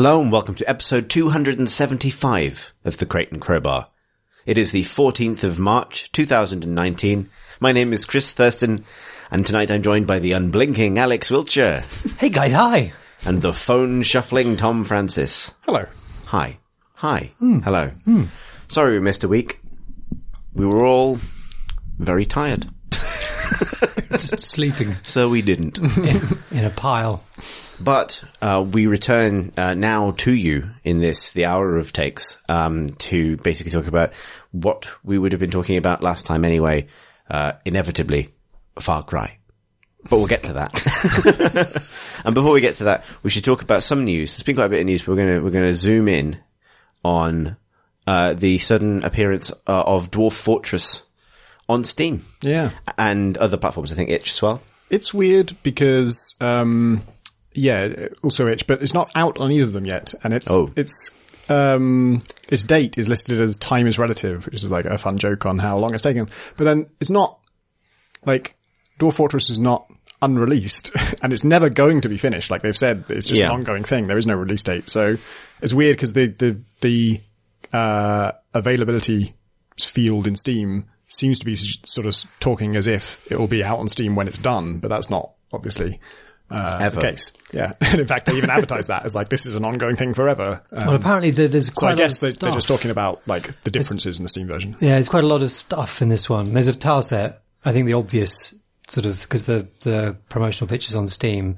Hello and welcome to episode 275 of the Crate and Crowbar. It is the 14th of March, 2019. My name is Chris Thurston, and tonight I'm joined by the unblinking Alex Wiltshire Hey guys, hi. and the phone shuffling Tom Francis. Hello. Hi. Hi. Hmm. Hello. Hmm. Sorry we missed a week. We were all very tired, Just sleeping so we didn't. in a pile. But uh, we return uh, now to you in this the hour of takes um, to basically talk about what we would have been talking about last time anyway. Uh, inevitably, Far Cry. But we'll get to that. and before we get to that, we should talk about some news. There's been quite a bit of news. But we're gonna we're gonna zoom in on uh, the sudden appearance uh, of Dwarf Fortress on Steam Yeah. and other platforms. I think itch as well. It's weird because, um, yeah, also itch, but it's not out on either of them yet. And it's, Oh. it's, um, its date is listed as time is relative, which is like a fun joke on how long it's taken. But then it's not like Dwarf Fortress is not unreleased and it's never going to be finished. Like they've said, it's just Yeah. an ongoing thing. There is no release date. So it's weird because the, the, the, uh, availability field in Steam seems to be sort of talking as if it will be out on Steam when it's done, but that's not obviously uh, Ever. the case. Yeah. And in fact, they even advertise that as like, this is an ongoing thing forever. Um, Well, apparently there, there's so quite I a guess lot they, stuff. they're just talking about like the differences in the Steam version. Yeah, there's quite a lot of stuff in this one. There's a tile set. I think the obvious sort of because the the promotional pictures on Steam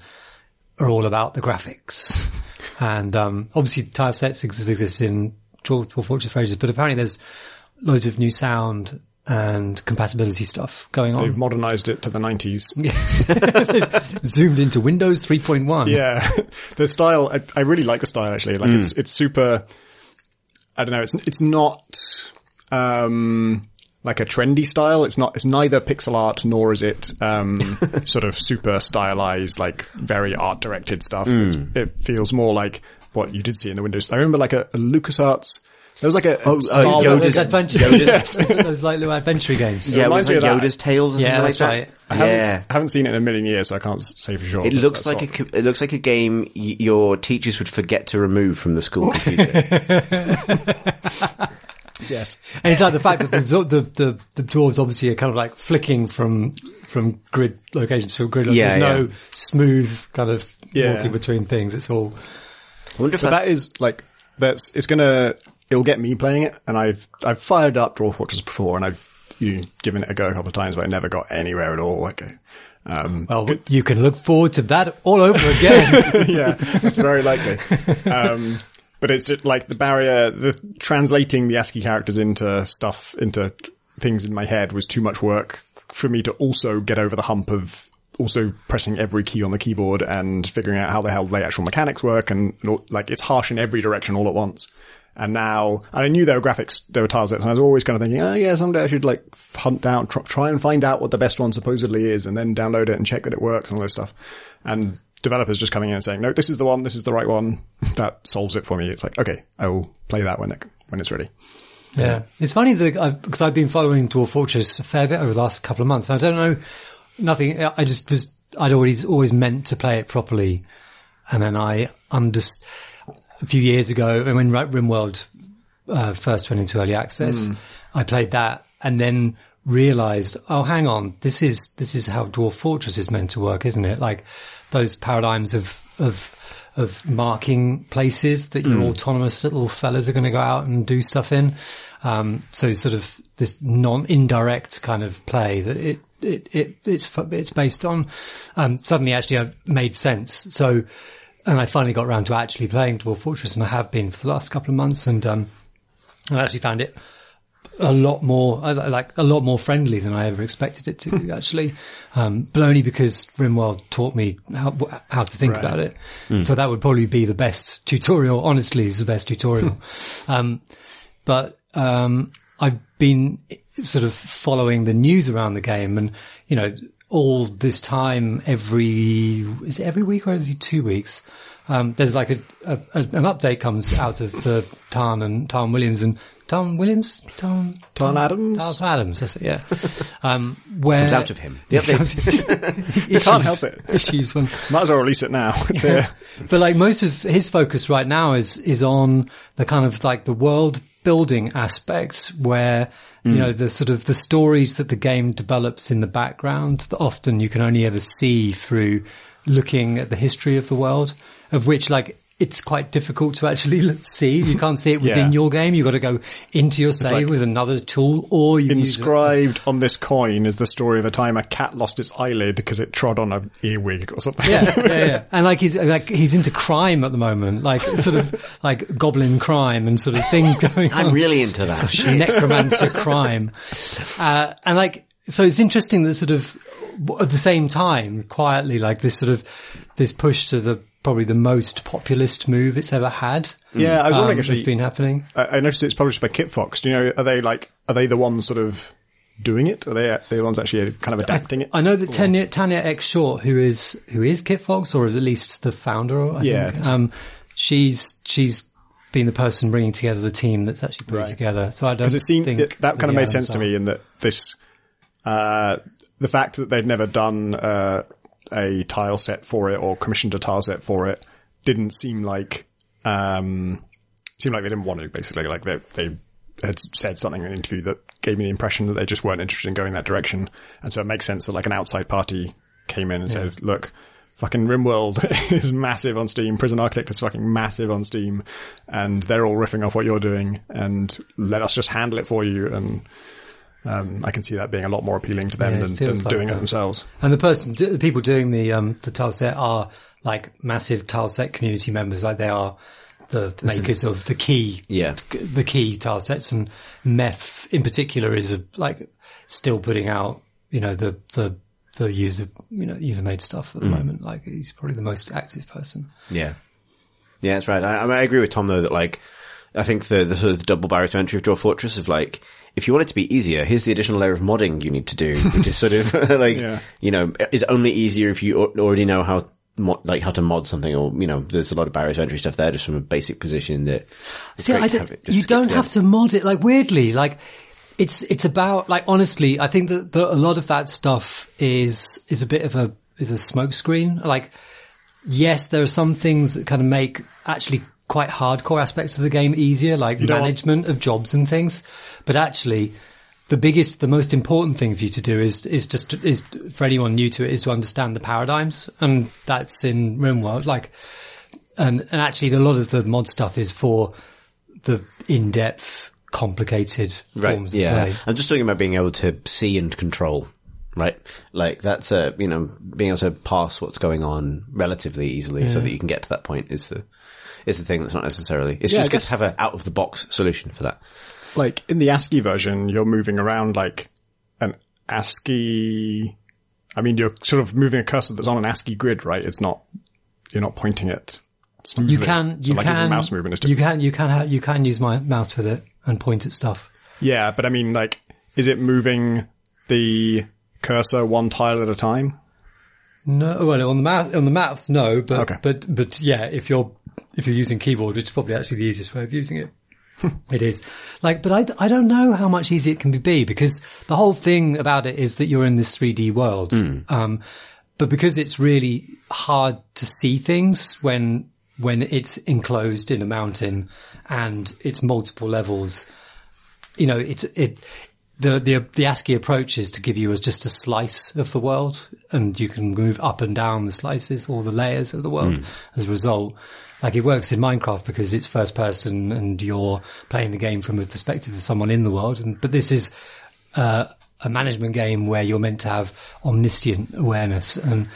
are all about the graphics, and um, obviously tile sets have existed in Dwarf Fortress for ages, but apparently there's loads of new sound and compatibility stuff going on. They've modernized it to the 90s. Zoomed into Windows 3.1. Yeah. the style, I, I really like the style actually. Like it's, it's super, I don't know, it's, it's not, um, like a trendy style. It's not, it's neither pixel art nor is it, um, sort of super stylized, like very art directed stuff. It's, it feels more like what you did see in the Windows. I remember like a, a LucasArts, there was like a, Oh, uh, Star Wars- Yoda's- Those adventure, Yoda's- those like little adventure games. Yeah, it reminds was me like of that. Yoda's Tales or Yeah, something that's like right. that. I haven't, yeah. I haven't seen it in a million years, so I can't say for sure. It looks that's like a what- co- it looks like a game y- your teachers would forget to remove from the school computer. yes. And it's like the fact that the, the, the, the dwarves obviously are kind of like flicking from, from grid location to grid. Yeah, There's no smooth kind of Yeah. walking between things. It's all, I wonder if But that is like that's it's gonna it'll get me playing it, and I've I've fired up Dwarf Fortress before, and I've you know, given it a go a couple of times, but I never got anywhere at all. Like, um, well, you can look forward to that all over again. yeah, that's very likely. Um, but it's just like the barrier, the translating the ASCII characters into stuff into things in my head was too much work for me to also get over the hump of also pressing every key on the keyboard and figuring out how the hell the actual mechanics work and like it's harsh in every direction all at once. And now, and I knew there were graphics, there were tile sets, and I was always kind of thinking, oh yeah, someday I should like hunt down, try and find out what the best one supposedly is, and then download it and check that it works and all this stuff. And developers just coming in and saying, no, this is the one, this is the right one, that solves it for me. It's like, okay, I will play that when it, when it's ready. yeah. It's funny that I've, because I've been following Dwarf Fortress a fair bit over the last couple of months. I don't know nothing. I just was, I'd always, always meant to play it properly. And then I underst a few years ago, when Ri- RimWorld uh, first went into early access, I played that and then realized, oh, hang on, this is, this is how Dwarf Fortress is meant to work, isn't it? Like those paradigms of, of, of marking places that your autonomous little fellas are going to go out and do stuff in. Um, so sort of this non indirect kind of play that it, it, it, it's, it's based on, um, suddenly actually made sense. So, and I finally got around to actually playing Dwarf Fortress and I have been for the last couple of months and, um, I actually found it a lot more, like a lot more friendly than I ever expected it to actually. Um, but only because Rimworld taught me how, how to think Right. about it. So that would probably be the best tutorial. Honestly, is the best tutorial. um, but, um, I've been sort of following the news around the game and, you know, all this time every is it every week or is it two weeks? Um, there's like a, a, a an update comes out of the Tarn and Tarn Williams and Tarn Williams Tarn Tarn Adams? Tarn Adams. That's it. Yeah. Um, where Comes out of him. The update. you can't help it. Issues when Might as well release it now. It's here. but like most of his focus right now is is on the kind of like the world building aspects where you know hmm. the sort of the stories that the game develops in the background that often you can only ever see through looking at the history of the world of which like it's quite difficult to actually see. You can't see it within Yeah. your game. You've got to go into your save like with another tool or you use Inscribed on this coin is the story of a time a cat lost its eyelid because it trod on a earwig or something. yeah, yeah, yeah. And like he's like he's into crime at the moment, like sort of like goblin crime and sort of thing going. I'm really into that. Necromancer crime, uh, and like so it's interesting that sort of at the same time, quietly, like this sort of this push to the probably the most populist move it's ever had. Yeah, I was wondering um, wondering has been happening. I I noticed it's published by Kitfox. Do you know? Are they like? Are they the ones sort of doing it? Are they are they the ones actually kind of adapting it? I know that Tanya, Tanya X Short, who is who is Kitfox, or is at least the founder, I Yeah, think, um, she's she's been the person bringing together the team that's actually put it Right. together. So I don't because it seemed think it, that kind of made sense to me in that this uh the fact that they'd never done uh a tile set for it or commissioned a tile set for it didn't seem like um seemed like they didn't want to basically like they they had said something in an interview that gave me the impression that they just weren't interested in going that direction and so it makes sense that like an outside party came in and said look Fucking RimWorld is massive on Steam. Prison Architect is fucking massive on Steam, and they're all riffing off what you're doing. And let us just handle it for you. And um, I can see that being a lot more appealing to them Yeah, than, than like doing it themselves. And the person, the people doing the um, the tile set are like massive tile set community members. Like they are the makers of the key, Yeah. the key tile sets, and Meph in particular is a, like still putting out, you know, the the the user, you know, user made stuff at the moment. Like he's probably the most active person. Yeah. Yeah, that's right. I, I, mean, I agree with Tom though that like, I think the, the sort of the double barrier to entry of Dwarf Fortress of like, if you want it to be easier, here's the additional layer of modding you need to do, which is sort of like, Yeah. you know, is only easier if you already know how, mo- like how to mod something or, you know, there's a lot of barriers to entry stuff there just from a basic position that See, great I don't- have you don't the have to mod it. Like weirdly, like it's it's about like honestly, I think that, that a lot of that stuff is is a bit of a is a smokescreen. Like, yes, there are some things that kind of make actually quite hardcore aspects of the game easier, like don't want- management of jobs and things. But actually, the biggest, the most important thing for you to do is is just is for anyone new to it is to understand the paradigms, and that's in RimWorld. Like, and and actually, a lot of the mod stuff is for the in-depth, complicated Right. forms Yeah. of play. I'm just talking about being able to see and control. Right. Like that's a, you know, being able to pass what's going on relatively easily so that you can get to that point is the, is the thing that's not necessarily, it's Yeah, just good to have an out of the box solution for that. Like in the ASCII version, you're moving around like an ASCII. I mean, you're sort of moving a cursor that's on an ASCII grid, right? It's not. You're not pointing it. Smoothly. You can, So, you like can, mouse movement is you can, you can, ha- you can use my mouse with it and point at stuff. Yeah, but I mean, like, is it moving the cursor one tile at a time? No, well, on the mouse, on the mouse, no, but, Okay. but, but yeah, if you're, if you're using keyboard, which is probably actually the easiest way of using it. it is like, but I, I don't know how much easier it can be because the whole thing about it is that you're in this 3D world. Um, but because it's really hard to see things when, when it's enclosed in a mountain and it's multiple levels, you know, it's, it, the, the, the ASCII approach is to give you as just a slice of the world and you can move up and down the slices or the layers of the world as a result. Like it works in Minecraft because it's first person and you're playing the game from a perspective of someone in the world. And, but this is, uh, a management game where you're meant to have omniscient awareness and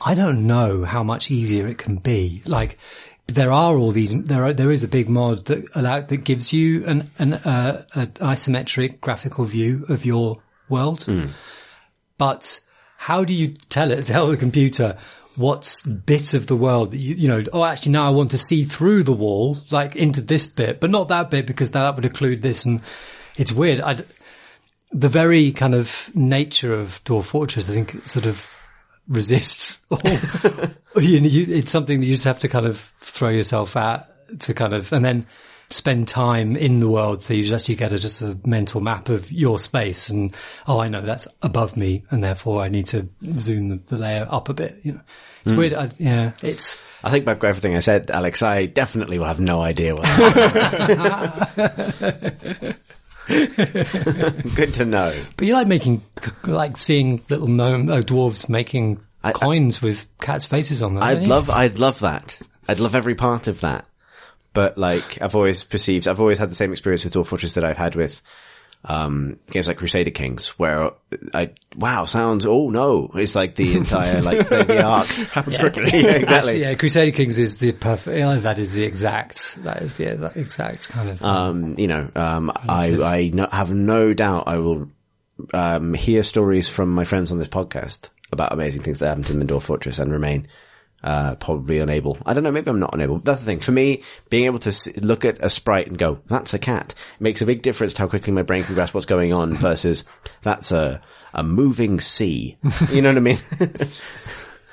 I don't know how much easier it can be. Like there are all these, there are, there is a big mod that allow, that gives you an, an, uh, an isometric graphical view of your world. But how do you tell it, tell the computer what's bit of the world that you, you know, oh, actually now I want to see through the wall, like into this bit, but not that bit because that would include this. And it's weird. I, the very kind of nature of Dwarf Fortress, I think, sort of resists. All, you, you, it's something that you just have to kind of throw yourself at to kind of, and then spend time in the world. So you just actually get a, just a mental map of your space and, oh, I know that's above me and therefore I need to zoom the, the layer up a bit. You know, it's weird. I, yeah, it's, I think back to everything I said, Alex. I definitely will have no idea what. Good to know. but you like making, like seeing little gnome, uh, dwarves making I- coins with cats' faces on them. I'd love, I'd love that. I'd love every part of that. But like, I've always perceived, I've always had the same experience with Dwarf Fortress that I've had with, um, games like Crusader Kings, where I, wow, sounds, oh no, it's like the entire, like, the, the arc. Happens yeah. quickly. yeah, exactly. Actually, yeah, Crusader Kings is the perfect. Yeah, that is the exact. That is the that exact kind of. Um, you know, um, I, I no, have no doubt I will, um, hear stories from my friends on this podcast about amazing things that happened to them in Dwarf Fortress and remain, uh, probably unable. I don't know, maybe I'm not unable. That's the thing. For me, being able to s- look at a sprite and go, that's a cat, makes a big difference to how quickly my brain can grasp what's going on versus that's a, a moving sea. You know what I mean?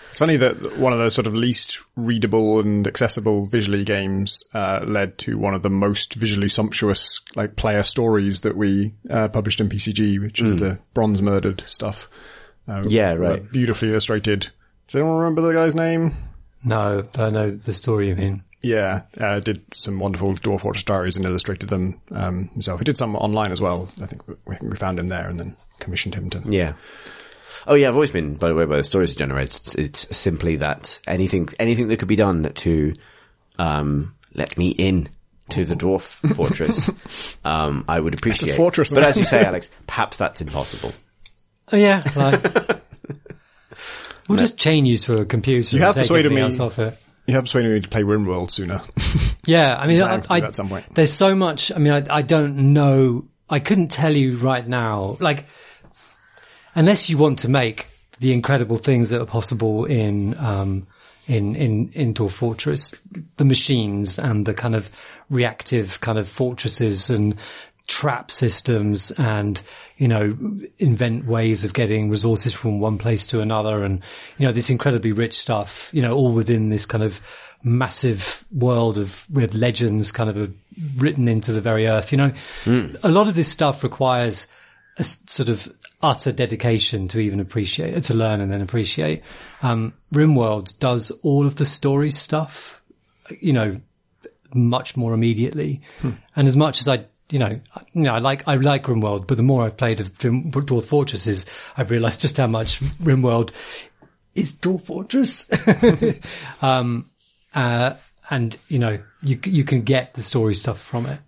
It's funny that one of the sort of least readable and accessible visually games uh, led to one of the most visually sumptuous like player stories that we uh, published in PCG, which is the Bronze Murdered stuff. Uh. Yeah, right. Beautifully illustrated. Does anyone remember the guy's name? no, but I know the story you mean. Yeah, uh, did some wonderful Dwarf Fortress diaries and illustrated them um, himself. He did some online as well. I think I think we found him there and then commissioned him to. Yeah. Oh yeah, I've always been, by the way, by the stories it generates. It's, it's simply that anything, anything that could be done to, um, let me in to the dwarf fortress, um, I would appreciate. fortress, but as you say, Alex, perhaps that's impossible. Oh yeah, like. We'll just chain you to a computer. You have persuaded me- off it. You have persuaded me to play RimWorld sooner. Yeah, I mean, I, Plan to do I, at some point. there's so much. I mean, I, I don't know. I couldn't tell you right now. Like, unless you want to make the incredible things that are possible in um, in in in Dwarf Fortress, the machines and the kind of reactive kind of fortresses and trap systems and you know invent ways of getting resources from one place to another and you know this incredibly rich stuff you know all within this kind of massive world of with legends kind of uh, written into the very earth you know a lot of this stuff requires a sort of utter dedication to even appreciate, to learn and then appreciate. Um, RimWorld does all of the story stuff, you know, much more immediately. And as much as I, you know, I- you know, I like, I like RimWorld, but the more I've played of Dwarf Dwarf Fortresses, I've realized just how much RimWorld is Dwarf Fortress. um, uh, and you know, you, you can get the story stuff from it.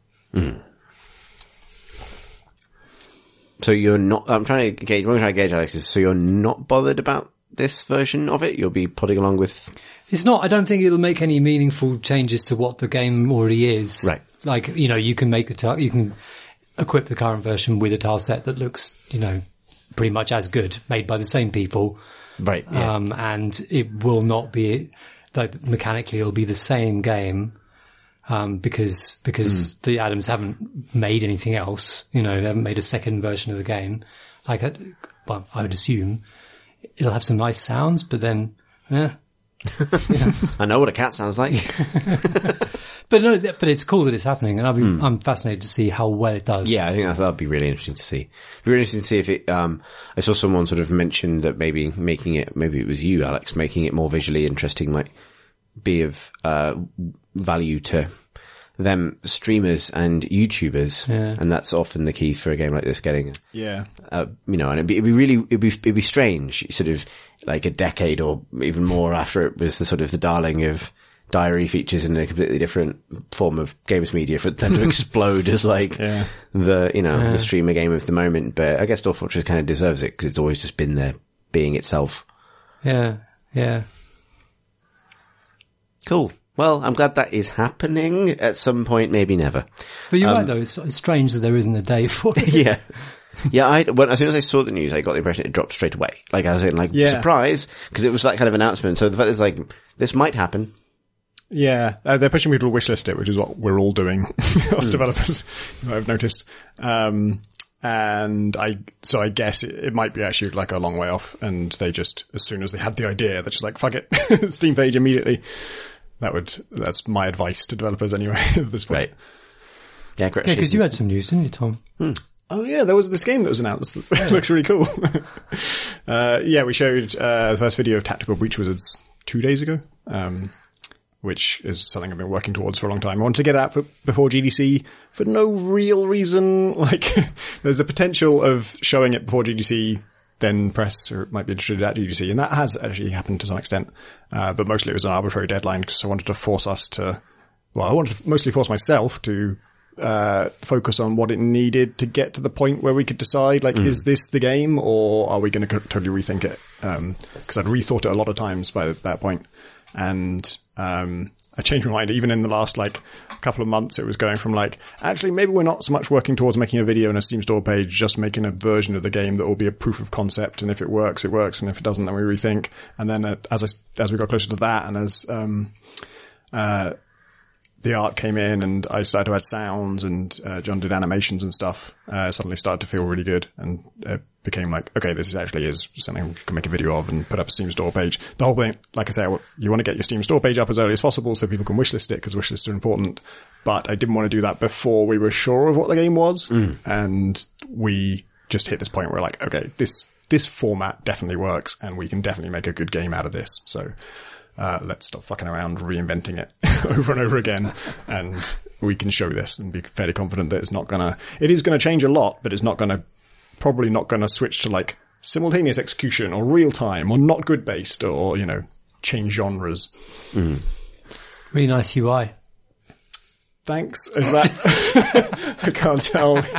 So you're not, I'm trying to gauge, what I'm trying to gauge, Alex, is so you're not bothered about this version of it? You'll be plodding along with, It's not. I don't think it'll make any meaningful changes to what the game already is. Right. Like you know, you can make the tile, you can equip the current version with a tile set that looks, you know, pretty much as good, made by the same people. right, yeah. Um, and it will not be like mechanically it'll be the same game. Um, because, because the Adams haven't made anything else, you know, they haven't made a second version of the game. Like, I, well, I would assume it'll have some nice sounds, but then, yeah, I know what a cat sounds like. But no, but it's cool that it's happening, and I'll be, I'm fascinated to see how well it does. Yeah, I think that would be really interesting to see. It'd be really interesting to see if it. Um, I saw someone sort of mention that maybe making it, maybe it was you, Alex, making it more visually interesting might be of uh, value to them streamers and YouTubers, Yeah. and that's often the key for a game like this. Getting, Yeah. uh, you know, and it'd be, it'd be really, it'd be, it'd be strange, sort of like a decade or even more after it was the sort of the darling of diary features in a completely different form of games media for them to explode as like Yeah. the, you know, the streamer game of the moment. But I guess Dwarf Fortress kind of deserves it because it's always just been there being itself. yeah, yeah. Cool. Well, I'm glad that is happening at some point, maybe never. But you're right, um, though. It's, it's strange that there isn't a day for it. yeah. Yeah, I, when, as soon as I saw the news, I got the impression it dropped straight away. Like, I was in like, Yeah. surprise, because it was that kind of announcement. So the fact is like, this might happen. Yeah, uh, they're pushing people to a wishlist it, which is what we're all doing, us developers. I've noticed. Um, and I so I guess it, it might be actually like a long way off, and they just as soon as they had the idea, they're just like fuck it, Steam page immediately. That would that's my advice to developers anyway at this point. Right. Yeah, great. Yeah, because you had some news, didn't you, Tom? Oh yeah, there was this game that was announced. It looks really cool. uh, yeah, we showed uh, the first video of Tactical Breach Wizards two days ago, um, which is something I've been working towards for a long time. I wanted to get out for, before GDC for no real reason. Like, there's the potential of showing it before GDC, then press or it might be interested at GDC, and that has actually happened to some extent. Uh, but mostly it was an arbitrary deadline because I wanted to force us to. Well, I wanted to mostly force myself to uh, focus on what it needed to get to the point where we could decide, like, is this the game or are we going to totally rethink it? Um, cause I'd rethought it a lot of times by that point. And, um, I changed my mind. Even in the last, like, couple of months, it was going from like, actually, maybe we're not so much working towards making a video and a Steam store page, just making a version of the game that will be a proof of concept. And if it works, it works. And if it doesn't, then we rethink. And then uh, as I, as we got closer to that and as, um, uh, the art came in and I started to add sounds and uh, John did animations and stuff, uh, suddenly started to feel really good and it became like, okay, this is actually is something we can make a video of and put up a Steam store page. The whole thing, like I say, you want to get your Steam store page up as early as possible so people can wishlist it because wishlists are important. But I didn't want to do that before we were sure of what the game was. And we just hit this point where like, okay, this, this format definitely works and we can definitely make a good game out of this. So, uh, let's stop fucking around reinventing it over and over again. And we can show this and be fairly confident that it's not gonna, it is gonna change a lot, but it's not gonna, probably not gonna switch to like simultaneous execution or real time or not good based or, you know, change genres. Really nice UI. Thanks. Is that, I can't tell.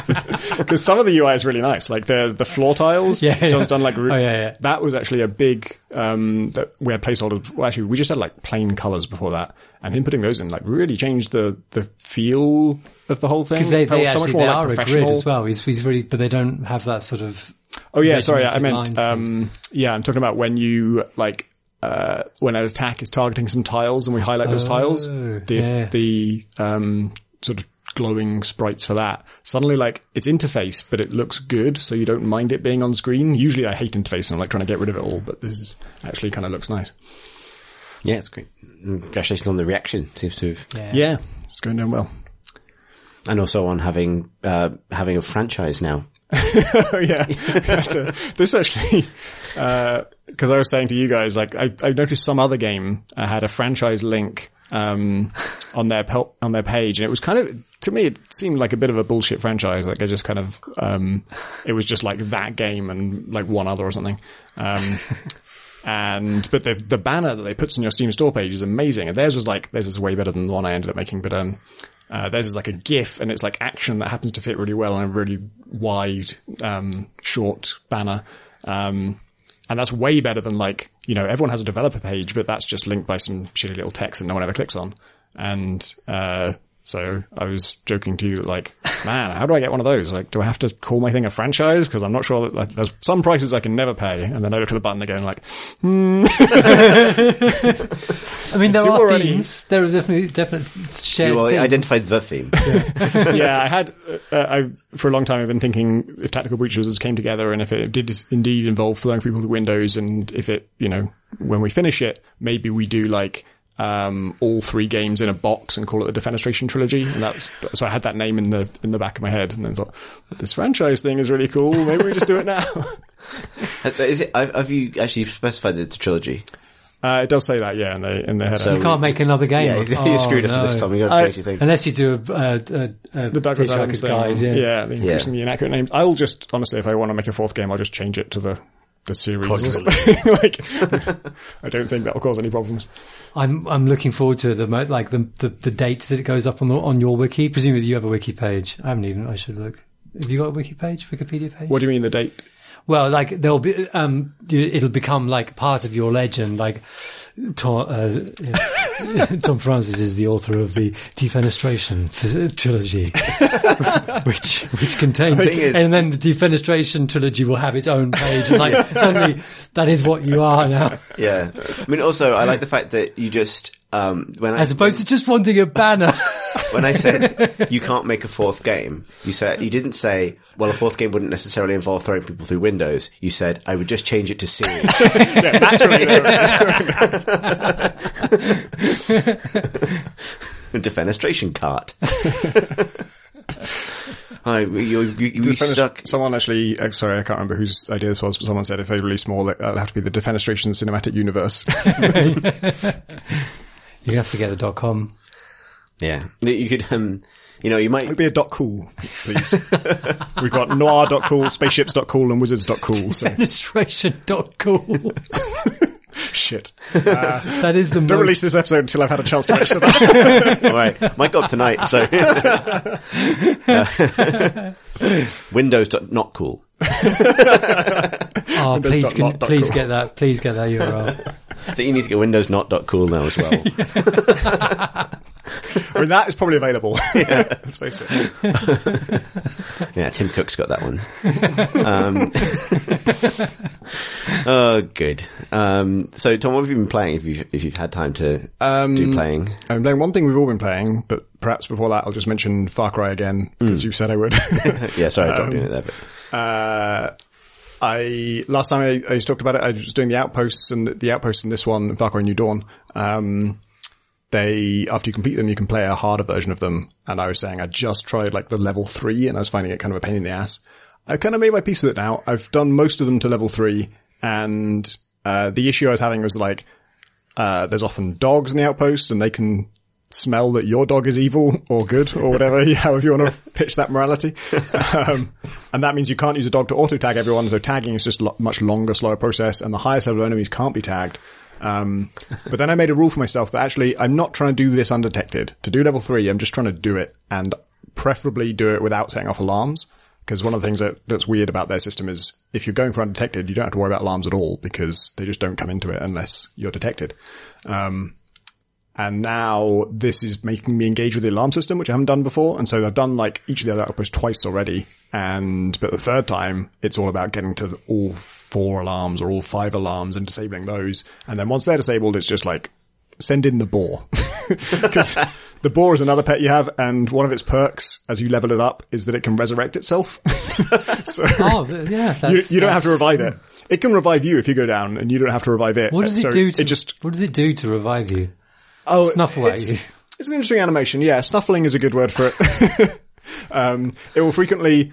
Because some of the UI is really nice. Like the, the floor tiles. Yeah, yeah. John's done like, re- Oh, yeah, yeah. that was actually a big, um, that we had placeholders. Well, actually, we just had like plain colors before that. And him putting those in like really changed the, the feel of the whole thing. Because they, Felt they so much actually more they like are a grid as well. He's, he's really, but they don't have that sort of. Oh yeah, sorry, I meant, um, yeah, I'm talking about when you, like, uh, when an attack is targeting some tiles and we highlight those tiles, Oh, the, yeah. the, um, sort of glowing sprites for that, suddenly like, it's interface, but it looks good, so you don't mind it being on screen. Usually I hate interface and I'm like trying to get rid of it all, but this is actually kind of looks nice. Yeah, it's great. Mm, Congratulations on the reaction. Seems to have, Yeah. Yeah, it's going down well. And also on having uh, having a franchise now. oh yeah, uh, this actually, because I was saying to you guys, like I, I noticed some other game uh, had a franchise link um, on their on their page, and it was kind of to me it seemed like a bit of a bullshit franchise. Like I just kind of, um, it was just like that game and like one other or something. Um, and but the the banner that they put on your Steam store page is amazing, and theirs was like theirs is way better than the one I ended up making, but um. Uh, theirs is like a GIF, and it's like action that happens to fit really well on a really wide, um, short banner. Um, and that's way better than like, you know, everyone has a developer page, but that's just linked by some shitty little text that no one ever clicks on. And, uh, so I was joking to you like, man, how do I get one of those? Like, do I have to call my thing a franchise? Cause I'm not sure that like, there's some prices I can never pay. And then I look at the button again like, I mean, there do are already- themes. There are definitely definite shared You themes. identified the theme. yeah, I had, uh, I, for a long time I've been thinking if Tactical Breach Wizards came together and if it did indeed involve throwing people through windows and if it, you know, when we finish it, maybe we do like, um, all three games in a box and call it the Defenestration Trilogy. And that's, so I had that name in the, in the back of my head and then thought, this franchise thing is really cool. Maybe we just do it now. Is it? Have have you actually specified that it's a trilogy? Uh, it does say that, yeah, in the, in the header. So- You can't make another game. Yeah, of- you oh, screwed up for this, no. Tom. You got to I- change your thing. Unless you do a, a, a, a the Douglas Hitchhiker's Adams thing. Guide, yeah. yeah, the increasingly inaccurate names. I'll just, honestly, if I want to make a fourth game, I'll just change it to the, the series. like, I don't think that will cause any problems. I'm I'm looking forward to the mo- like the, the the dates that it goes up on the on your wiki. Presumably you have a wiki page. I haven't even. I should look. Have you got a wiki page? Wikipedia page? What do you mean the date? Well, like there'll be um, it'll become like part of your legend. Like Tom, uh, Tom Francis is the author of the Defenestration trilogy, which which contains, is- and then the Defenestration trilogy will have its own page. And like suddenly, that is what you are now, Yeah. I mean, also, I like the fact that you just, um, when I, as opposed to just wanting a banner. when I said you can't make a fourth game, you said you didn't say, well, a fourth game wouldn't necessarily involve throwing people through windows. You said I would just change it to series. yeah, naturally, defenestration cart. Hi, you, you, you, you stuck. Someone actually, uh, sorry, I can't remember whose idea this was, but someone said if they release more, it'll have to be the Defenestration Cinematic Universe. You have to get the dot com. Yeah, you could. Um, you know, you might. It'd be a dot cool, please. We've got noir.cool, spaceships.cool, and wizards.cool, so Defenestration dot cool. shit. That is the Don't most. release this episode until I've had a chance to register that. All right, might go up tonight. So, Uh, Windows dot not cool. Oh, please, can, not please cool. get that. Please get that URL. I think you need to get Windows not dot cool now as well. I mean, that is probably available. Let's face it. Yeah, Tim Cook's got that one. Um, oh, good. Um, so, Tom, what have you been playing? If you've if you've had time to do playing, I'm playing one thing we've all been playing, but perhaps before that, I'll just mention Far Cry again, because you said I would. yeah. Sorry, I dropped in it there, but Uh, I last time I, I talked about it, I was doing the outposts and the, the outposts in this one, Far Cry New Dawn. Um, they after you complete them, you can play a harder version of them. And I was saying I just tried like the level three, and I was finding it kind of a pain in the ass. I kind of made my peace with it now. I've done most of them to level three, and uh, the issue I was having was like uh, there's often dogs in the outposts, and they can smell that your dog is evil or good or whatever, however you want to pitch that morality. Um, and that means you can't use a dog to auto tag everyone. So tagging is just a lo- much longer, slower process, and the highest level enemies can't be tagged. Um, but then I made a rule for myself that actually I'm not trying to do this undetected. To do level three, I'm just trying to do it and preferably do it without setting off alarms. Because one of the things that, that's weird about their system is if you're going for undetected, you don't have to worry about alarms at all because they just don't come into it unless you're detected. Um, and now this is making me engage with the alarm system, which I haven't done before. And so I've done like each of the other outposts twice already. And, but the third time, it's all about getting to the- all four alarms or all five alarms and disabling those. And then once they're disabled, it's just like, send in the boar. Because the boar is another pet you have, and one of its perks as you level it up is that it can resurrect itself. so Oh, yeah. you, you don't have to revive it. Hmm. It can revive you if you go down, and you don't have to revive it. What does it So do to? It just What does it do to revive you? Oh, Snuffle at it's. It's an interesting animation. Yeah, snuffling is a good word for it. um, it will frequently,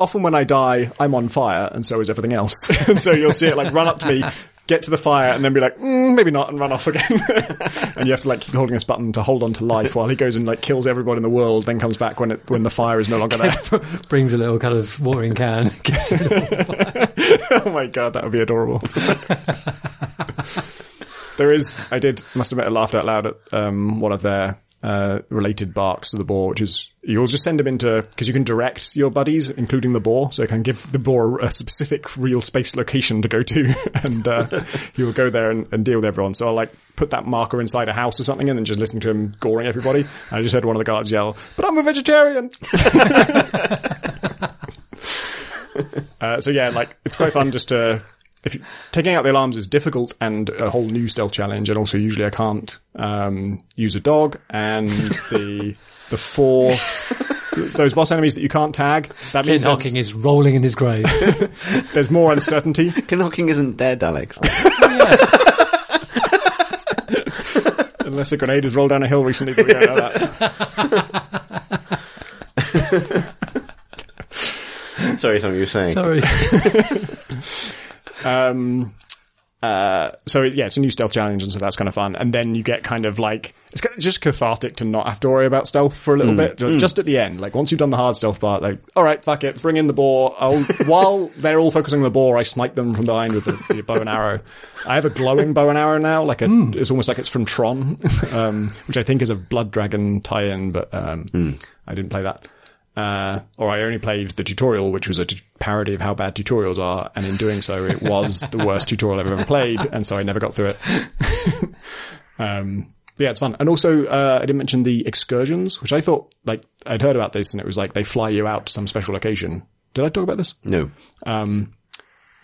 often when I die, I'm on fire, and so is everything else. and so you'll see it like run up to me, get to the fire, and then be like, mm, maybe not, and run off again. and you have to like keep holding this button to hold on to life while he goes and like kills everybody in the world, then comes back when it when the fire is no longer there. Brings a little kind of watering can. Gets oh my god, that would be adorable. There is, I did, must admit, I laughed out loud at um, one of their uh, related barks to the boar, which is you'll just send them into because you can direct your buddies, including the boar, so you can give the boar a specific real space location to go to, and uh, he will go there and, and deal with everyone. So I'll like put that marker inside a house or something, and then just listen to him goring everybody. And I just heard one of the guards yell, "But I'm a vegetarian." Uh, so yeah, like it's quite fun just to if you, taking out the alarms is difficult and a whole new stealth challenge, and also usually I can't um, use a dog and the the four those boss enemies that you can't tag. That Clint means there's, Hocking is rolling in his grave. there's more uncertainty. Clint Hocking isn't dead, Alex. Unless a grenade has rolled down a hill recently, but we don't know that. Sorry, something you were saying. Sorry. Um, uh, so yeah, it's a new stealth challenge, and so that's kind of fun. And then you get kind of like it's kind of just cathartic to not have to worry about stealth for a little bit, ju- just at the end. Like once you've done the hard stealth part, like all right, fuck it, bring in the boar. I'll while they're all focusing on the boar, I snipe them from behind with the, the bow and arrow. I have a glowing bow and arrow now, like a, it's almost like it's from Tron, um, which I think is a Blood Dragon tie-in, but um, I didn't play that. Uh, or I only played the tutorial, which was a t- parody of how bad tutorials are, and in doing so, it was the worst tutorial I've ever played, and so I never got through it. um, but yeah, it's fun. And also, uh, I didn't mention the excursions, which I thought, like, I'd heard about this, and it was like they fly you out to some special location. Did I talk about this? No.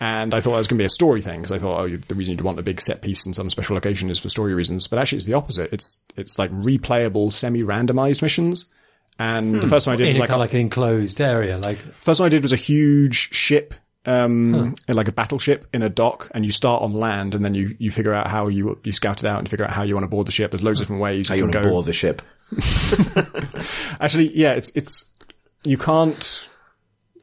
And I thought that was going to be a story thing because I thought, oh, the reason you'd want a big set piece in some special location is for story reasons. But actually, it's the opposite. It's it's like replayable, semi-randomized missions. And the first one I did in was like, kind of like an enclosed area, like first one I did was a huge ship, um, like a battleship in a dock, and you start on land, and then you you figure out how you you scout it out and figure out how you want to board the ship. There's loads of different ways How you you can want to go. board the ship? Actually, yeah, it's it's you can't.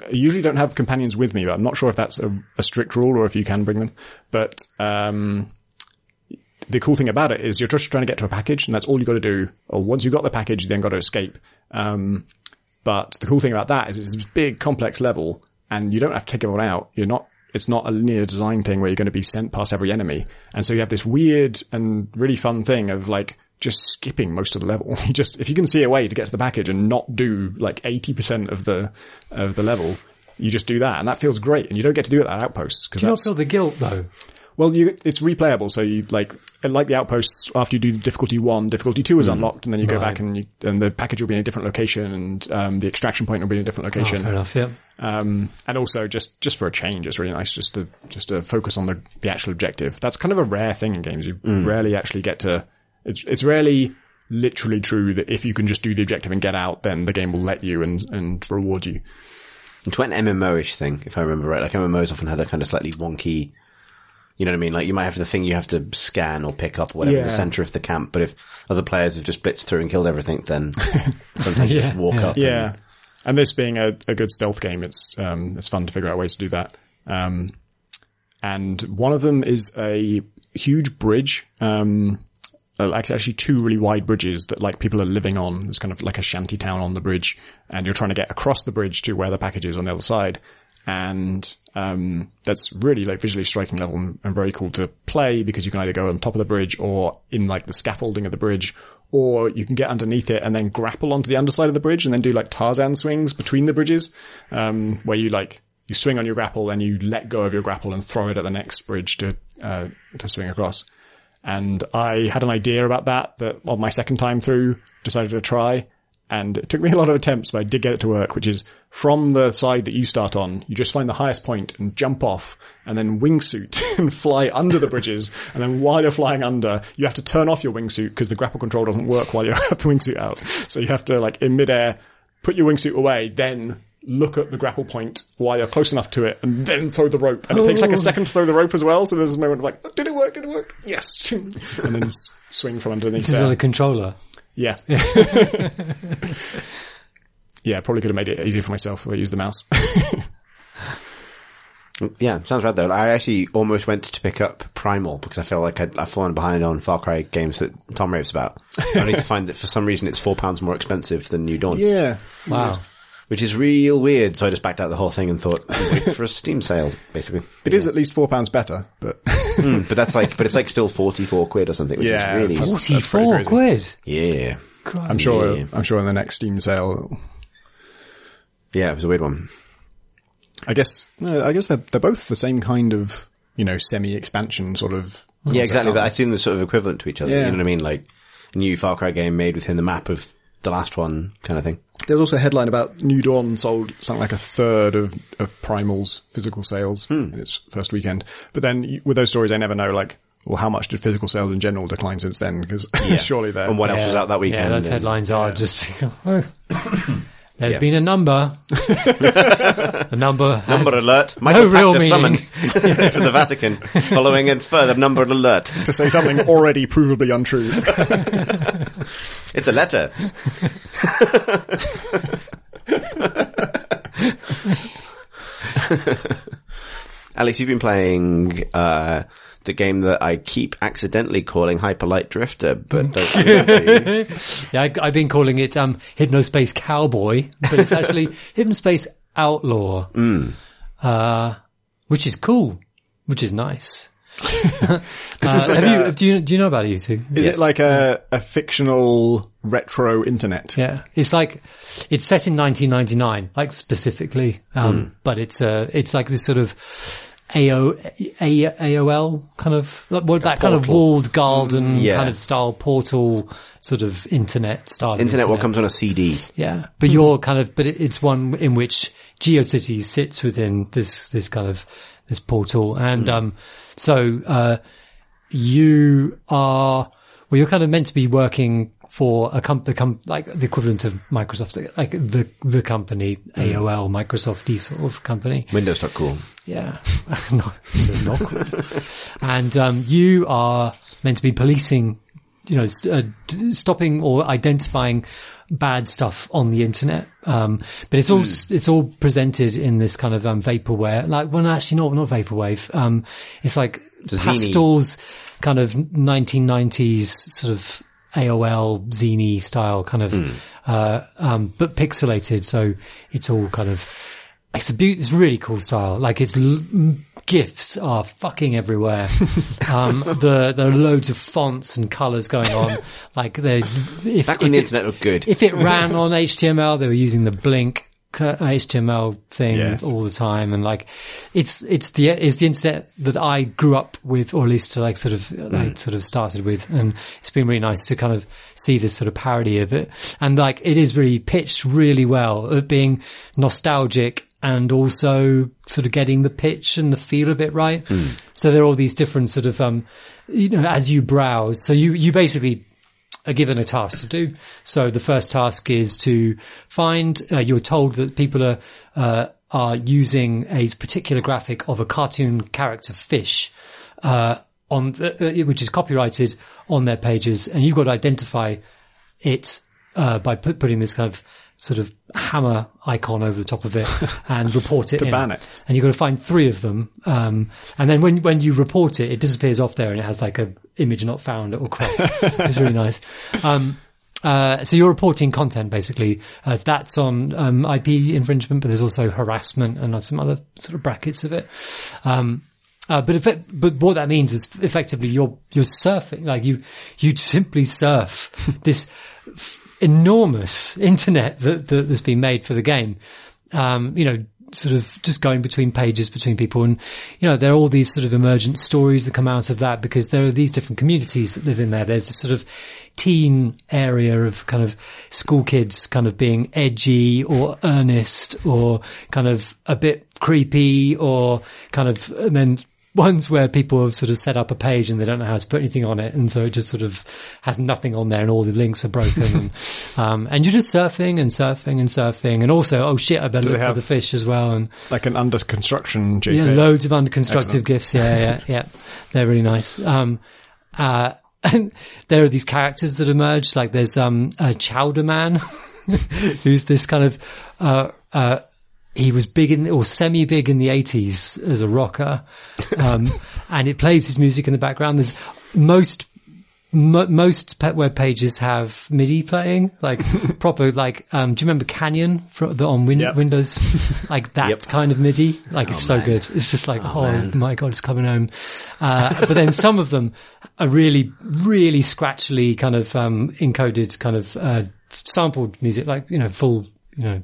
I usually don't have companions with me, but I'm not sure if that's a, a strict rule or if you can bring them. But um, the cool thing about it is you're just trying to get to a package, and that's all you got to do. Or once you got the package, you then got to escape. Um, but the cool thing about that is it's this big, complex level, and you don't have to take everyone out. You're not. It's not a linear design thing where you're going to be sent past every enemy, and so you have this weird and really fun thing of like just skipping most of the level. You just if you can see a way to get to the package and not do like eighty percent of the of the level, you just do that, and that feels great. And you don't get to do it at outposts because do you not feel the guilt though? Well, you, it's replayable, so you like like the outposts. After you do difficulty one, difficulty two is unlocked, and then you go Right. back and you, and the package will be in a different location, and um, the extraction point will be in a different Oh, location. fair enough. Yeah. um, and also just just for a change, it's really nice just to just to focus on the the actual objective. That's kind of a rare thing in games. You rarely actually get to. It's it's rarely literally true that if you can just do the objective and get out, then the game will let you and and reward you. It's quite an MMO-ish thing, if I remember right. Like MMOs often had a kind of slightly wonky, you know what I mean? Like you might have the thing you have to scan or pick up or whatever in Yeah. the center of the camp, but if other players have just blitzed through and killed everything, then sometimes you just walk yeah. up. Yeah, and this being a, a good stealth game, it's um, it's fun to figure out ways to do that. Um, and one of them is a huge bridge, um, uh, like actually two really wide bridges that like people are living on. It's kind of like a shanty town on the bridge, and you're trying to get across the bridge to where the package is on the other side. And um, that's really like visually striking level and, and very cool to play because you can either go on top of the bridge or in like the scaffolding of the bridge, or you can get underneath it and then grapple onto the underside of the bridge and then do like Tarzan swings between the bridges, um, where you like you swing on your grapple and you let go of your grapple and throw it at the next bridge to uh, to swing across. And I had an idea about that that on my second time through decided to try. And it took me a lot of attempts, but I did get it to work, which is from the side that you start on, you just find the highest point and jump off and then wingsuit and fly under the bridges. And then while you're flying under, you have to turn off your wingsuit because the grapple control doesn't work while you have the wingsuit out. So you have to like in midair, put your wingsuit away, then look at the grapple point while you're close enough to it and then throw the rope. And it takes like a oh. second to throw the rope as well. So there's a moment of like, "Oh, did it work? Did it work? Yes. and then swing from underneath This is on a controller. Yeah. yeah, probably could have made it easier for myself if I used the mouse. Yeah, sounds rad though. I actually almost went to pick up Primal because I feel like I'd, I've fallen behind on Far Cry games that Tom raves about. I need to find that for some reason it's four pounds more expensive than New Dawn, yeah. Wow. Which is real weird. So I just backed out the whole thing and thought, wait for a Steam sale, basically. It is at least four pounds better, but Mm, but that's like, but it's like still 44 quid or something, which Yeah, is really, Forty-four quid. yeah. I'm sure, Yeah. I'm sure in the next Steam sale, Yeah, it was a weird one. I guess, I guess they're, they're both the same kind of, you know, semi-expansion sort of. Yeah, exactly. aren't That? I assume they're sort of equivalent to each other. Yeah. You know what I mean? Like new Far Cry game made within the map of the last one kind of thing. There was also a headline about New Dawn sold something like a third of, of Primal's physical sales Hmm. in its first weekend. But then with those stories, I never know, like, well, how much did physical sales in general decline since then? Because surely they're. And what else was out that weekend? Yeah, those and- headlines are just. There's Yeah. been a number. the number. Has, Number alert. Michael real Pachter meaning. summoned to the Vatican following a further number alert. to say something already provably untrue. It's a letter. Alex, you've been playing uh, the game that I keep accidentally calling Hyperlight Drifter, but don't do that to you. Yeah, I, I've been calling it um, Hypnospace Cowboy, but it's actually Hypnospace Outlaw, Hmm. uh, which is cool, which is nice. This is Uh, like have a- you, do you do you know about it, you two? Is Yes. it like a, a fictional retro internet? Yeah, it's like it's set in 1999, like specifically, um, but it's uh, it's like this sort of AO, A, AOL kind of like, that kind of walled garden yeah. kind of style portal sort of internet style. of Internet, what comes on a CD. Yeah, but you're kind of, but it, it's one in which GeoCities sits within this this kind of this portal. And, um, so, uh, you are, well, you're kind of meant to be working for a company, com- like the equivalent of Microsoft, like the, the company, AOL, Microsoft, these sort of company. Windows.cool. Yeah. no, it's not cool. and, um, you are meant to be policing, you know, uh, d- stopping or identifying bad stuff on the internet. Um, but it's all, it's all presented in this kind of, um, vaporware, like, well, actually not, not vaporwave. Um, it's like Zine. pastels, kind of 1990s sort of AOL zine style kind of, uh, um, but pixelated. So it's all kind of, it's a beaut, it's really cool style. Like it's l- gifs are fucking everywhere. um, the, there are loads of fonts and colors going on. Like they, if, Back if when the it- internet looked good. if it ran on HTML, they were using the Blink HTML thing Yes. all the time, and like it's it's the it's the internet that I grew up with, or at least like sort of like sort of started with, and it's been really nice to kind of see this sort of parody of it, and like it is really pitched really well at being nostalgic. And also sort of getting the pitch and the feel of it right. So there are all these different sort of, um, you know, as you browse. So you, you basically are given a task to do. So the first task is to find, uh, you're told that people are, uh, are using a particular graphic of a cartoon character fish, uh, on the, uh, which is copyrighted on their pages and you've got to identify it, uh, by put, putting this kind of sort of hammer icon over the top of it and report it To in. ban it. And you've got to find three of them. Um, and then when, when you report it, it disappears off there and it has like a image not found little cross. it's really nice. Um, uh, so you're reporting content basically. Uh, that's on um, IP infringement, but there's also harassment and some other sort of brackets of it. Um, uh, but if it, but what that means is effectively you're you're surfing like you you simply surf this enormous internet that, that that's been made for the game. Um, you know, sort of just going between pages between people, and you know there are all these sort of emergent stories that come out of that because there are these different communities that live in there. There's a sort of teen area of kind of school kids kind of being edgy or earnest or kind of a bit creepy or kind of, and then ones where people have sort of set up a page and they don't know how to put anything on it. And so it just sort of has nothing on there and all the links are broken. and, um, and you're just surfing and surfing and surfing. And also, oh shit, I better look they for the fish as well. And Like an under construction JPEG. yeah, loads of under constructive gifts. Yeah, yeah, yeah. They're really nice. Um, uh, and there are these characters that emerge. Like there's, um, a Chowder Man, who's this kind of, uh, uh, he was big in, or semi big in the eighties as a rocker. Um, and it plays his music in the background. There's most, mo- most pet web pages have MIDI playing, like proper, like, um, do you remember Canyon for, the, on win- Yep. Windows? like that Yep. kind of MIDI. Like it's so good. It's just like, oh, my God, it's coming home. Uh, but then some of them are really, really scratchily kind of, um, encoded kind of, uh, sampled music, like, you know, full, you know,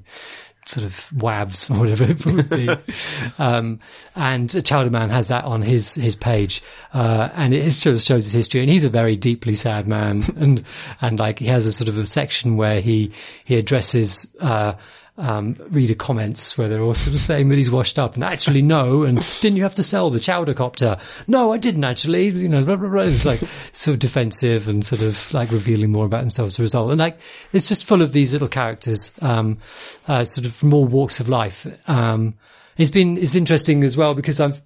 sort of WAVs or whatever it would be. um, and Chowder Man has that on his, his page. Uh, and it just shows his history and he's a very deeply sad man. And, and like he has a sort of a section where he, he addresses, uh, um, reader comments where they're also saying that he's washed up and actually no. And didn't you have to sell the chowder copter? No, I didn't actually, you know, blah, blah, blah. It's like sort of defensive and sort of like revealing more about themselves as a result. And like, it's just full of these little characters, um, uh, sort of from all walks of life. Um, it's been, it's interesting as well because I've,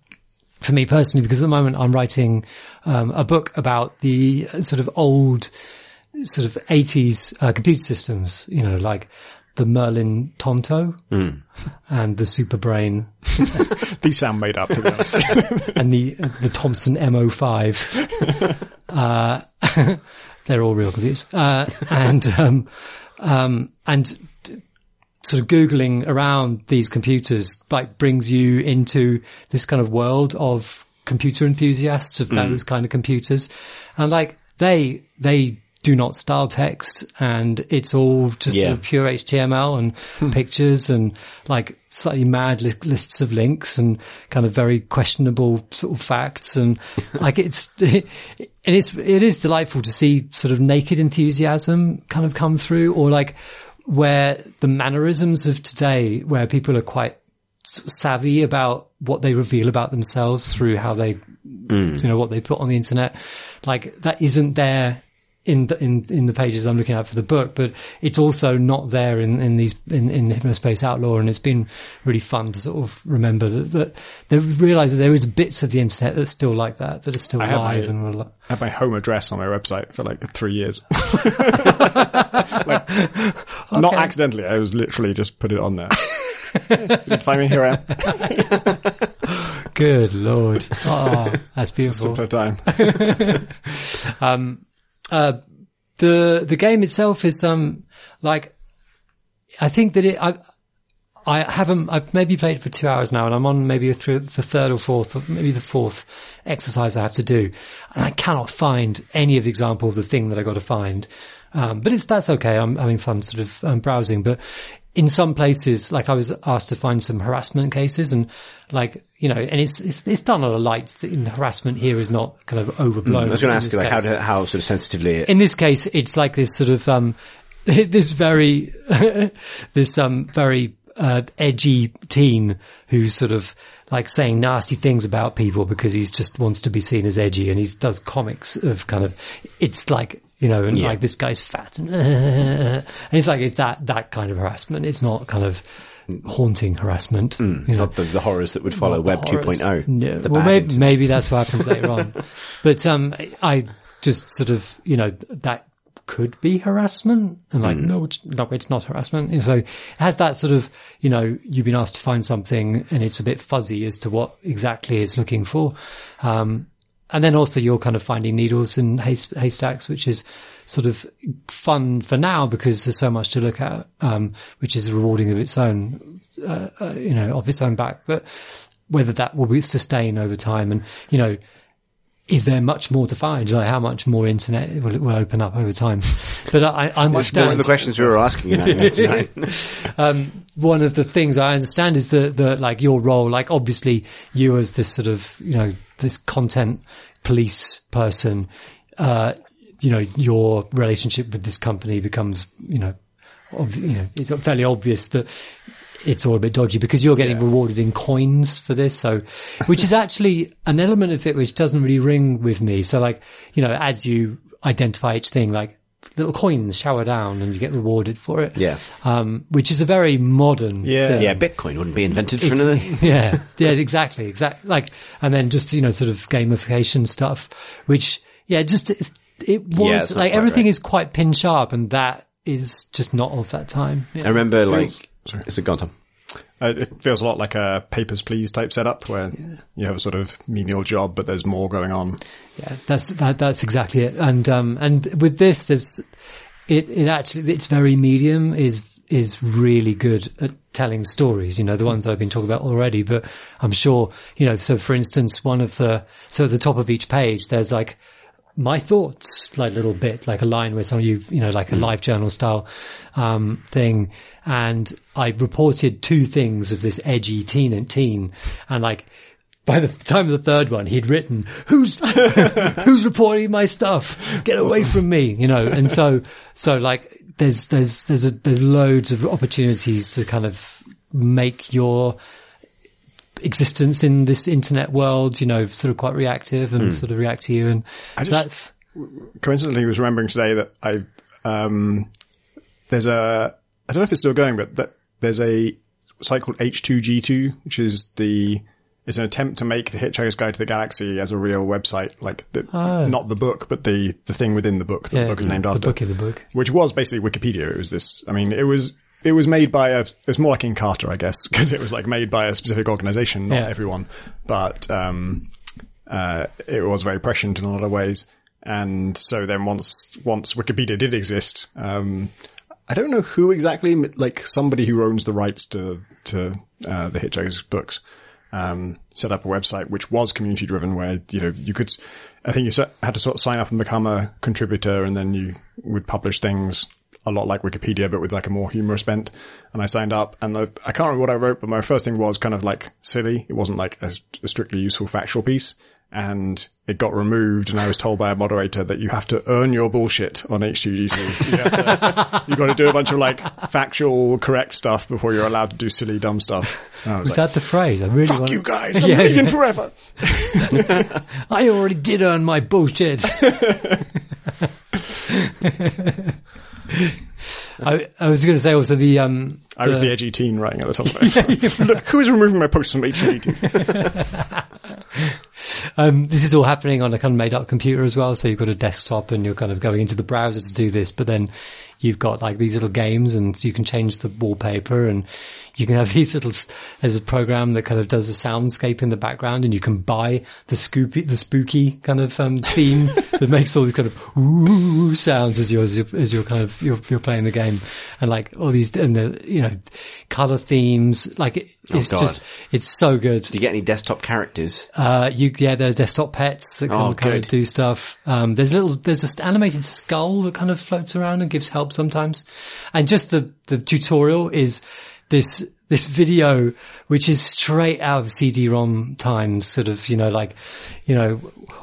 for me personally, because at the moment I'm writing, um, a book about the sort of old, sort of 80s uh, computer systems, you know, like the Merlin Tonto and the Super Brain These sound made up, to be honest. and the the Thomson MO5. Uh, they're all real computers. Uh, and um, um, and sort of googling around these computers like brings you into this kind of world of computer enthusiasts of those kind of computers, and like they they do not style text and it's all just Yeah. sort of pure HTML and hmm. pictures and like slightly mad li- lists of links and kind of very questionable sort of facts and like it's and it's it is delightful to see sort of naked enthusiasm kind of come through or like where the mannerisms of today where people are quite savvy about what they reveal about themselves through how they, hmm. you know, what they put on the internet. Like that isn't there in the, in, in the pages I'm looking at for the book, but it's also not there in, in these, in, in Hypnospace Outlaw. And it's been really fun to sort of remember that, that they realize that there is bits of the internet that's still like that, that are still have live my- and I had my home address on my website for like three years. Like, Not accidentally. I was literally just put it on there. Did find me here I am. Good lord. Oh, that's beautiful. Simpler time. Um, uh, the the game itself is um like I think that it I I haven't I've maybe played for two hours now and I'm on maybe through the third or fourth or maybe the fourth exercise I have to do. And I cannot find any of the example of the thing that I got to find. Um, but it's that's okay. I'm having fun sort of um, browsing. But in some places like I was asked to find some harassment cases and like you know and it's it's, it's done on a light the harassment here is not kind of overblown I was going to ask you, like, how, case how sort of sensitively it, in this case, it's like this sort of um, this very this um very uh, edgy teen who's sort of like saying nasty things about people because he's just wants to be seen as edgy, and he does comics of kind of it's like. You know, and Yeah. like this guy's fat, and, and it's like it's that that kind of harassment. It's not kind of haunting harassment. you know. not the, the horrors that would follow Web oh. Horrors. 2.0. No. Well, maybe, maybe that's what happens later on. But um, I just sort of, you know, that could be harassment, and like, no, it's no, it's not harassment. And so it has that sort of, you know, you've been asked to find something, and it's a bit fuzzy as to what exactly it's looking for. Um, and then also you're kind of finding needles in hays- haystacks, which is sort of fun for now because there's so much to look at, um, which is rewarding of its own, uh, uh, you know, of its own back. But whether that will be sustained over time and, you know, is there much more to find? Like how much more internet will, will open up over time? But I, I understand the questions we were asking in 1999. one of the things I understand is that the like your role, like obviously you as this sort of you know this content police person, uh, you know your relationship with this company becomes you know, ob- you know it's fairly obvious that it's all a bit dodgy because you're getting rewarded in coins for this. So, which is actually an element of it which doesn't really ring with me. So like, you know, as you identify each thing, like little coins shower down and you get rewarded for it. Yeah. Um, which is a very modern Yeah. thing. yeah, Bitcoin wouldn't be invented for It's- another. yeah, yeah, exactly, exactly. Like, and then just you know, sort of gamification stuff, which yeah, just it, it Yeah, was like everything right. is quite pin sharp, and that is just not of that time. Yeah. I remember, like, sorry. it's a gone Tom. Uh, it feels a lot like a papers please type setup where you have a sort of menial job, but there's more going on. Yeah, that's that, that's exactly it. And um and with this, there's it it actually its very medium is is really good at telling stories. You know, the ones I've been talking about already. But I'm sure you know. So, for instance, one of the so at the top of each page, there's like my thoughts, like a little bit, like a line where some of you, you know, like a LiveJournal style um, thing. And I reported two things of this edgy teen and teen, and like by the time of the third one, he'd written, "Who's who's reporting my stuff? Get away from me!" You know. And so, so like, there's there's there's a, there's loads of opportunities to kind of make your existence in this internet world, you know, sort of quite reactive and sort of react to you. And just- that's Coincidentally, was remembering today that I um, there's a I don't know if it's still going, but that there's a site called H2G2, which is the it's an attempt to make the Hitchhiker's Guide to the Galaxy as a real website, like the, not the book, but the the thing within the book that yeah, the book is named the after. book in the book. which was basically Wikipedia. It was this. I mean, it was it was made by a. It was more like in Encarta, I guess, because it was like made by a specific organization, not Yeah. everyone. But um, uh, it was very prescient in a lot of ways. And so then once once Wikipedia did exist, um, I don't know who exactly, like somebody who owns the rights to to uh, the Hitchhiker's books, um, set up a website which was community driven, where you know you could, I think you had to sort of sign up and become a contributor, and then you would publish things a lot like Wikipedia, but with like a more humorous bent. And I signed up, and the, I can't remember what I wrote, but my first thing was kind of like silly. It wasn't like a, a strictly useful factual piece. and it got removed and I was told by a moderator that you have to earn your bullshit on H2G2. You have to, you got to do a bunch of like factual correct stuff before you're allowed to do silly dumb stuff. And was Was like, that the phrase? I really fuck want you guys, I'm Yeah, leaving yeah. forever. I already did earn my bullshit. I, I was going to say also the um. I was the edgy teen writing at the top of it. Look, who is removing my posts from H2G2? Um, this is all happening on a kind of made up computer as well. So you've got a desktop and you're kind of going into the browser to do this, but then you've got like these little games and you can change the wallpaper and you can have these little, there's a program that kind of does a soundscape in the background and you can buy the scoopy, the spooky kind of, um, theme that makes all these kind of ooh sounds as you're, as you're, as you're kind of, you're, you're playing the game and like all these, and the, you know, color themes, like it, it's God. just, it's so good. Do you get any desktop characters? Uh, you yeah, there are desktop pets that can Oh, kind of do stuff. Um, there's a little there's this animated skull that kind of floats around and gives help sometimes, and just the the tutorial is this this video which is straight out of CD-ROM times, sort of you know like you know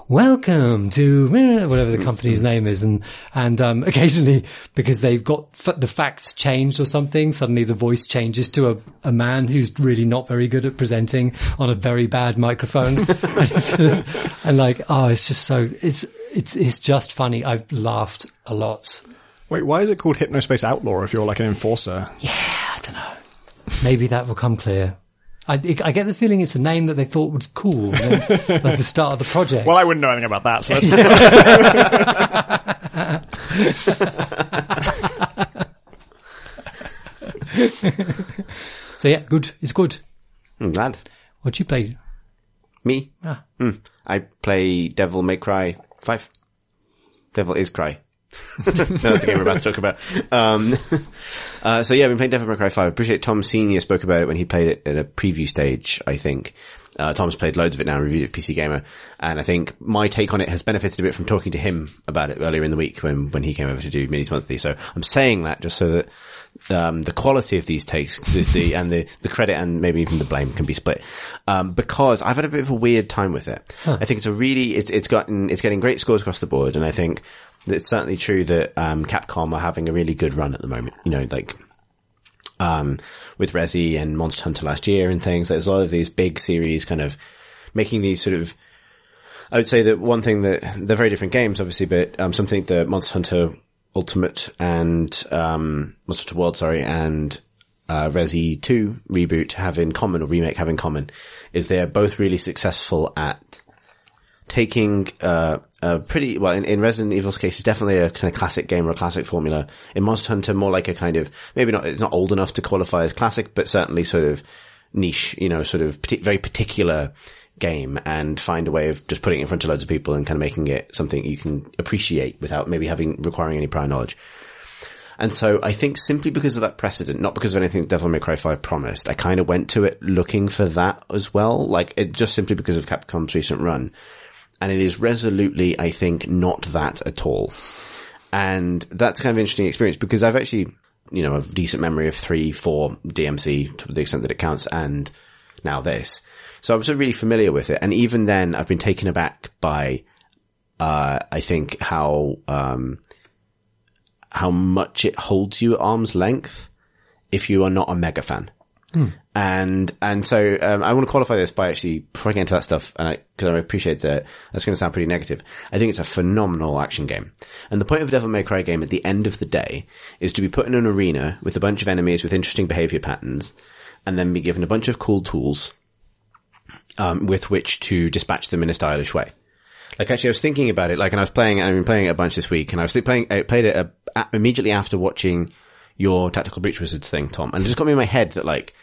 welcome to whatever the company's name is, and and um, occasionally because they've got f- the facts changed or something, suddenly the voice changes to a, a man who's really not very good at presenting on a very bad microphone, and, sort of- and like oh, it's just so it's it's it's just funny. I've laughed a lot. Wait, why is it called Hypnospace Outlaw if you're like an enforcer? Yeah, I don't know. Maybe that will come clear. I, I get the feeling it's a name that they thought was cool, and then, like the start of the project. Well, I wouldn't know anything about that, so that's so yeah, good. It's good. Hmm, lad. What you play? Me? Ah. Hmm. I play Devil May Cry 5. Devil is Cry. No, that's the game we're about to talk about. Um, uh, so yeah, I've been playing Devil May Cry 5. I appreciate Tom Senior spoke about it when he played it at a preview stage, I think. Uh, Tom's played loads of it now and reviewed it for PC Gamer. And I think my take on it has benefited a bit from talking to him about it earlier in the week when, when he came over to do Minis Monthly. So I'm saying that just so that, um, the quality of these takes, is the, and the, the credit and maybe even the blame can be split. Um, because I've had a bit of a weird time with it. I think it's a really, it's, it's gotten, it's getting great scores across the board. And I think it's certainly true that, um, Capcom are having a really good run at the moment. You know, like, um, with Resi and Monster Hunter last year and things. There's a lot of these big series kind of making these sort of, I would say that one thing that they're very different games, obviously, but, um, something that Monster Hunter Ultimate and, um, Monster Hunter World, sorry, and, uh, Resi 2 reboot have in common or remake have in common is they're both really successful at taking uh, a pretty well in, in Resident Evil's case, it's definitely a kind of classic game or a classic formula. In Monster Hunter, more like a kind of maybe not it's not old enough to qualify as classic, but certainly sort of niche, you know, sort of very particular game, and find a way of just putting it in front of loads of people and kind of making it something you can appreciate without maybe having requiring any prior knowledge. And so I think simply because of that precedent, not because of anything Devil May Cry 5 promised, I kind of went to it looking for that as well. Like it just simply because of Capcom's recent run. And it is resolutely, I think, not that at all. And that's kind of an interesting experience because I've actually, you know, a decent memory of three, four DMC to the extent that it counts and now this. So I'm sort of really familiar with it. And even then I've been taken aback by, uh, I think how, um, how much it holds you at arm's length if you are not a mega fan. And, and so, um, I want to qualify this by actually, before I get into that stuff, and cause I appreciate that that's going to sound pretty negative. I think it's a phenomenal action game. And the point of a Devil May Cry game at the end of the day is to be put in an arena with a bunch of enemies with interesting behavior patterns and then be given a bunch of cool tools, um, with which to dispatch them in a stylish way. Like actually, I was thinking about it. Like, and I was playing. I've been playing it a bunch this week, and I was playing. I played it uh, a, immediately after watching your Tactical Breach Wizards thing, Tom, and it just got me in my head that like,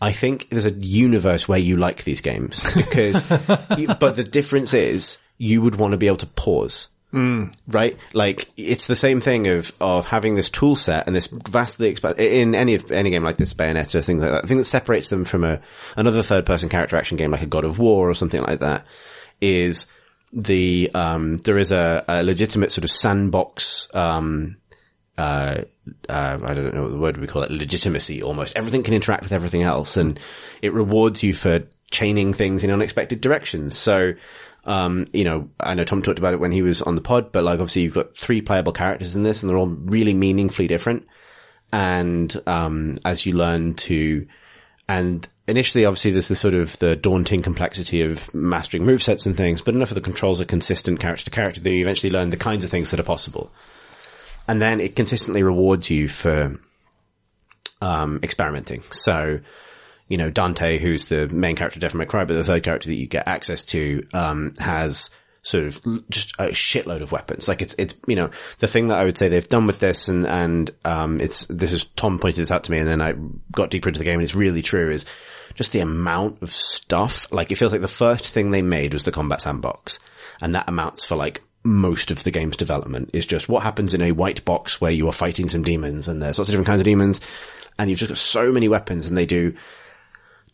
I think there's a universe where you like these games because, you, but the difference is you would want to be able to pause. Right? Like, it's the same thing of, of having this tool set and this vastly expand, in any of, any game like this, Bayonetta, things like that. The thing that separates them from a, another third person character action game like a God of War or something like that is the, um, there is a, a legitimate sort of sandbox, um, uh, uh, I don't know what the word we call it, legitimacy almost. Everything can interact with everything else and it rewards you for chaining things in unexpected directions. So, Um, you know, I know Tom talked about it when he was on the pod, but like obviously you've got three playable characters in this and they're all really meaningfully different. And, um, as you learn to, and initially obviously there's this sort of the daunting complexity of mastering movesets and things, but enough of the controls are consistent character to character that you eventually learn the kinds of things that are possible. And then it consistently rewards you for, um, experimenting. So, you know, Dante, who's the main character of Devil May Cry, but the third character that you get access to, um, has sort of just a shitload of weapons. Like it's, it's, you know, the thing that I would say they've done with this and, and, um, it's, this is, Tom pointed this out to me and then I got deeper into the game and it's really true is just the amount of stuff. Like it feels like the first thing they made was the combat sandbox and that amounts for like most of the game's development is just what happens in a white box where you are fighting some demons and there's lots of different kinds of demons and you've just got so many weapons and they do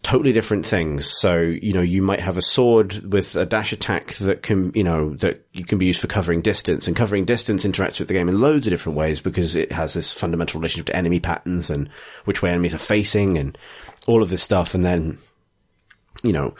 totally different things. So, you know, you might have a sword with a dash attack that can, you know, that you can be used for covering distance and covering distance interacts with the game in loads of different ways because it has this fundamental relationship to enemy patterns and which way enemies are facing and all of this stuff. And then, you know,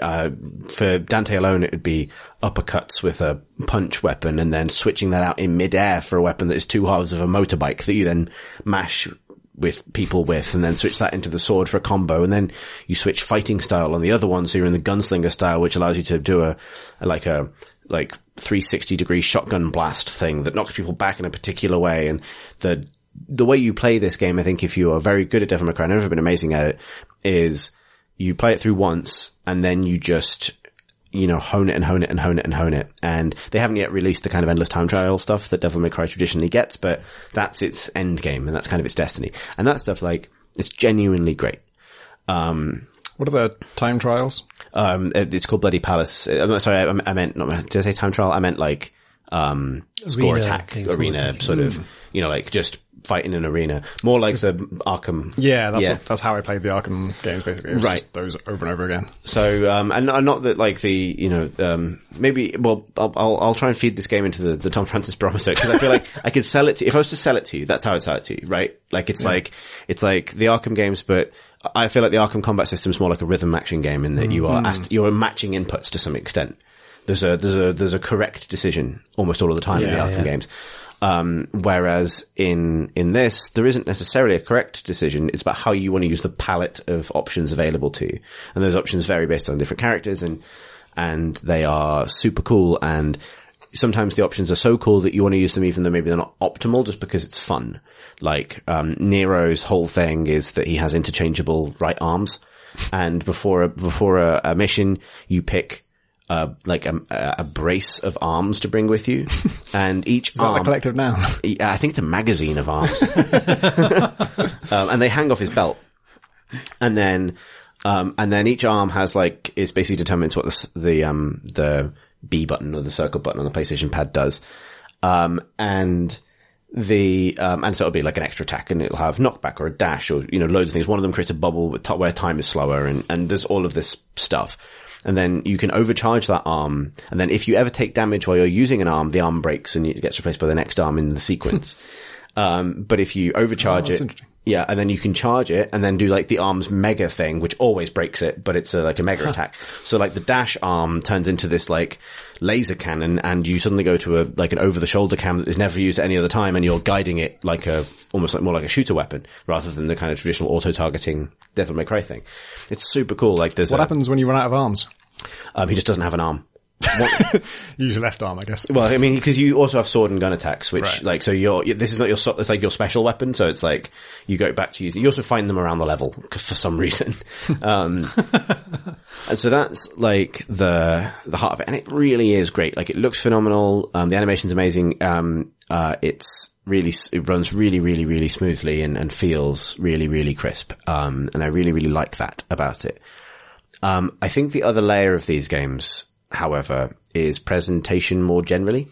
uh, for Dante alone, it would be uppercuts with a punch weapon and then switching that out in midair for a weapon that is two halves of a motorbike that you then mash with people with and then switch that into the sword for a combo and then you switch fighting style on the other one. So you're in the gunslinger style which allows you to do a, a like a like 360 degree shotgun blast thing that knocks people back in a particular way. And the the way you play this game I think if you are very good at Devil May Cry I've never been amazing at it is you play it through once and then you just you know, hone it and hone it and hone it and hone it. And they haven't yet released the kind of endless time trial stuff that Devil May Cry traditionally gets, but that's its end game and that's kind of its destiny. And that stuff, like, it's genuinely great. Um, What are the time trials? um, it- it's called Bloody Palace. Uh, I'm sorry, I, I meant, not, did I say time trial? I meant like, um, score attack, thing, arena, sort of, you know, like just fight in an arena. More like the Arkham. Yeah, that's Yeah. What, that's how I played the Arkham games basically. Right. just those over and over again. So, um, and, and not that like the, you know, um, maybe, well, I'll, I'll, I'll try and feed this game into the, the Tom Francis barometer because I feel like I could sell it to, if I was to sell it to you, that's how I'd sell it to you, right? Like it's like, it's like the Arkham games, but I feel like the Arkham combat system is more like a rhythm matching game in that you are asked, you're matching inputs to some extent. There's a, there's a, there's a correct decision almost all of the time in the Arkham yeah. games. Um, whereas in, in this, there isn't necessarily a correct decision. It's about how you want to use the palette of options available to you. And those options vary based on different characters and, and they are super cool. And sometimes the options are so cool that you want to use them even though maybe they're not optimal just because it's fun. Like, um, Nero's whole thing is that he has interchangeable right arms. And before a, before a, a mission, you pick uh, like a, a brace of arms to bring with you, and each Is arm. the collective noun? Yeah, I think it's a magazine of arms. um, and they hang off his belt. And then, um, and then each arm has like, is basically determines what the, the, um, the B button or the circle button on the PlayStation pad does. Um, and the, um, and so it'll be like an extra attack and it'll have knockback or a dash or, you know, loads of things. One of them creates a bubble with t- where time is slower and, and there's all of this stuff. And then you can overcharge that arm. And then if you ever take damage while you're using an arm, the arm breaks and it gets replaced by the next arm in the sequence. um, but if you overcharge Oh, it, interesting. Yeah, and then you can charge it and then do like the arm's mega thing, which always breaks it, but it's a, like a mega attack. So like the dash arm turns into this like laser cannon and you suddenly go to a, like an over the shoulder cam that is never used at any other time and you're guiding it like a, almost like more like a shooter weapon rather than the kind of traditional auto targeting Devil May Cry thing. It's super cool. Like there's What a, happens when you run out of arms? um, he just doesn't have an arm. Use your left arm, I guess. Well, I mean, because you also have sword and gun attacks, which Right. like, so you're, this is not your, it's like your special weapon. So it's like, you go back to using, you also find them around the level for some reason. Um, and so that's like the, the heart of it. And it really is great. Like it looks phenomenal. Um, the animation's amazing. Um, uh, it's really, it runs really, really, really smoothly and, and feels really, really crisp. Um, and I really, really like that about it. Um, I think the other layer of these games, however, is presentation more generally.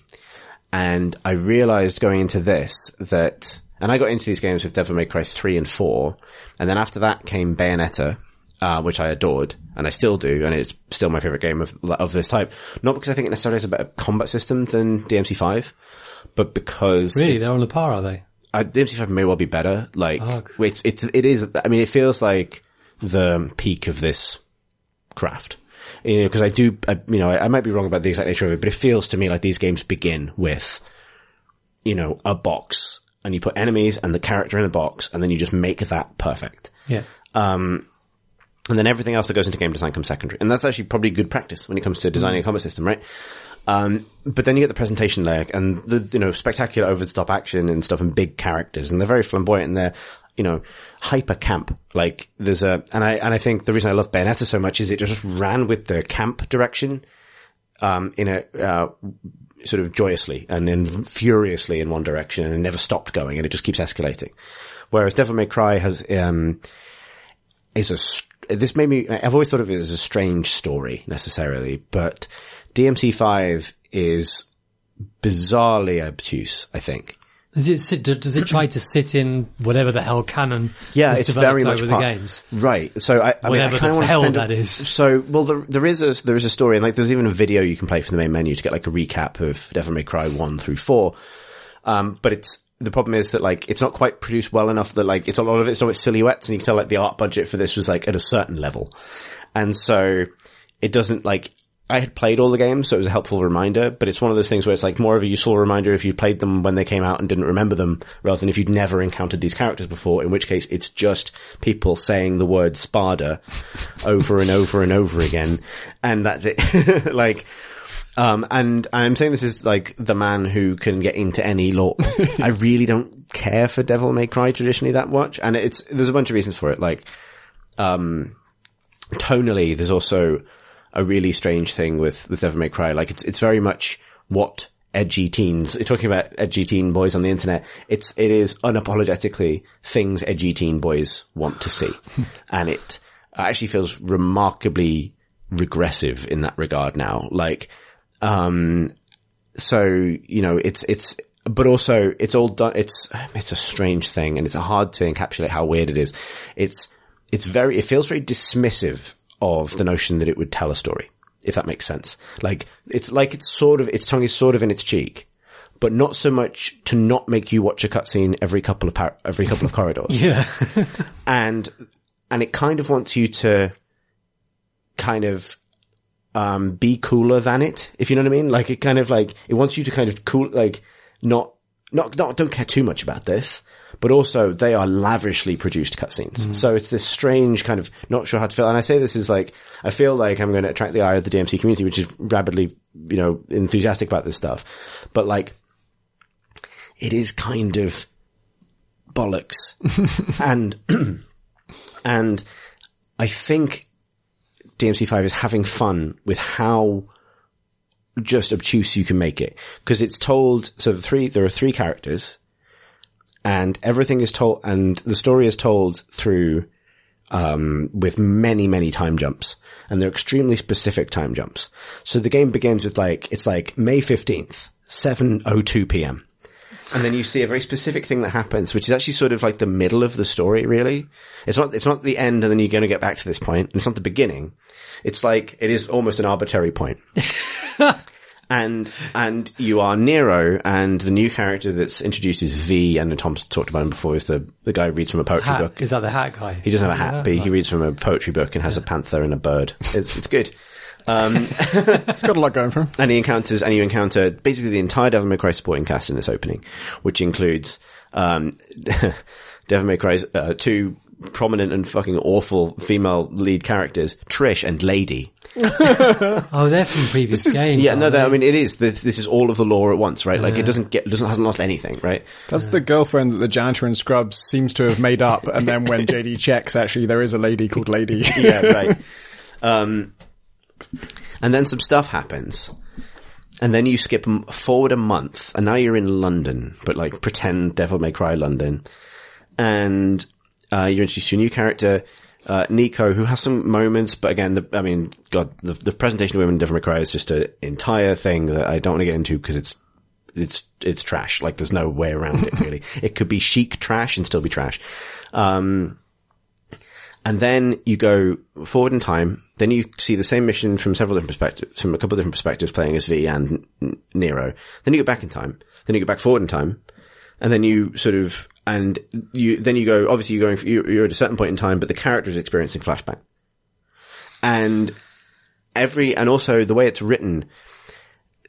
And I realized going into this that, and I got into these games with Devil May Cry 3 and 4, and then after that came Bayonetta, uh, which I adored, and I still do, and it's still my favorite game of, of this type. Not because I think it necessarily has a better combat system than DMC5, but because Really, they're on the par, are they? uh, DMC5 may well be better. Like, Oh, it's, it's, it is, I mean, it feels like the peak of this craft. You know, because I do, I, you know, I, I might be wrong about the exact nature of it, but it feels to me like these games begin with, you know, a box and you put enemies and the character in the box and then you just make that perfect. Yeah. Um, and then everything else that goes into game design comes secondary. And that's actually probably good practice when it comes to designing a combat system, right? Um, but then you get the presentation layer and the, you know, spectacular over the top action and stuff and big characters and they're very flamboyant and they're, you know, hyper camp. Like there's a, and I, and I think the reason I love Bayonetta so much is it just ran with the camp direction, um, in a, uh, sort of joyously and then furiously in one direction and never stopped going and it just keeps escalating. Whereas Devil May Cry has, um, is a, this made me, I've always thought of it as a strange story necessarily, but DMC5 is bizarrely obtuse, I think. Does it sit, does it try to sit in whatever the hell canon Yeah, is it's very much over part, the games? right. So I, I mean, I Whatever kind the of want to hell spend. that a, is. So, well, there, there is a there is a story, and like there's even a video you can play from the main menu to get like a recap of Devil May Cry one through four. Um, but it's the problem is that like it's not quite produced well enough that like it's a lot of it's always silhouettes, and you can tell like the art budget for this was like at a certain level, and so it doesn't like. I had played all the games, so it was a helpful reminder, but it's one of those things where it's like more of a useful reminder if you played them when they came out and didn't remember them, rather than if you'd never encountered these characters before, in which case it's just people saying the word Sparda over and over and over again, and that's it. like, um, and I'm saying this is like the man who can get into any lore. I really don't care for Devil May Cry traditionally that much, and it's, there's a bunch of reasons for it, like, um, tonally, there's also a really strange thing with, with Devil May Cry. Like it's, it's very much what edgy teens, you're talking about edgy teen boys on the internet. It's, it is unapologetically things edgy teen boys want to see. and it actually feels remarkably regressive in that regard now. Like, um, so, you know, it's, it's, but also it's all done, it's, it's a strange thing and it's hard to encapsulate how weird it is. It's, it's very, it feels very dismissive of the notion that it would tell a story, if that makes sense. Like, it's like it's sort of, its tongue is sort of in its cheek, but not so much to not make you watch a cutscene every couple of, par- every couple of corridors Yeah. and and it kind of wants you to kind of um be cooler than it if you know what i mean like it kind of like it wants you to kind of cool like not not not don't care too much about this but also they are lavishly produced cutscenes. Mm. So it's this strange kind of not sure how to feel. And I say this is like, I feel like I'm going to attract the eye of the DMC community, which is rapidly, you know, enthusiastic about this stuff. But like, it is kind of bollocks. and, and I think DMC5 is having fun with how just obtuse you can make it. Cause it's told, so the three, there are three characters and everything is told, and the story is told through, um, with many, many time jumps. And they're extremely specific time jumps. So the game begins with like, it's like May 15th, 7.02 p.m. And then you see a very specific thing that happens, which is actually sort of like the middle of the story, really. It's not, it's not the end and then you're going to get back to this point. It's not the beginning. It's like, it is almost an arbitrary point. and, and you are Nero and the new character that's introduced is V and Tom's talked about him before is the, the guy who reads from a poetry Hat. book. Is that the hat guy? He doesn't have a hat, but he reads from a poetry book and has a panther and a bird. It's, it's good. It's got a lot going for him. And he encounters, and you encounter basically the entire Devil May Cry supporting cast in this opening, which includes, um, Devil May Cry's, uh, two prominent and fucking awful female lead characters, Trish and Lady. Oh, they're from previous is- games. Yeah, no, aren't I mean, it is. This, this is all of the lore at once, right? Like, it doesn't get, doesn't, hasn't lost anything, right? That's the girlfriend that the janitor in Scrubs seems to have made up, and then when JD checks, actually there is a lady called Lady. yeah, right. Um, and then some stuff happens. And then you skip m- forward a month, and now you're in London, but like pretend Devil May Cry London. And, uh, you're introduced to a new character, uh, Nico, who has some moments, but again, the, I mean, God, the, the presentation of women in Devil May Cry is just an entire thing that I don't want to get into because it's, it's, it's trash. Like there's no way around it really. it could be chic trash and still be trash. Um, and then you go forward in time. Then you see the same mission from several different perspectives, from a couple of different perspectives, playing as V and N- Nero. Then you go back in time. Then you go back forward in time, and then you sort of and you then you go. Obviously, you're going. You're, at a certain point in time, but the character is experiencing flashback, and every, and also the way it's written,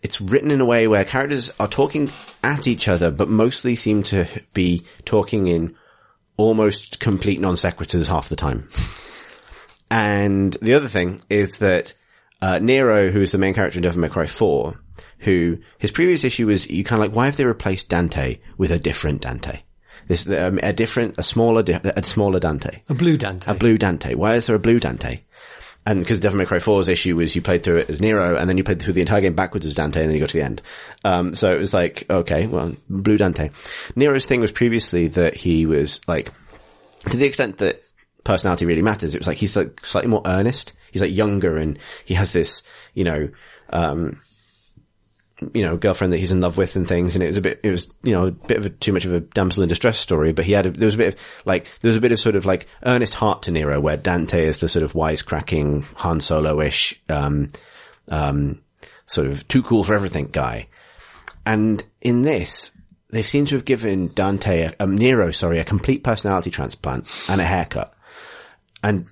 it's written in a way where characters are talking at each other, but mostly seem to be talking in almost complete non sequiturs half the time. And the other thing is that uh, Nero, who is the main character in Devil May Cry 4, who his previous issue was you kind of like, why have they replaced Dante with a different Dante? This um, a different, a smaller, a smaller Dante, A blue Dante. a blue Dante. Why is there a blue Dante? And because Devil May Cry 4's issue was you played through it as Nero, and then you played through the entire game backwards as Dante, and then you got to the end. Um, so it was like, okay, well, blue Dante. Nero's thing was previously that he was like, to the extent that personality really matters, it was like he's like slightly more earnest. He's like younger and he has this, you know, um, you know, girlfriend that he's in love with and things. And it was a bit, it was, you know, a bit of a, too much of a damsel in distress story, but he had, a, there was a bit of like, there was a bit of sort of like earnest heart to Nero where Dante is the sort of wisecracking Han Solo-ish, um, um, sort of too cool for everything guy. And in this, they seem to have given Dante, a, um, Nero, sorry, a complete personality transplant and a haircut. And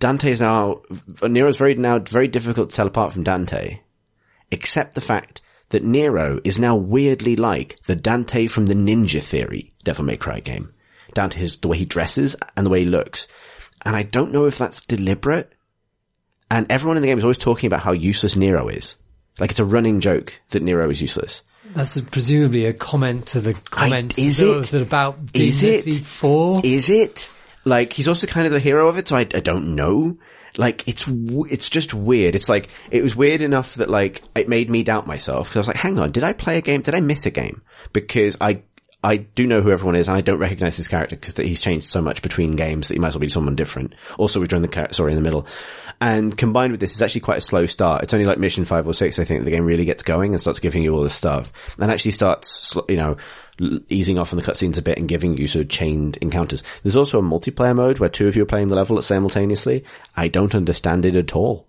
Dante is now, Nero's very now very difficult to tell apart from Dante, except the fact that Nero is now weirdly like the Dante from the Ninja Theory Devil May Cry game. Down to his, the way he dresses and the way he looks. And I don't know if that's deliberate. And everyone in the game is always talking about how useless Nero is. Like it's a running joke that Nero is useless. That's presumably a comment to the comments is it? about Is it? Four. Is it? Like, he's also kind of the hero of it, so I, I don't know. Like, it's, it's just weird. It's like, it was weird enough that like, it made me doubt myself, because I was like, hang on, did I play a game? Did I miss a game? Because I, I do know who everyone is, and I don't recognize his character because he's changed so much between games that he might as well be someone different. Also, we joined the char- story in the middle. And combined with this, it's actually quite a slow start. It's only like mission five or six, I think, the game really gets going and starts giving you all this stuff. And actually starts, you know, easing off on the cutscenes a bit and giving you sort of chained encounters. There's also a multiplayer mode where two of you are playing the level simultaneously. I don't understand it at all.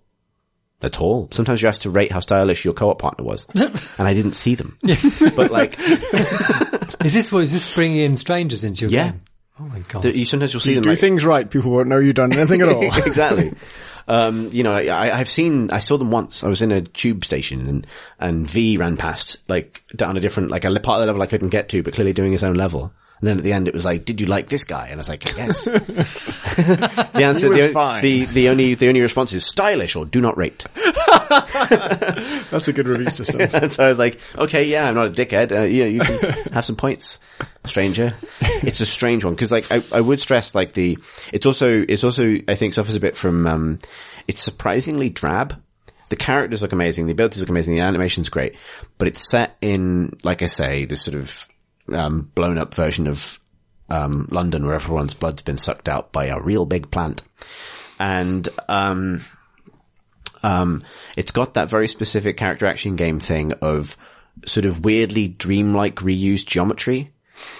At all. Sometimes you're asked to rate how stylish your co-op partner was. and I didn't see them. but like, Is this what is this bringing in strangers into your Yeah. game? Oh my god! you sometimes you'll see You them do like, things right, people won't know you've done anything at all. exactly. Um, you know, I, I've seen, I saw them once. I was in a tube station and, and V ran past, like, down a different, like, a part of the level I couldn't get to, but clearly doing his own level. And then at the end it was like, did you like this guy? And I was like, yes. the answer, was the, fine. the, the only, the only response is stylish or do not rate. That's a good review system. and so I was like, okay, yeah, I'm not a dickhead. Uh, yeah, you can have some points, stranger. It's a strange one because, like, I, I would stress like the. It's also, it's also, I think, suffers a bit from. um It's surprisingly drab. The characters look amazing, the abilities look amazing, the animation's great, but it's set in, like I say, this sort of um, blown up version of um, London where everyone's blood's been sucked out by a real big plant, and um, um, it's got that very specific character action game thing of sort of weirdly dreamlike reused geometry.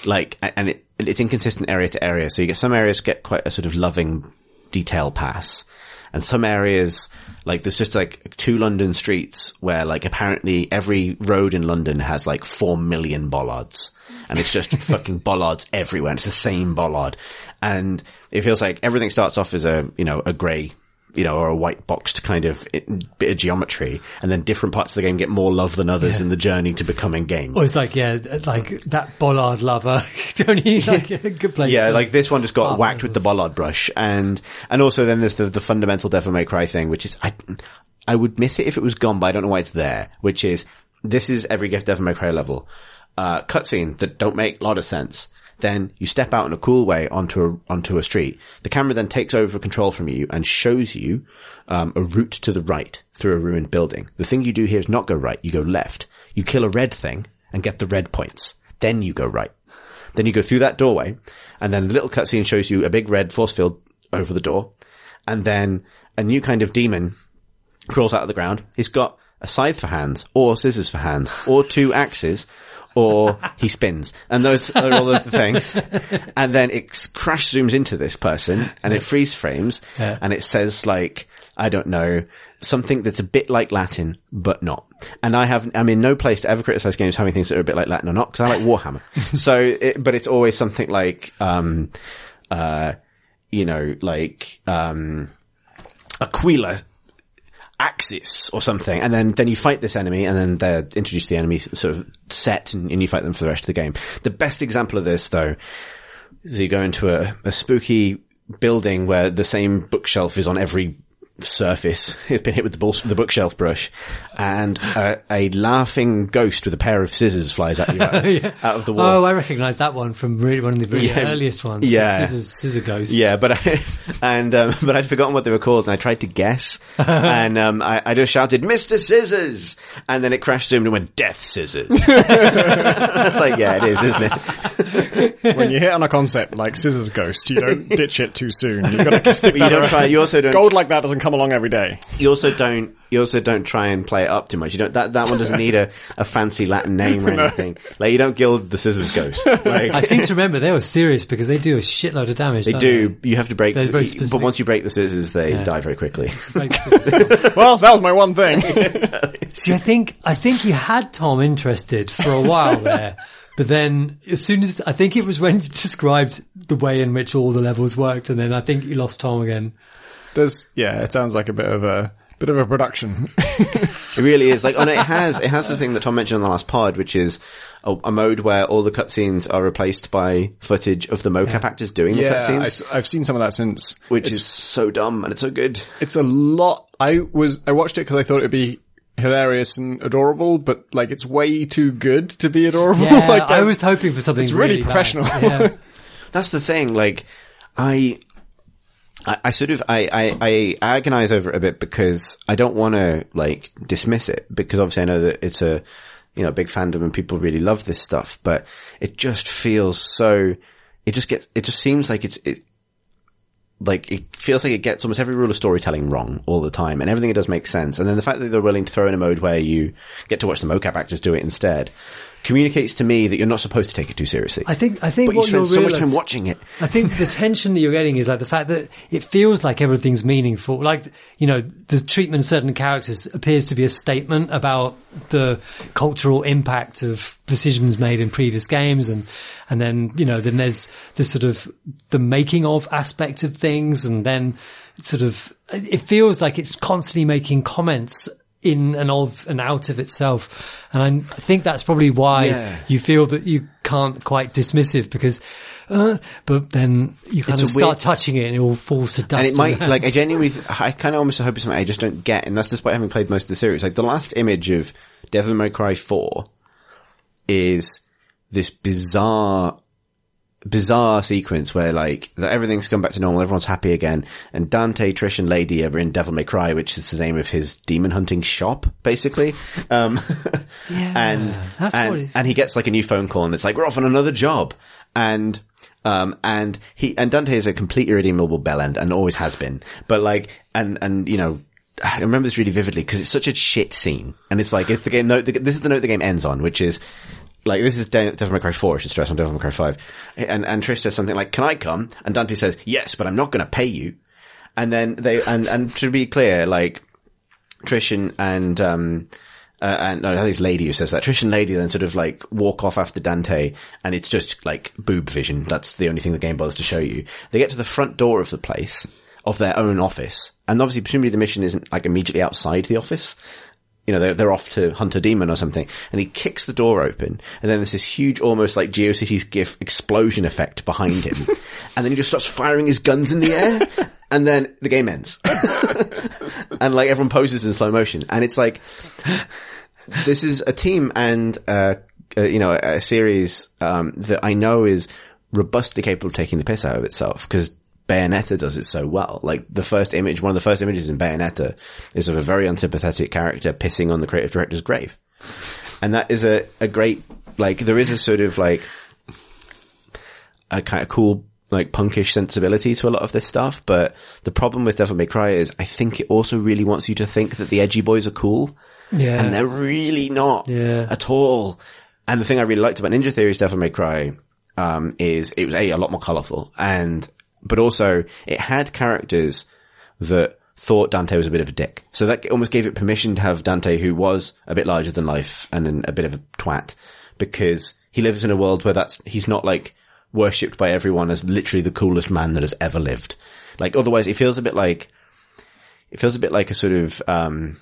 Like, and it, it's inconsistent area to area. So you get some areas get quite a sort of loving detail pass. And some areas, like there's just like two London streets where like apparently every road in London has like four million bollards. And it's just fucking bollards everywhere. And it's the same bollard. And it feels like everything starts off as a, you know, a grey you know, or a white boxed kind of bit of geometry, and then different parts of the game get more love than others in the journey to becoming game. Or it's like yeah, like that bollard lover. Don't he? Like a good place. Yeah, like this one just got whacked with the bollard brush, and and also then there's the the fundamental Devil May Cry thing, which is I I would miss it if it was gone, but I don't know why it's there. Which is this is every gift Devil May Cry level, uh, cutscene that don't make a lot of sense. Then you step out in a cool way onto a onto a street. The camera then takes over control from you and shows you um, a route to the right through a ruined building. The thing you do here is not go right; you go left. You kill a red thing and get the red points. Then you go right. Then you go through that doorway, and then a little cutscene shows you a big red force field over the door, and then a new kind of demon crawls out of the ground. He's got a scythe for hands, or scissors for hands, or two axes, or he spins. And those are all of the things. And then it crash zooms into this person, and it freeze frames, Yeah. and it says like, I don't know, something that's a bit like Latin, but not. And I have, I'm in no place to ever criticize games having things that are a bit like Latin or not, because I like Warhammer. so, it, but it's always something like, um, uh, you know, like, um, Aquila Axis or something, and then then you fight this enemy, and then they're introduced to the enemy sort of set, and, and you fight them for the rest of the game. The best example of this, though, is you go into a, a spooky building where the same bookshelf is on every surface. It's been hit with the, the bookshelf brush, and uh, a laughing ghost with a pair of scissors flies at you out, out of the wall. Oh, I recognise that one from really one of the very Yeah. earliest ones. Yeah. Scissors, Scissor Ghost. Yeah, but I, and um, but I'd forgotten what they were called, and I tried to guess, and um, I, I just shouted, "Mr. Scissors!" and then it crashed to him and went, "Death Scissors." I was like, "Yeah, it is, isn't it?" when you hit on a concept like Scissors Ghost, you don't ditch it too soon. You've got to stick you that don't around. try. You also don't. Gold like that doesn't come along every day. You also don't. You also don't try and play it up too much. You don't. That that one doesn't need a, a fancy Latin name or anything. Like you don't gild the Scissors Ghost. Like, I seem to remember they were serious because they do a shitload of damage. They don't do. You have to break. They're very but once you break the scissors, they die very quickly. Well, that was my one thing. See, I think I think you had Tom interested for a while there, but then as soon as I think it was when you described the way in which all the levels worked, and then I think you lost Tom again. There's, yeah, it sounds like a bit of a bit of a production. It really is like, oh no, it has, it has the thing that Tom mentioned on the last pod, which is a, a mode where all the cutscenes are replaced by footage of the mocap actors doing the yeah, cutscenes, I, have seen some of that since. which it's, is so dumb and it's so good. it's a lot. I was I watched it because I thought it'd be hilarious and adorable, but like it's way too good to be adorable. Yeah, like I was hoping for something It's really bad. professional. Yeah. That's the thing. Like, I, I, I sort of, I, I, I agonize over it a bit because I don't want to like dismiss it because obviously I know that it's a, you know, big fandom and people really love this stuff, but it just feels so, it just gets, it just seems like it's, it, like it feels like it gets almost every rule of storytelling wrong all the time and everything it does make sense. And then the fact that they're willing to throw in a mode where you get to watch the mocap actors do it instead communicates to me that you're not supposed to take it too seriously. I think I think but you what spend you'll so much time watching it. I think the tension that you're getting is like the fact that it feels like everything's meaningful. Like, you know, the treatment of certain characters appears to be a statement about the cultural impact of decisions made in previous games. And, and then, you know, then there's the sort of the making of aspect of things. And then sort of, it feels like it's constantly making comments in and of and out of itself. And I'm, I think that's probably why Yeah. you feel that you can't quite dismiss it because, uh, but then you kind It's of start weird- touching it and it all falls to dust. And it might, like, I genuinely, I kind of almost hope it's something I just don't get, and that's despite having played most of the series. Like, the last image of Devil May Cry 4 is this bizarre, bizarre sequence where, like, everything's come back to normal, everyone's happy again, and Dante, Trish, and Lady are in Devil May Cry, which is the name of his demon hunting shop, basically. Um, and, that's and, what and he gets like a new phone call and it's like, we're off on another job. And, um, and he, and Dante is a completely irredeemable bellend and always has been. But like, and, and, you know, I remember this really vividly because it's such a shit scene. And it's like, it's the game note, the, this is the note the game ends on, which is, like, this is De- Devil May Cry 4, I should stress on Devil May Cry 5. And, and Trish says something like, can I come? And Dante says, yes, but I'm not going to pay you. And then they, and, and to be clear, like, Trish and, and um, uh, and no, I think it's Lady who says that. Trish and Lady then sort of like walk off after Dante and it's just like boob vision. That's the only thing the game bothers to show you. They get to the front door of the place, of their own office. And obviously, presumably the mission isn't like immediately outside the office. You know, they're, they're off to hunt a demon or something. And he kicks the door open and then there's this huge, almost like GeoCities GIF explosion effect behind him. and then he just starts firing his guns in the air. And then the game ends. and like everyone poses in slow motion. And it's like, this is a team and, uh, uh, you know, a, a series, um, that I know is robustly capable of taking the piss out of itself because Bayonetta does it so well. Like the first image, one of the first images in Bayonetta is of a very unsympathetic character pissing on the creative director's grave. And that is a, a great, like, there is a sort of like, a kind of cool, like punkish sensibility to a lot of this stuff. But the problem with Devil May Cry is I think it also really wants you to think that the edgy boys are cool. Yeah. And they're really not Yeah. at all. And the thing I really liked about Ninja Theory's Devil May Cry, um, is it was a, a lot more colorful and, but also it had characters that thought Dante was a bit of a dick. So that almost gave it permission to have Dante who was a bit larger than life and an, a bit of a twat because he lives in a world where that's, he's not like worshipped by everyone as literally the coolest man that has ever lived. Like otherwise it feels a bit like, it feels a bit like a sort of, um,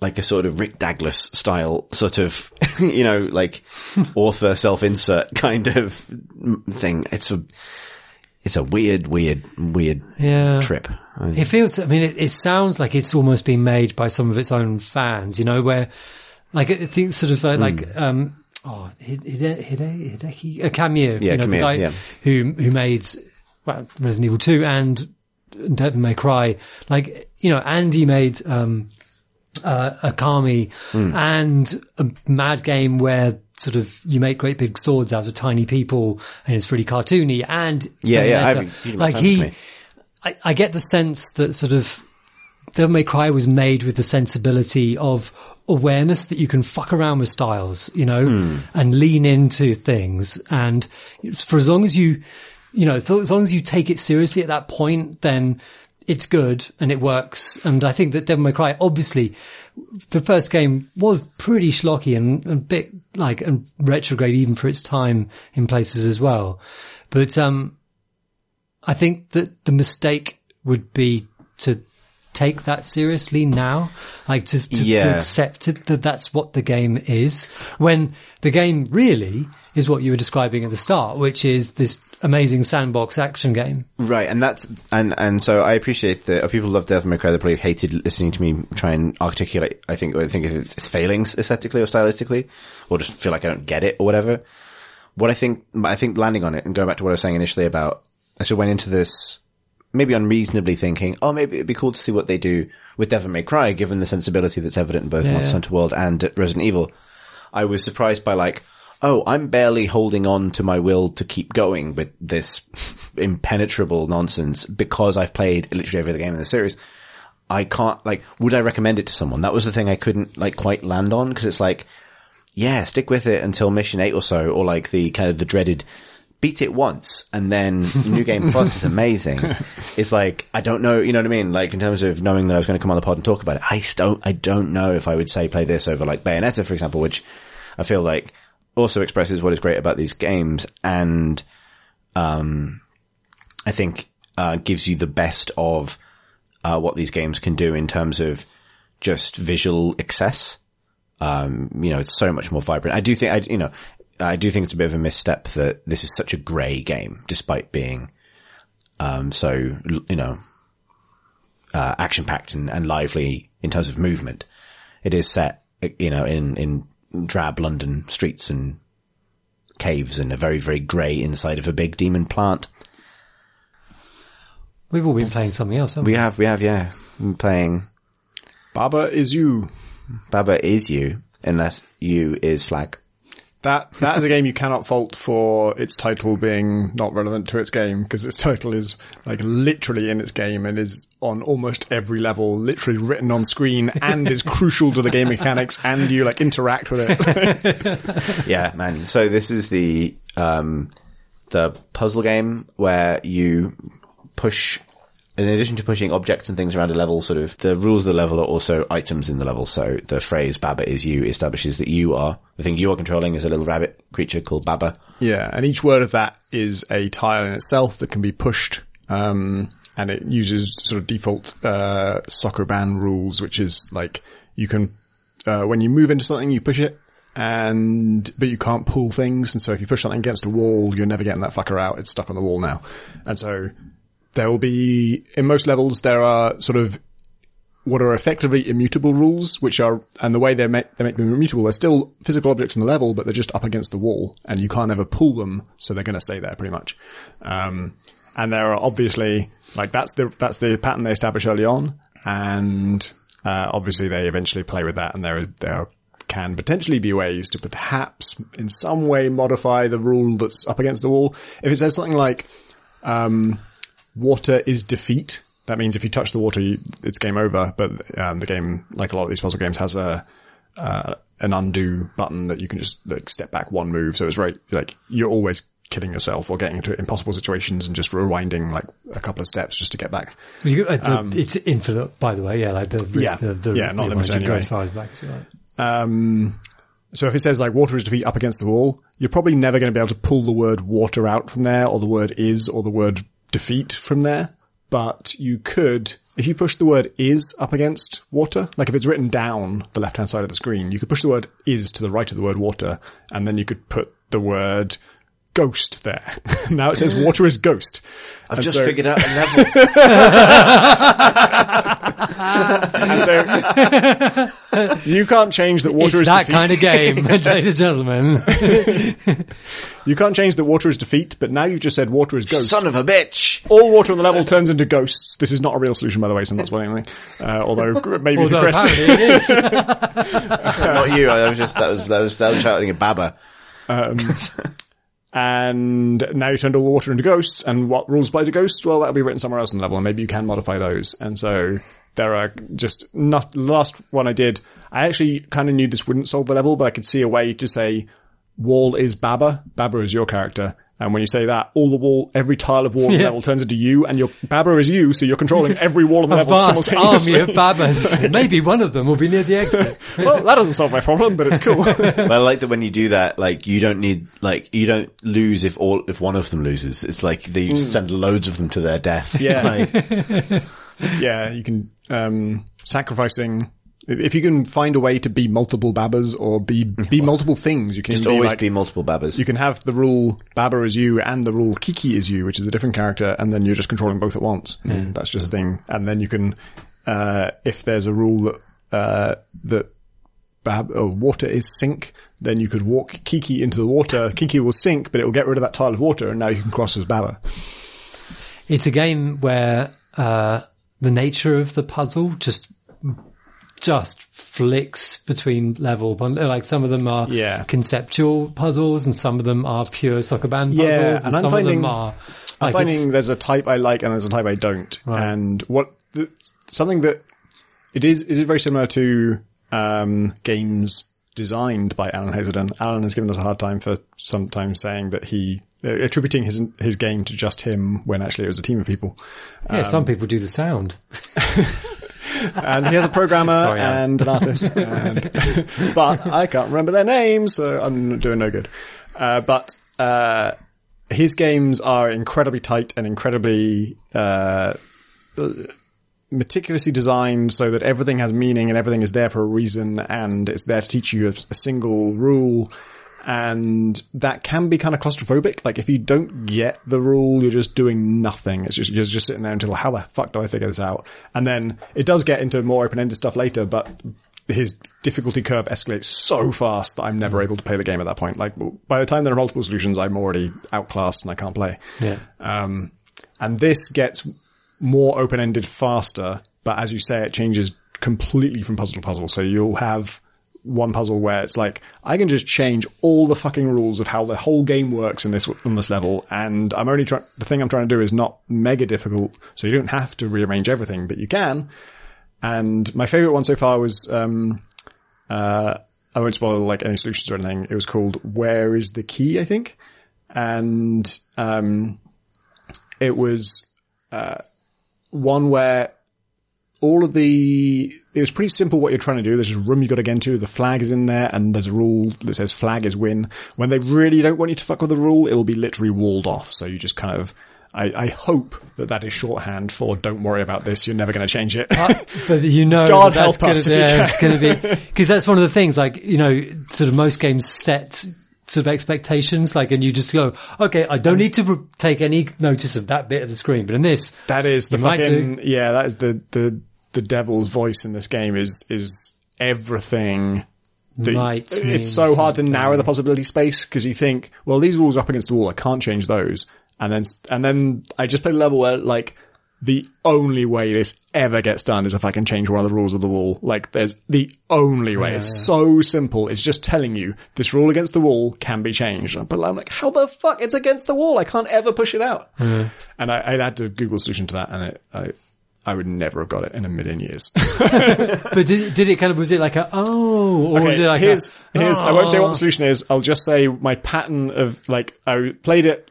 like a sort of Rick Douglas style sort of, you know, like author self-insert kind of thing. It's a, it's a weird, weird, weird Yeah. trip. It feels, I mean, it, it sounds like it's almost been made by some of its own fans, you know, where, like, I think sort of uh, like, Hmm. um, oh, Hide, Hide, Hide, Hideki, uh, Kamiya, Yeah, you know, the guy yeah. who, who made, well, Resident Evil 2 and Devil May Cry. Like, you know, Andy made, um, uh, Okami Hmm. and a mad game where sort of you make great big swords out of tiny people and it's really cartoony and Yeah, yeah, I Bayonetta. have a huge amount like of time for he. I, I get the sense that sort of Devil May Cry was made with the sensibility of awareness that you can fuck around with styles, you know, Hmm. and lean into things. And for as long as you, you know, as long as you take it seriously at that point, then it's good and it works. And I think that Devil May Cry, obviously, the first game was pretty schlocky and a bit like and retrograde even for its time in places as well. But, um, I think that the mistake would be to take that seriously now, like to, to, to accept it that that's what the game is when the game really is what you were describing at the start, which is this amazing sandbox action game. Right, and that's and and so I appreciate that uh, people love Devil May Cry. They probably hated listening to me try and articulate. I think I think it's its failings aesthetically or stylistically, or just feel like I don't get it or whatever. What I think, I think landing on it and going back to what I was saying initially about, I sort of went into this maybe unreasonably thinking, oh, maybe it'd be cool to see what they do with Devil May Cry, given the sensibility that's evident in both Yeah. Monster Hunter World and Resident Evil. I was surprised by like, oh, I'm barely holding on to my will to keep going with this impenetrable nonsense because I've played literally every other game in the series. I can't, like, would I recommend it to someone? That was the thing I couldn't, like, quite land on, because it's like, yeah, stick with it until mission eight or so, or like the kind of the dreaded beat it once and then New Game Plus is amazing. It's like, I don't know, you know what I mean? Like in terms of knowing that I was going to come on the pod and talk about it, I don't, I don't know if I would say play this over like Bayonetta, for example, which I feel like also expresses what is great about these games and, um, I think, uh, gives you the best of, uh, what these games can do in terms of just visual excess. Um, you know, it's so much more vibrant. I do think, I, you know, I do think it's a bit of a misstep that this is such a grey game, despite being, um, so, you know, uh, action packed and, and lively in terms of movement. It is set, you know, in, in drab London streets and caves and a very, very grey inside of a big demon plant. We've all been playing something else, haven't we? We have, we have, yeah, We're playing Baba is you. Baba is you, unless you is flag. That that is a game you cannot fault for its title being not relevant to its game because its title is like literally in its game and is on almost every level, literally written on screen and is crucial to the game mechanics and you like interact with it. Yeah, man. So this is the um the puzzle game where you push in addition to pushing objects and things around a level, sort of the rules of the level are also items in the level. So the phrase Baba is you establishes that you are the thing you are controlling is a little rabbit creature called Baba. yeah, and each word of that is a tile in itself that can be pushed. Um, and it uses sort of default uh, Sokoban rules, which is like you can uh, when you move into something, you push it, and but you can't pull things. And so if you push something against a wall, you're never getting that fucker out. It's stuck on the wall now. And so there will be in most levels there are sort of what are effectively immutable rules, which are and the way they make they make them immutable, they're still physical objects in the level, but they're just up against the wall, and you can't ever pull them, so they're going to stay there pretty much. Um, and there are obviously like that's the that's the pattern they establish early on, and uh, obviously they eventually play with that, and there there can potentially be ways to perhaps in some way modify the rule that's up against the wall. If it says something like um, water is defeat. That means if you touch the water, you, it's game over. But um, the game, like a lot of these puzzle games, has a uh, an undo button that you can just like step back one move. So it's right, like you're always killing yourself or getting into impossible situations and just rewinding like a couple of steps just to get back. You, uh, the, it's infinite, by the way. Yeah, like the Yeah. the, the, Yeah, not the limited anyway. as far as back as you like. Um, so if it says like water is defeat up against the wall, you're probably never going to be able to pull the word water out from there or the word is or the word defeat from there. But you could if you push the word is up against water, like if it's written down the left hand side of the screen, you could push the word is to the right of the word water, and then you could put the word ghost there. now it says water is ghost. I've And just so- figured out a level. And so you can't change that water it's is that defeat. kind of game, ladies and gentlemen. You can't change that water is defeat, but now you've just said water is ghost. Son of a bitch! All water on the level turns into ghosts. This is not a real solution, by the way, so I'm not spoiling anything. Uh, although maybe Although Chris. apparently it is. Not you. I was just that was that was that was shouting at Baba. And now you turned all the water into ghosts. And what rules apply to ghosts? Well, that'll be written somewhere else in the level, and maybe you can modify those. And so there are just not the last one I did. I actually kind of knew this wouldn't solve the level, but I could see a way to say wall is Baba. Baba is your character. And when you say that, all the wall, every tile of wall Yeah. level turns into you, and your Baba is you, so you're controlling every wall in the A level vast simultaneously. army of babas. Maybe one of them will be near the exit. well, that doesn't solve my problem, but it's cool. But I like that when you do that, like you don't need, like you don't lose if all if one of them loses. It's like they just send loads of them to their death. Yeah. Like, yeah, you can um, sacrificing. If you can find a way to be multiple Babas or be be multiple things, you can just be always like, be multiple Babas. You can have the rule Baba is you and the rule Kiki is you, which is a different character, and then you're just controlling both at once. And That's just a thing. And then you can, uh, if there's a rule that uh, that Bab or water is sink, then you could walk Kiki into the water. Kiki will sink, but it will get rid of that tile of water, and now you can cross as Baba. It's a game where uh, the nature of the puzzle just just flicks between level. Like some of them are Yeah. conceptual puzzles, and some of them are pure Sokoban puzzles, Yeah, and, and I'm some of finding- them are. I'm finding there's a type I like and there's a type I don't. And what the, something that it is is it very similar to um, games designed by Alan Hazelden. Alan has given us a hard time for sometimes saying that he uh, attributing his his game to just him when actually it was a team of people. yeah, um, some people do the sound. And he has a programmer Sorry, and an artist, and, but I can't remember their names, so I'm doing no good. Uh, but uh, his games are incredibly tight and incredibly uh, meticulously designed so that everything has meaning and everything is there for a reason and it's there to teach you a, a single rule. And that can be kind of claustrophobic. Like if you don't get the rule, you're just doing nothing. It's just, you're just sitting there until how the fuck do I figure this out? And then it does get into more open-ended stuff later, but his difficulty curve escalates so fast that I'm never able to play the game at that point. Like by the time there are multiple solutions, I'm already outclassed and I can't play. Yeah. Um, and this gets more open-ended faster, but as you say, it changes completely from puzzle to puzzle. So you'll have one puzzle where it's like, I can just change all the fucking rules of how the whole game works in this, on this level. And I'm only trying, the thing I'm trying to do is not mega difficult. So you don't have to rearrange everything, but you can. And my favorite one so far was, um, uh, I won't spoil like any solutions or anything. It was called Where is the Key, I think. And, um, it was, uh, one where all of the, it was pretty simple what you're trying to do. There's a room you got to get into. The flag is in there and there's a rule that says flag is win. When they really don't want you to fuck with the rule, it'll be literally walled off. So you just kind of, I, I hope that that is shorthand for don't worry about this. You're never going to change it. Uh, but you know God that that's help us gonna, yeah, it's going to be because that's one of the things. Like you know, sort of most games set sort of expectations. Like, and you just go, okay, I don't need to re- take any notice of that bit of the screen, but in this, That is the fucking yeah. That is the the the devil's voice in this game. Is is everything. Might it's so hard to narrow the possibility space because you think, well, these rules are up against the wall. I can't change those. And then and then I just played a level where like the only way this ever gets done is if I can change one of the rules of the wall. Like there's the only way. it's so simple. It's just telling you this rule against the wall can be changed. But I'm like, how the fuck? It's against the wall. I can't ever push it out. Hmm. And I, I had to Google a solution to that and it, I, I would never have got it in a million years. but did, did it kind of was it like a oh, or was it like here's, a, here's, I won't say what "Oh." the solution is. I'll just say my pattern of like, I played it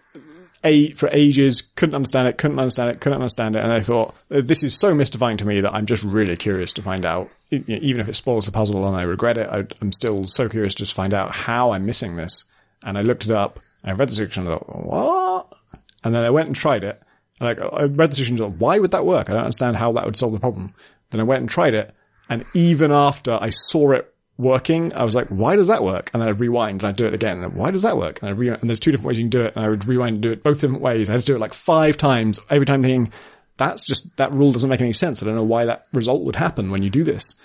a for ages, couldn't understand it, couldn't understand it, couldn't understand it. And I thought, uh, this is so mystifying to me that I'm just really curious to find out, you know, even if it spoils the puzzle and I regret it, I, I'm still so curious to just find out how I'm missing this. And I looked it up and I read the solution and I thought, what? And then I went and tried it. Like I read the solution, like, why would that work? I don't understand how that would solve the problem. Then I went and tried it, and even after I saw it working, I was like, why does that work? And then I'd rewind and I'd do it again. And why does that work? And I and there's two different ways you can do it. And I would rewind and do it both different ways. I had to do it like five times every time thinking, that's just, that rule doesn't make any sense. I don't know why that result would happen when you do this.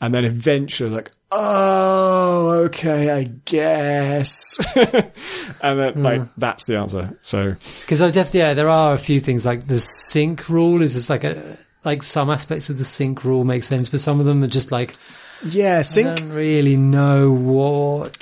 And then eventually like, oh, okay, I guess. and then like, hmm. that's the answer. So Because I definitely, yeah, there are a few things like the sink rule is just like a, like some aspects of the sink rule make sense, but some of them are just like, yeah, I sink. don't really know what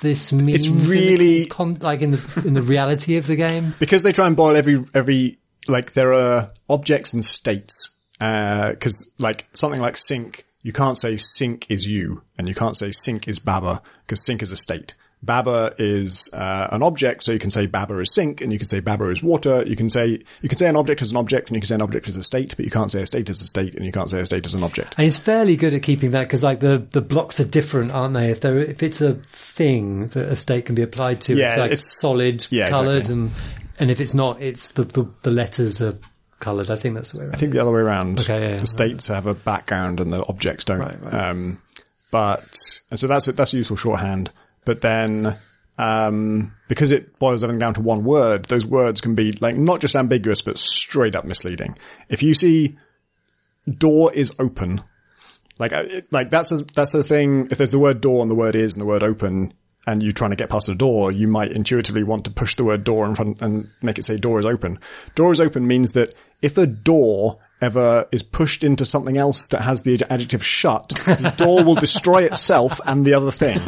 this means. in the really- con- like in the in the reality of the game. because they try and boil every every like there are objects and states uh, because like something like sink you can't say sink is you and you can't say sink is baba because sink is a state baba is uh, an object so you can say baba is sink and you can say baba is water you can say you can say an object is an object and you can say an object is a state but you can't say a state is a state and you can't say a state is an object And it's fairly good at keeping that because like the, the blocks are different, aren't they? If they're, if it's a thing that a state can be applied to, Yeah, it's like it's- solid, yeah, coloured, exactly. and and if it's not, it's the the, the letters are coloured. I think that's the way. Around. I think the other way around. Okay, yeah, yeah. the states have a background and the objects don't. Right, right. Um, but and so that's a, that's a useful shorthand. But then um, because it boils everything down to one word, those words can be like not just ambiguous but straight up misleading. If you see door is open, like uh, it, like that's a that's a thing. If there's the word door and the word is and the word open. And you're trying to get past the door, you might intuitively want to push the word door in front and make it say door is open. Door is open means that if a door ever is pushed into something else that has the adjective shut, the door will destroy itself and the other thing.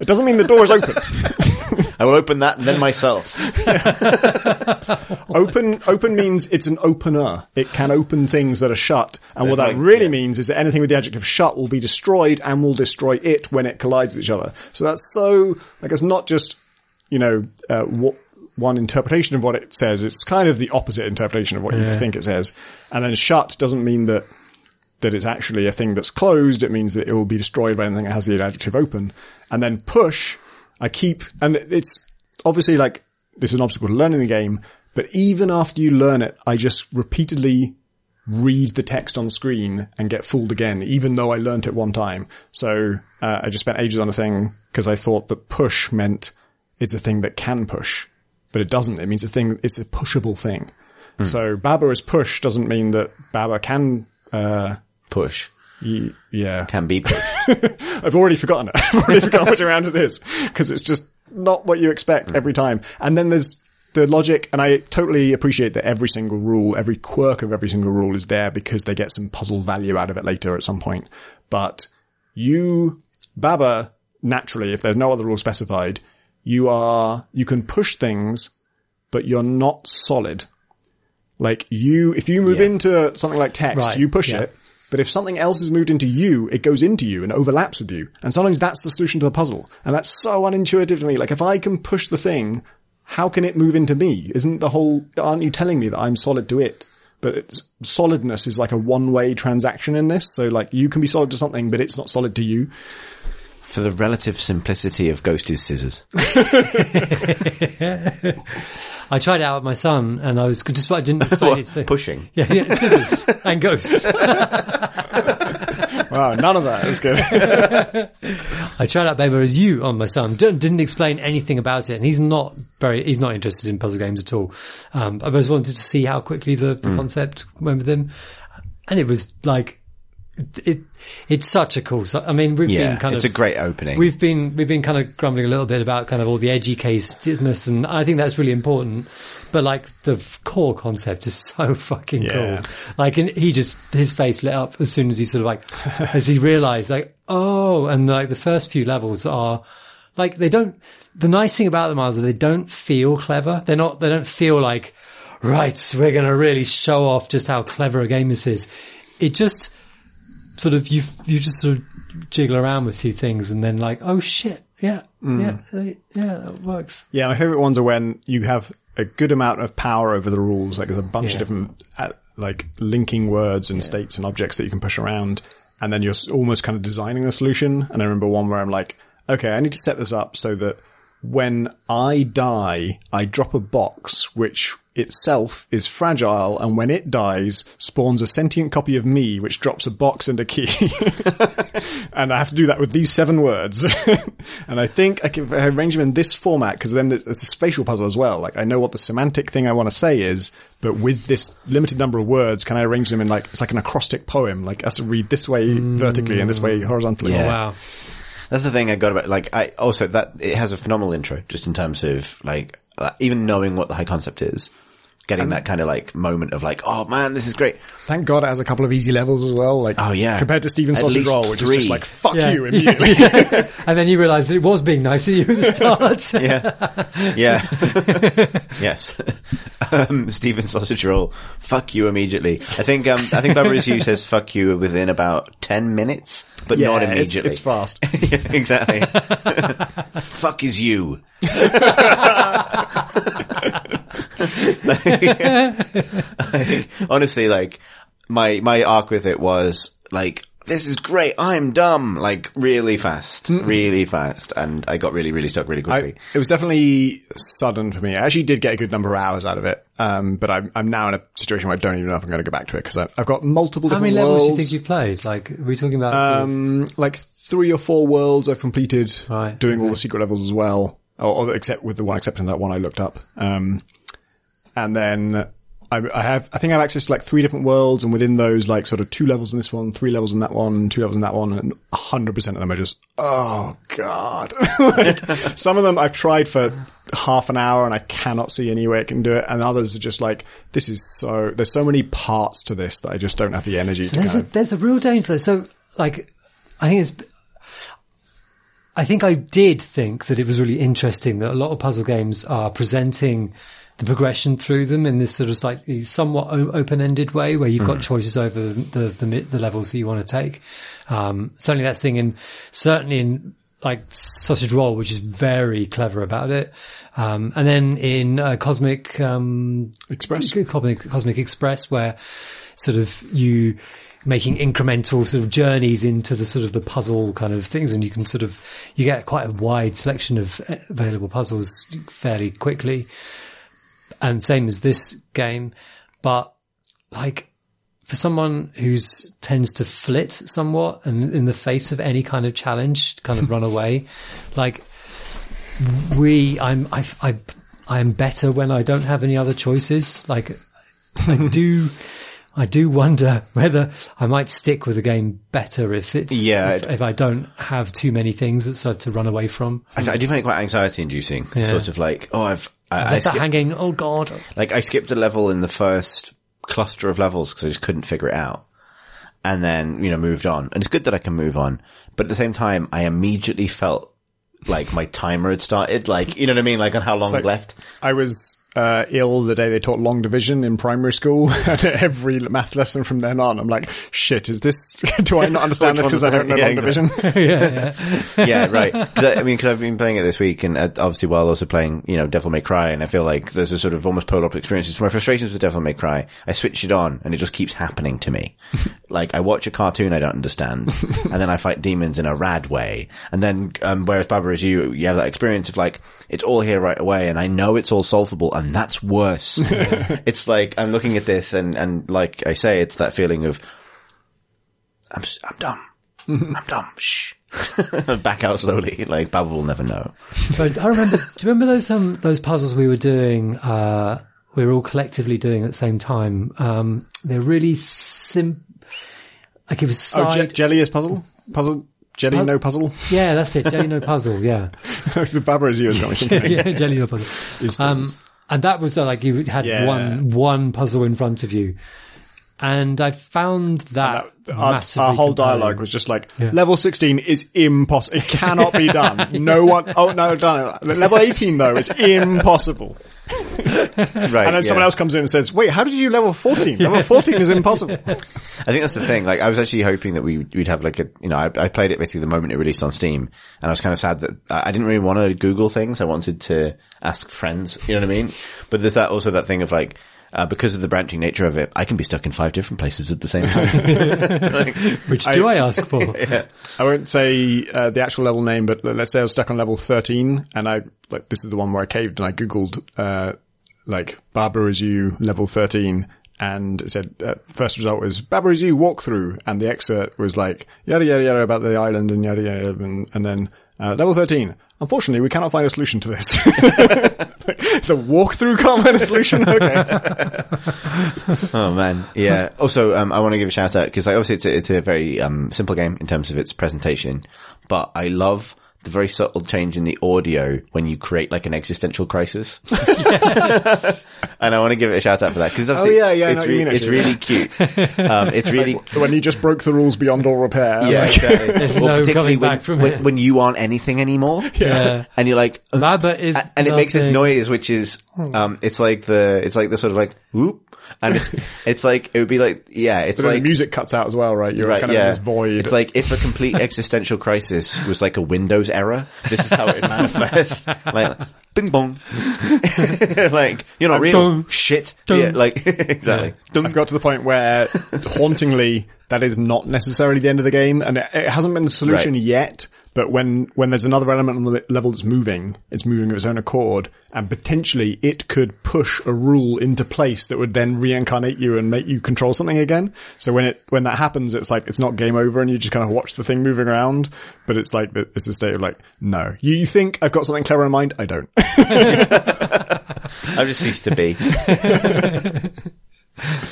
It doesn't mean the door is open. I will open that and then myself. Open, open means it's an opener. It can open things that are shut. And what that really yeah. means is that anything with the adjective shut will be destroyed and will destroy it when it collides with each other. So that's so, like, it's not just, you know, uh, what, one interpretation of what it says. It's kind of the opposite interpretation of what you think it says. And then shut doesn't mean that that it's actually a thing that's closed. It means that it will be destroyed by anything that has the adjective open. And then push, I keep, and it's obviously like, this is an obstacle to learning the game, but even after you learn it, I just repeatedly read the text on screen and get fooled again, even though I learnt it one time. So, uh, I just spent ages on a thing because I thought that push meant it's a thing that can push, but it doesn't. It means a thing, it's a pushable thing. So Baba is push doesn't mean that Baba can, uh, Push. Ye- yeah. Can be. I've already forgotten it. I've already forgotten which round it is because it's just not what you expect every mm. time. And then there's the logic, and I totally appreciate that every single rule, every quirk of every single rule is there because they get some puzzle value out of it later at some point. But you, Baba, naturally, if there's no other rule specified, you are, you can push things, but you're not solid. Like you, if you move Yeah. into something like text, Right, you push yeah. it. But if something else is moved into you, it goes into you and overlaps with you. And sometimes that's the solution to the puzzle. And that's so unintuitive to me. Like if I can push the thing, how can it move into me? Isn't the whole, aren't you telling me that I'm solid to it? But solidness is like a one-way transaction in this. So like you can be solid to something, but it's not solid to you. For the relative simplicity of Ghost is scissors. I tried it out with my son, and I was just I didn't explain its thing. Pushing. Yeah, yeah, scissors and ghosts. Wow, none of that is good. I tried out Baba is you on my son. D- didn't explain anything about it, and he's not very. He's not interested in puzzle games at all. Um, I just wanted to see how quickly the, the concept went with him, and it was like it. It's such a cool. So, I mean, we've Yeah, been kind it's of a great opening. We've been we've been kind of grumbling a little bit about kind of all the edgy casedness, and I think that's really important. But like the core concept is so fucking Yeah. cool. Like and he just his face lit up as soon as he sort of like as he realised like oh, and like the first few levels are like they don't. The nice thing about them is that they don't feel clever. They're not. They don't feel like right. We're going to really show off just how clever a game this is. It just sort of you you just sort of jiggle around with a few things and then like oh shit yeah yeah uh, yeah that works Yeah, my favorite ones are when you have a good amount of power over the rules. Like there's a bunch Yeah. of different, uh, like linking words and states and objects that you can push around. And then you're almost kind of designing the solution. And I remember one where I'm like, okay, I need to set this up so that when I die, I drop a box, which itself is fragile, and when it dies, spawns a sentient copy of me, which drops a box and a key. and I have to do that with these seven words. and I think I can arrange them in this format because then it's a spatial puzzle as well. Like I know what the semantic thing I want to say is, but with this limited number of words, can I arrange them in like it's like an acrostic poem? Like I have to read this way vertically and this way horizontally. Yeah. Wow. That's the thing I got about, like, I also, that, it has a phenomenal intro, just in terms of, like, uh, even knowing what the high concept is. Getting that kind of, like, moment of, like, oh man, this is great. Thank God it has a couple of easy levels as well. Like Oh, yeah. compared to Stephen's At Sausage Roll, which is just like fuck Yeah. you immediately. And then you realised it was being nice to you at the start. Yeah. Yeah. yes. Um, Steven Sausage Roll, fuck you immediately. I think, um, I think Barbara you says fuck you within about 10 minutes, but Yeah, not immediately. it's fast. yeah, exactly. fuck is you. honestly, like my my arc with it was like this is great. I'm dumb. Like really fast, really fast, and I got really really stuck really I, quickly. it was definitely sudden for me. I actually did get a good number of hours out of it, um, but I'm, I'm now in a situation where I don't even know if I'm going to go back to it because I've got multiple How different many levels do you think you've played? Like, are we talking about? sort of- um, like three or four worlds I've completed, Right, doing all the secret levels as well, or, or except with the one exception that one I looked up. Um, and then I, I have, I think I have access to like three different worlds, and within those, like sort of two levels in this one, three levels in that one, two levels in that one, and hundred percent of them are just, oh god. like, some of them I've tried for half an hour and I cannot see any way I can do it, and others are just like, this is so. There's so many parts to this that I just don't have the energy to there's a, of. there's a real danger there. So, like, I think it's. I think I did think that it was really interesting that a lot of puzzle games are presenting the progression through them in this sort of slightly somewhat open-ended way where you've got choices over the, the, the levels that you want to take. Um, certainly that's thing in, certainly in like sausage roll, which is very clever about it. Um, and then in uh, cosmic, um, Express? Cosmic, Cosmic Express, where sort of you making incremental sort of journeys into the sort of the puzzle kind of things, and you can sort of you get quite a wide selection of uh, available puzzles fairly quickly. And same as this game, but like for someone who's tends to flit somewhat and in the face of any kind of challenge, kind of run away, like we, I'm, I, I, I am better when I don't have any other choices. Like I do, I do wonder whether I might stick with the game better if it's, Yeah, if, if I don't have too many things that start to run away from. I, I do find it quite anxiety inducing. Sort of like, oh, I've, I, I Left skip- hanging. Oh God. like I skipped a level in the first cluster of levels because I just couldn't figure it out. And then, you know, moved on. And it's good that I can move on. But at the same time, I immediately felt like my timer had started. Like, you know what I mean? Like on how long like- left. I was uh, ill the day they taught long division in primary school, and every math lesson from then on, I'm like, shit, is this? Do I not understand this because I one- don't know Yeah, long division? yeah, right. 'Cause I, I mean, because I've been playing it this week, and uh, obviously while also playing, you know, Devil May Cry, and I feel like there's a sort of almost polar opposite experiences. For my frustrations with Devil May Cry, I switch it on, and it just keeps happening to me. like I watch a cartoon I don't understand, and then I fight demons in a rad way, and then um, whereas Baba is you, you have that experience of like it's all here right away, and I know it's all solvable, and that's worse. it's like I'm looking at this, and and like I say, it's that feeling of I'm s- I'm dumb. I'm dumb. Shh. Back out slowly. Like Baba will never know. But I remember. do you remember those um those puzzles we were doing? Uh, we were all collectively doing at the same time. Um, they're really sim. Like it was Oh, side. Je- jelly is puzzle? Puzzle? Jelly Pu- no puzzle? yeah, that's it. Jelly no puzzle. Yeah, the Baba is you has got yeah, jelly no puzzle. Um, and that was uh, like you had Yeah. one one puzzle in front of you, and I found that, That- our, our whole compelling. dialogue was just like, Yeah. level 16 is impossible. It cannot be done. No one, oh no, done it. Level 18 though is impossible. Right. And then yeah. someone else comes in and says, wait, how did you level 14? Level 14 is impossible. I think that's the thing. Like, I was actually hoping that we, we'd have like a, you know, I, I played it basically the moment it released on Steam, and I was kind of sad that I I didn't really want to Google things. I wanted to ask friends, you know what I mean? But there's that also that thing of like, uh, because of the branching nature of it, I can be stuck in five different places at the same time. Like, Which do I, ask for? I won't say uh, the actual level name, but let's say I was stuck on level 13 and I, like, this is the one where I caved and I Googled, uh, like Baba is you level 13 and it said uh, first result was Baba is you walkthrough and the excerpt was like yada yada yada about the island and yada yada and, and then uh, level 13 unfortunately we cannot find a solution to this. The walkthrough can't find a solution? Okay. Oh man, yeah. Also, um, I want to give a shout out because like, obviously it's a, it's a very um, simple game in terms of its presentation, but I love the very subtle change in the audio when you create like an existential crisis. and I want to give it a shout out for that because Oh, yeah, yeah, it's, what you it's actually, really cute. Um, it's really. when you just broke the rules beyond all repair Yeah, like- exactly. There's Well, no particularly coming when, back from when, it. when you aren't anything anymore. Yeah. And you're like, uh, Baba is and it makes this noise, which is, um, it's like the, it's like the sort of like, whoop. And it's, it's like, it would be like, yeah, it's like, the music cuts out as well right you're right, kind of yeah. in this void It's like if a complete existential crisis was like a Windows error, this is how it manifests. like, bing bong. like, you're not real. Dun. Shit. Dun. Yeah, like, exactly. I've got to the point where hauntingly that is not necessarily the end of the game and it, it hasn't been the solution Right. yet. But when, when there's another element on the level that's moving, it's moving of its own accord and potentially it could push a rule into place that would then reincarnate you and make you control something again. So when it, when that happens, it's like, it's not game over and you just kind of watch the thing moving around, but it's like, it's a state of like, no, you, you think I've got something clever in mind? I don't. I've just used to be.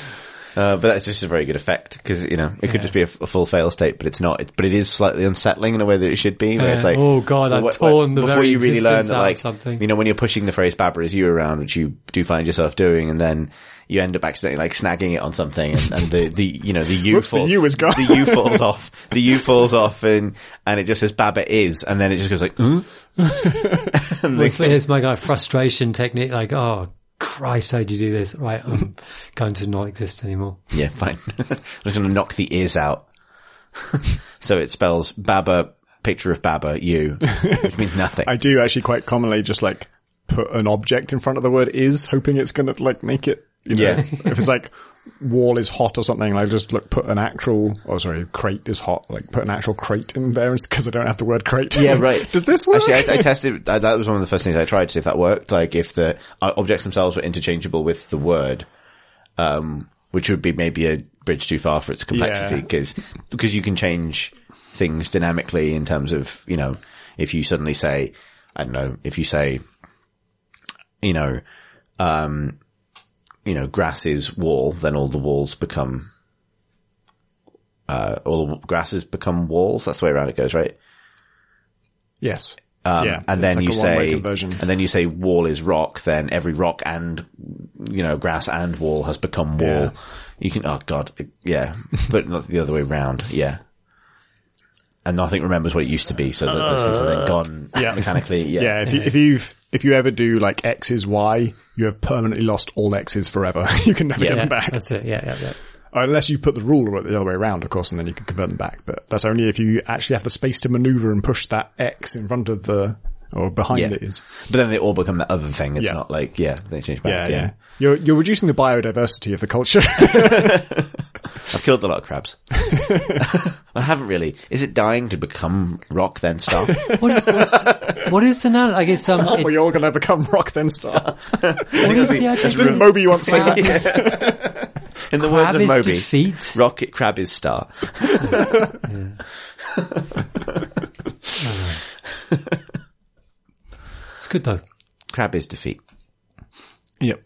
Uh, but that's just a very good effect because you know it could just be a, f- a full fail state, but it's not. It, but it is slightly unsettling in a way that it should be. Where it's like, Oh, God, I've what- torn the before very you really learn existence that, like, something. you know, when you're pushing the phrase "Baba is you" around, which you do find yourself doing, and then you end up accidentally like snagging it on something, and, and the the you know the U Whoops, the falls, U is gone. the U falls off, the U falls off, and and it just says "Baba is," and then it just goes like, "Huh?" and It's, my kind of frustration technique. Like, oh Christ, how'd you do this? Right, I'm mm-hmm. going to not exist anymore. Yeah, fine. I'm just going to knock the ears out. so it spells Baba, picture of Baba, you, which means nothing. I do actually quite commonly just like put an object in front of the word is, hoping it's going to like make it, you know, Yeah. if it's like wall is hot or something, like just like put an actual, oh sorry, crate is hot, like put an actual crate in there because I don't have the word crate. yeah, right. Does this work? Actually, I, I tested, that that was one of the first things I tried to see if that worked. Like if the uh, objects themselves were interchangeable with the word, um, which would be maybe a bridge too far for its complexity Yeah. because, because you can change things dynamically in terms of, you know, if you suddenly say, I don't know, if you say, you know, um, you know, grass is wall, then all the walls become, uh, all the grasses become walls. That's the way around it goes, right? yes. Um, yeah. and then like you say, and then you say wall is rock, then every rock and, you know, grass and wall has become wall. Yeah. You can, oh god, yeah, but not the other way round, yeah. And nothing remembers what it used to be, so that this is then gone Uh, yeah. mechanically, yeah. yeah, if you, if you if you ever do like X is Y, you have permanently lost all X's forever. you can never Yeah. get them back. that's it. Yeah, yeah, yeah. Unless you put the ruler the other way around, of course, and then you can convert them back. But that's only if you actually have the space to maneuver and push that X in front of the, or behind Yeah. it is. But then they all become that other thing. It's Yeah. not like, yeah, they change back. Yeah, Yeah, yeah. You're, you're reducing the biodiversity of the culture. I've killed a lot of crabs. I haven't really. Is it dying to become rock then star? What is, what's, what is the noun? I guess, um, it, We're all going to become rock then star. what is the adjective? Didn't Moby once say Crab- that? In the Crab words of is Moby, defeat. rocket crab is star. It's good though. Crab is defeat. Yep.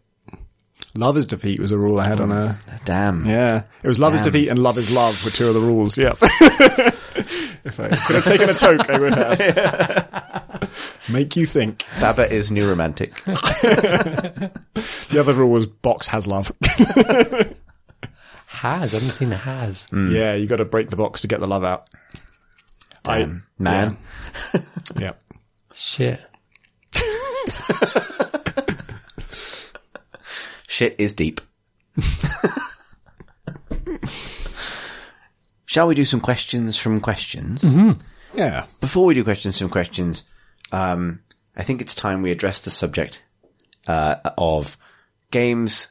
Love is defeat was a rule I had on a, Damn. yeah. It was love is defeat and love is love were two of the rules. Yep. if I could have taken a toke, I would have. yeah. Make you think. Baba is new romantic. The other rule was box has love. Has. I haven't seen the has. Hmm. Yeah, you got to break the box to get the love out. Damn. Man. Yeah. Shit. Shit is deep. Shall we do some questions from questions? Yeah. Before we do questions from questions, um, I think it's time we address the subject uh, of games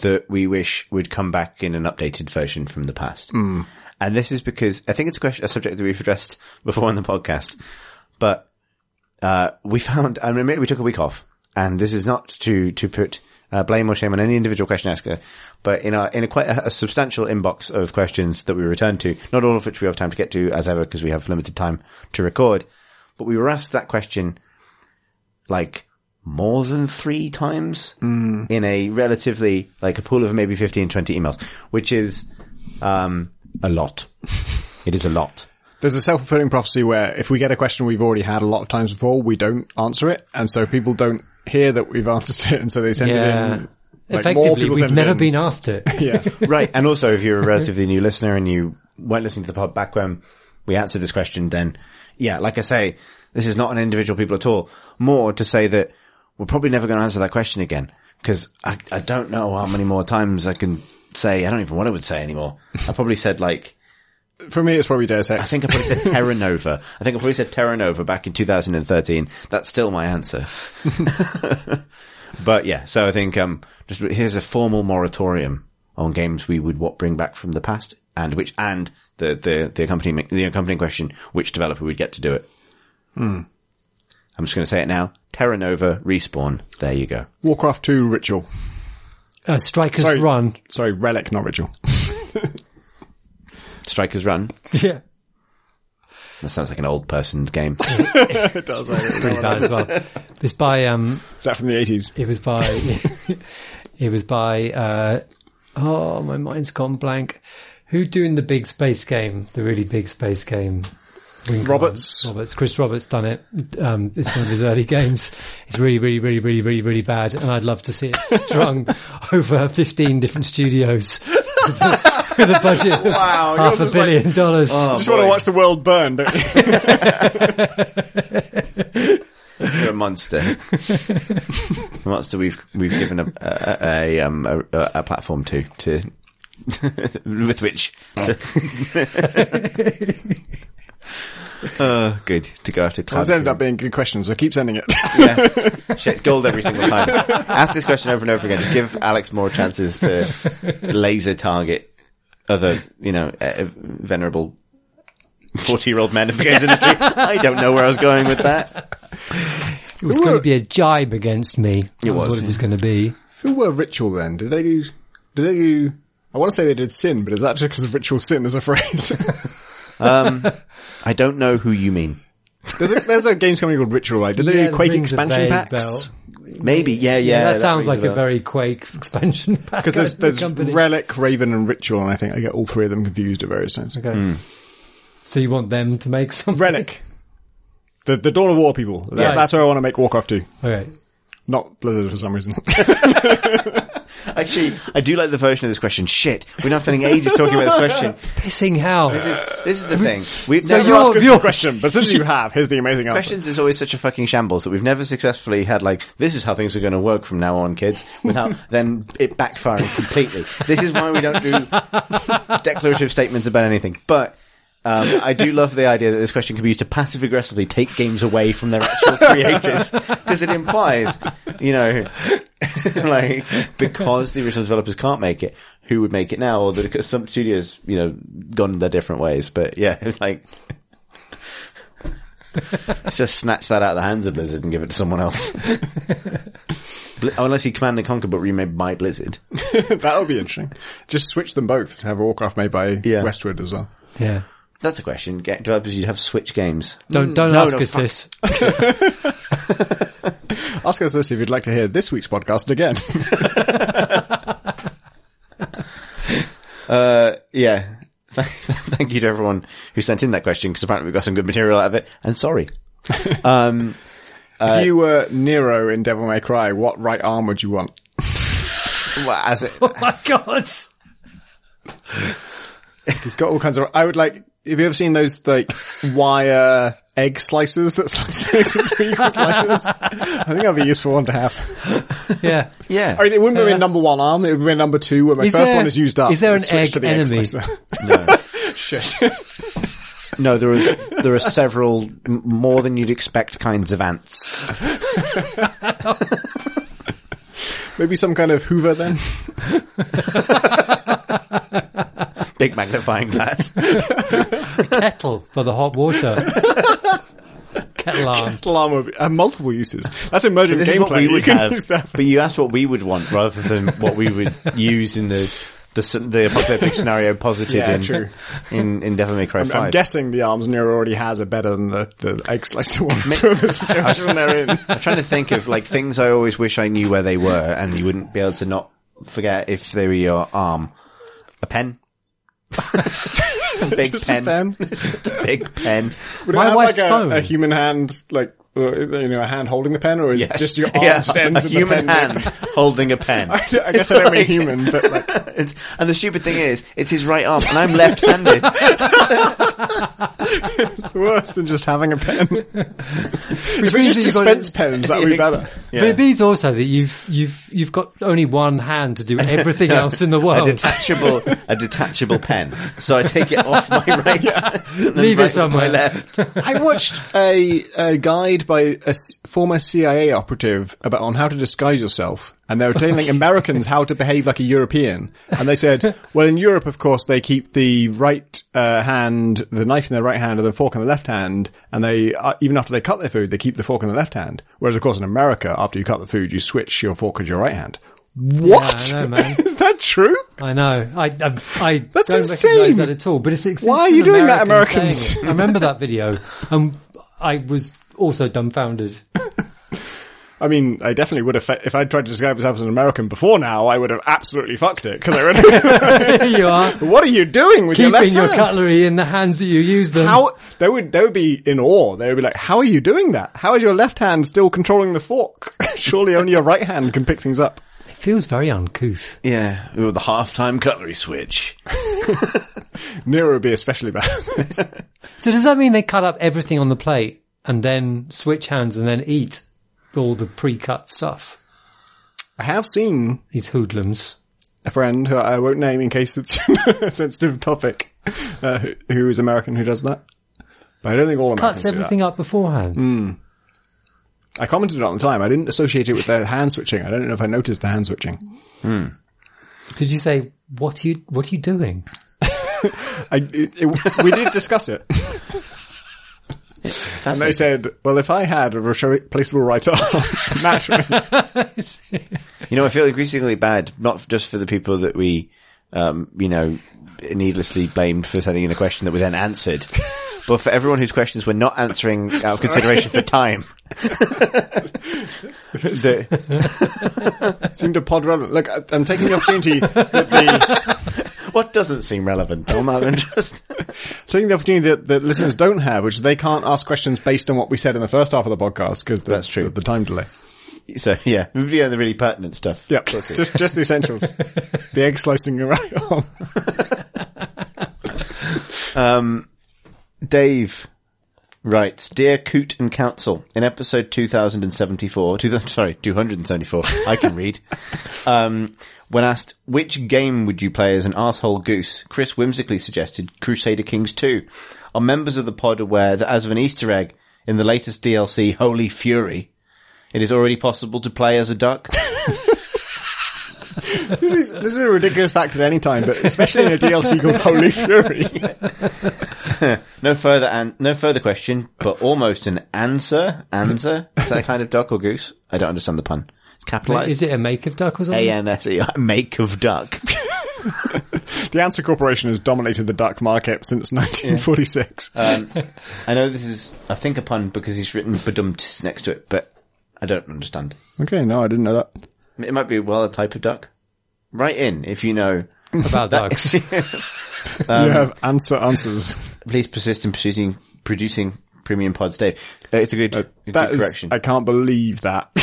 that we wish would come back in an updated version from the past. And this is because I think it's a question, a subject that we've addressed before on the podcast, but uh, we found, I mean, we took a week off, and this is not to to put uh, blame or shame on any individual question asker. But in a, in a quite a, a substantial inbox of questions that we returned to, not all of which we have time to get to as ever because we have limited time to record, but we were asked that question like more than three times in a relatively, like a pool of maybe 15, 20 emails, which is, um, a lot. it is a lot. There's a self-fulfilling prophecy where if we get a question we've already had a lot of times before, we don't answer it. And so people don't hear that we've answered it. And so they send Yeah. it in. Like, Effectively, people we've never been asked it. Yeah. right. And also, if you're a relatively new listener and you weren't listening to the pod back when we answered this question, then yeah, like I say, this is not an individual people at all. More to say that we're probably never going to answer that question again because I, I don't know how many more times I can say, I don't even know what I would say anymore. I probably said like, For me, it's probably Deus Ex. I think I probably said Terra Nova. I think I probably said Terra Nova back in 2013. That's still my answer. but yeah, so I think, um, just here's a formal moratorium on games we would what bring back from the past and which, and the, the, the accompanying, the accompanying question, which developer would get to do it. I'm just going to say it now. Terra Nova Respawn. There you go. Warcraft 2 Ritual. Uh, Stryker's Sorry. Run. Sorry, Relic, not Ritual. Stryker's Run. Yeah. That sounds like an old person's game. it does. I don't Pretty bad as well. It's by, um, is. Is that from the 80s? it was by, it was by, uh, oh, my mind's gone blank. Who doing the big space game? The really big space game? Wing Roberts. Command. Roberts. Chris Roberts done it. Um, it's one of his early games. It's really, really, really, really, really, really bad. And I'd love to see it strung over 15 different studios with a budget of Wow, half a is like- billion dollars. Just want to watch the world burn, don't you? You're a monster. a monster we've we've given a a, a, um, a, a platform to to with which. uh, good to go after cloud. It's ended up being good questions, so keep sending it. yeah. Shit, gold every single time. Ask this question over and over again. Just give Alex more chances to laser target other, you know, uh, venerable forty-year-old men of the games industry. I don't know where I was going with that. It was going to be a jibe against me. That It was was. what it was going to be. Who were Ritual then? Did they do, did they do, I want to say they did sin, but is that just because of Ritual sin as a phrase? Um, I don't know who you mean. there's a, there's a games company called Ritual, right? Did they Yeah, do Quake rings a expansion vague packs? bell. Maybe, yeah, yeah. that, sounds like a bell. very Quake expansion pack. Because there's, of the there's company. Relic, Raven, and Ritual, and I think I get all three of them confused at various times. Okay. Hmm. So you want them to make something? Relic. The, the Dawn of War people. That- Yeah. That's where I want to make Warcraft 2. Okay. Not Blizzard for some reason. Actually, I do like the version of this question. Shit, we're not spending ages talking about this question. Pissing hell. This is, this is the thing. We've So never you're- Ask you're- the question, but since you have, here's the amazing answer. questions is always such a fucking shambles that we've never successfully had like this is how things are going to work from now on, kids, without then it backfiring completely. This is why we don't do declarative statements about anything. But um, I do love the idea that this question can be used to passive aggressively take games away from their actual creators because it implies, you know, like because the original developers can't make it, who would make it now? Or that some studios, you know, gone their different ways. But yeah, like. Let's just snatch that out of the hands of Blizzard and give it to someone else. Bli- Unless he Command and Conquer, but remade by Blizzard. that would be interesting. Just switch them both to have Warcraft made by Yeah. Westwood as well. Yeah. That's a question. Get developers you'd have Switch games. Don't don't No, ask no, us fuck. this. Ask us this if you'd like to hear this week's podcast again. Uh, yeah. Thank you to everyone who sent in that question because apparently we've got some good material out of it. And sorry. Um, if you were Nero in Devil May Cry, what right arm would you want? well, as it, Oh my god. He's got all kinds of. I would like. Have you ever seen those like wire egg slicers that slice things into equal slices? I think that'd be a useful one to have. Yeah. yeah. I mean, it wouldn't be my number one arm. It would be my number two, where my first there- one is used up. is there an switch egg to the enemy? slicer. No. Shit. No, there are, there are several more than you'd expect kinds of ants. Maybe some kind of Hoover then. Big magnifying glass. Kettle for the hot water. Kettle arm. Kettle arm would have uh, multiple uses. That's emergent This is what gameplay. we You would can have, but you asked what we would want rather than what we would use in the the, s- the apocalyptic scenario posited Yeah, in, true. in in Devil May Cry I'm Five. guessing the arms Nero already has are better than the, the egg slicer one for the situation they're in. I'm trying to think of like things I always wish I knew where they were, and you wouldn't be able to not forget if they were your arm. A pen. big pen. pen. Big pen. Would My it have wife's like a, phone. a human hand, like Uh, you know, a hand holding the pen, or is it Yes. just your arm Yeah, just ends a in human the pen? hand holding a pen. I guess I don't mean human, but like It's, and the stupid thing is, it's his right arm, and I'm left-handed. it's worse than just having a pen. if it means just that got dispense pens, that would be better. Yeah. But it means also that you've you've you've got only one hand to do everything else in the world. a world. detachable, a detachable pen. So I take it off my right, and then Leave it right with somewhere. My left. I watched a, a guide by a former CIA operative about on how to disguise yourself. And they were telling Americans how to behave like a European. And they said, well, in Europe, of course, they keep the right uh, hand, the knife in their right hand and the fork in the left hand. And they, uh, even after they cut their food, they keep the fork in the left hand. Whereas, of course, in America, after you cut the food, you switch your fork with your right hand. What? Yeah, know, man. Is that true? I know. I I, I That's don't insane. recognise that at all. But it's, it's Why are you doing that, Americans? I remember that video, and I was also dumbfounded. I mean, I definitely would have, fe- if I'd tried to describe myself as an American before now, I would have absolutely fucked it. Cause I would you are, What are you doing with your left keeping your hand? cutlery in the hands that you use them. How they would they would be in awe. They would be like, "How are you doing that? How is your left hand still controlling the fork? Surely only your right hand can pick things up." It feels very uncouth. Yeah, with the half-time cutlery switch. Nero would be especially bad. So does that mean they cut up everything on the plate and then switch hands and then eat all the pre-cut stuff? I have seen These hoodlums. a friend who I won't name in case it's a sensitive topic, uh, who- who is American who does that. But I don't think all Americans Cuts do that. everything up beforehand. I commented on it at the time. I didn't associate it with the hand switching. I don't know if I noticed the hand switching. Did you say what are you what are you doing? I, it, it, we did discuss it. And they said, well, if I had a replaceable right arm, naturally. You know, I feel increasingly bad, not just for the people that we, um, you know, needlessly blamed for sending in a question that we then answered, but for everyone whose questions we're not answering out of consideration for time. The- seemed to pod relevant. Look, I'm taking the opportunity that the, what doesn't seem relevant, Tom? I'm just, taking the opportunity that, that listeners don't have, which is they can't ask questions based on what we said in the first half of the podcast because That's true. The, the time delay. so yeah, on the really pertinent stuff. Yeah, just just the essentials. the egg slicing your right arm. Um, Dave writes, Dear Coot and Council, in episode 2074, two, sorry, 274, I can read, um, when asked, which game would you play as an asshole goose, Chris whimsically suggested Crusader Kings 2. Are members of the pod aware that as of an Easter egg in the latest DLC, Holy Fury, it is already possible to play as a duck? This is this is a ridiculous fact at any time, but especially in a DLC called Holy Fury. No further an- no further question, but almost an answer. Anser? Is that a kind of duck or goose? I don't understand the pun. It's capitalized. Is it a make of duck or something? A N S E. Make of duck. The Anser Corporation has dominated the duck market since 1946. Um, I know this is, I think, a pun because he's written badumts next to it, but I don't understand. okay, no, I didn't know that. It might be, well, a type of duck. Write in if you know. About ducks. you have answer answers. Please persist in producing, producing premium pods, Dave. Uh, it's a good, a good That is, correction. I can't believe that.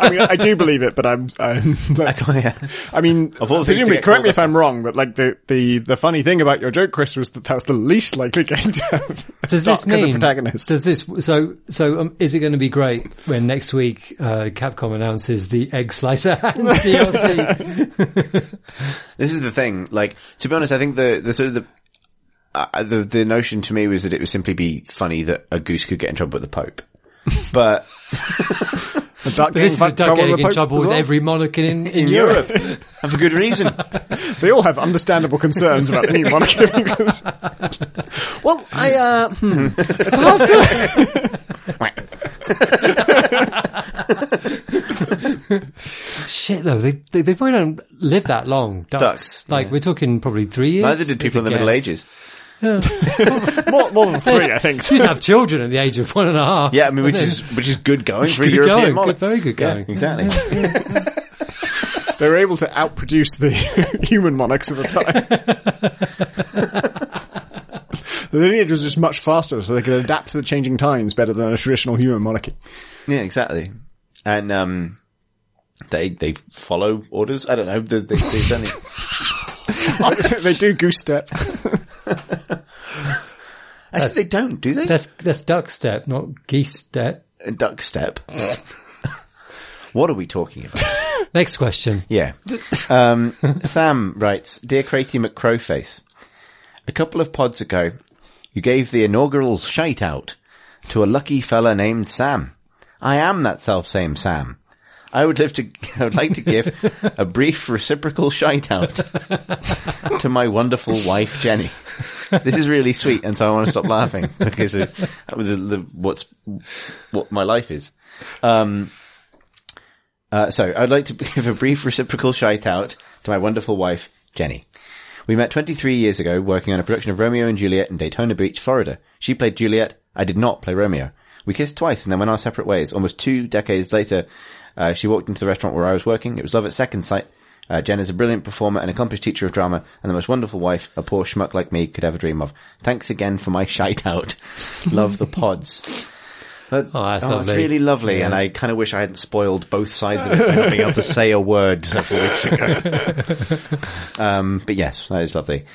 I mean, I do believe it, but I'm, I'm like, yeah. I mean, Of all the things to presumably, correct me if I'm wrong, but like the, the, the funny thing about your joke, Chris, was that that was the least likely game to have Does duck this as a mean? protagonist. Does this so so? Um, is it going to be great when next week uh, Capcom announces the Egg Slicer Hands DLC? This is the thing. Like, to be honest, I think the, the sort of the, uh, the, the notion to me was that it would simply be funny that a goose could get in trouble with the Pope. But a duck this is getting a duck getting the in trouble as with well? every monarch in, in, in Europe. Europe, and for good reason. They all have understandable concerns about the new monarchy of England. well, I, uh, hmm, it's hard to, Shit, though, they, they, they probably don't live that long. Ducks. Ducks, Like, yeah. we're talking probably three years. Neither did people in a the Middle. Ages. more, more than three, I think. She didn't have children at the age of one and a half. Yeah, I mean, which And is which is good going for a Good European going, monarch. good- very good Yeah, going. exactly. They were able to outproduce the human monarchs of the time. the lineage was just much faster, so they could adapt to the changing times better than a traditional human monarchy. Yeah, exactly. And um, they they follow orders. I don't know. They, they, they certainly. they do goose step. Actually, they don't, do they? That's, that's duck step, not geese step. Duck step. what are we talking about? Next question. Yeah. Um, Sam writes, Dear Cratey McCrowface, a couple of pods ago, you gave the inaugural shite out to a lucky fella named Sam. I am that self-same Sam. I would live to, I would like to give a brief reciprocal shite out to my wonderful wife, Jenny. This is really sweet, and so I want to stop laughing because of the, what's, what my life is. Um, uh, so I'd like to give a brief reciprocal shout out to my wonderful wife, Jenny. We met 23 years ago working on a production of Romeo and Juliet in Daytona Beach, Florida. She played Juliet. I did not play Romeo. We kissed twice and then went our separate ways. Almost two decades later, uh, she walked into the restaurant where I was working. It was love at second sight. Uh, Jen is a brilliant performer, an accomplished teacher of drama, and the most wonderful wife a poor schmuck like me could ever dream of. Thanks again for my shite out. Love the pods. But, Oh, that's it's lovely. really lovely, and I kind of wish I hadn't spoiled both sides of it by not being able to say a word several weeks ago. um, but yes, that is lovely.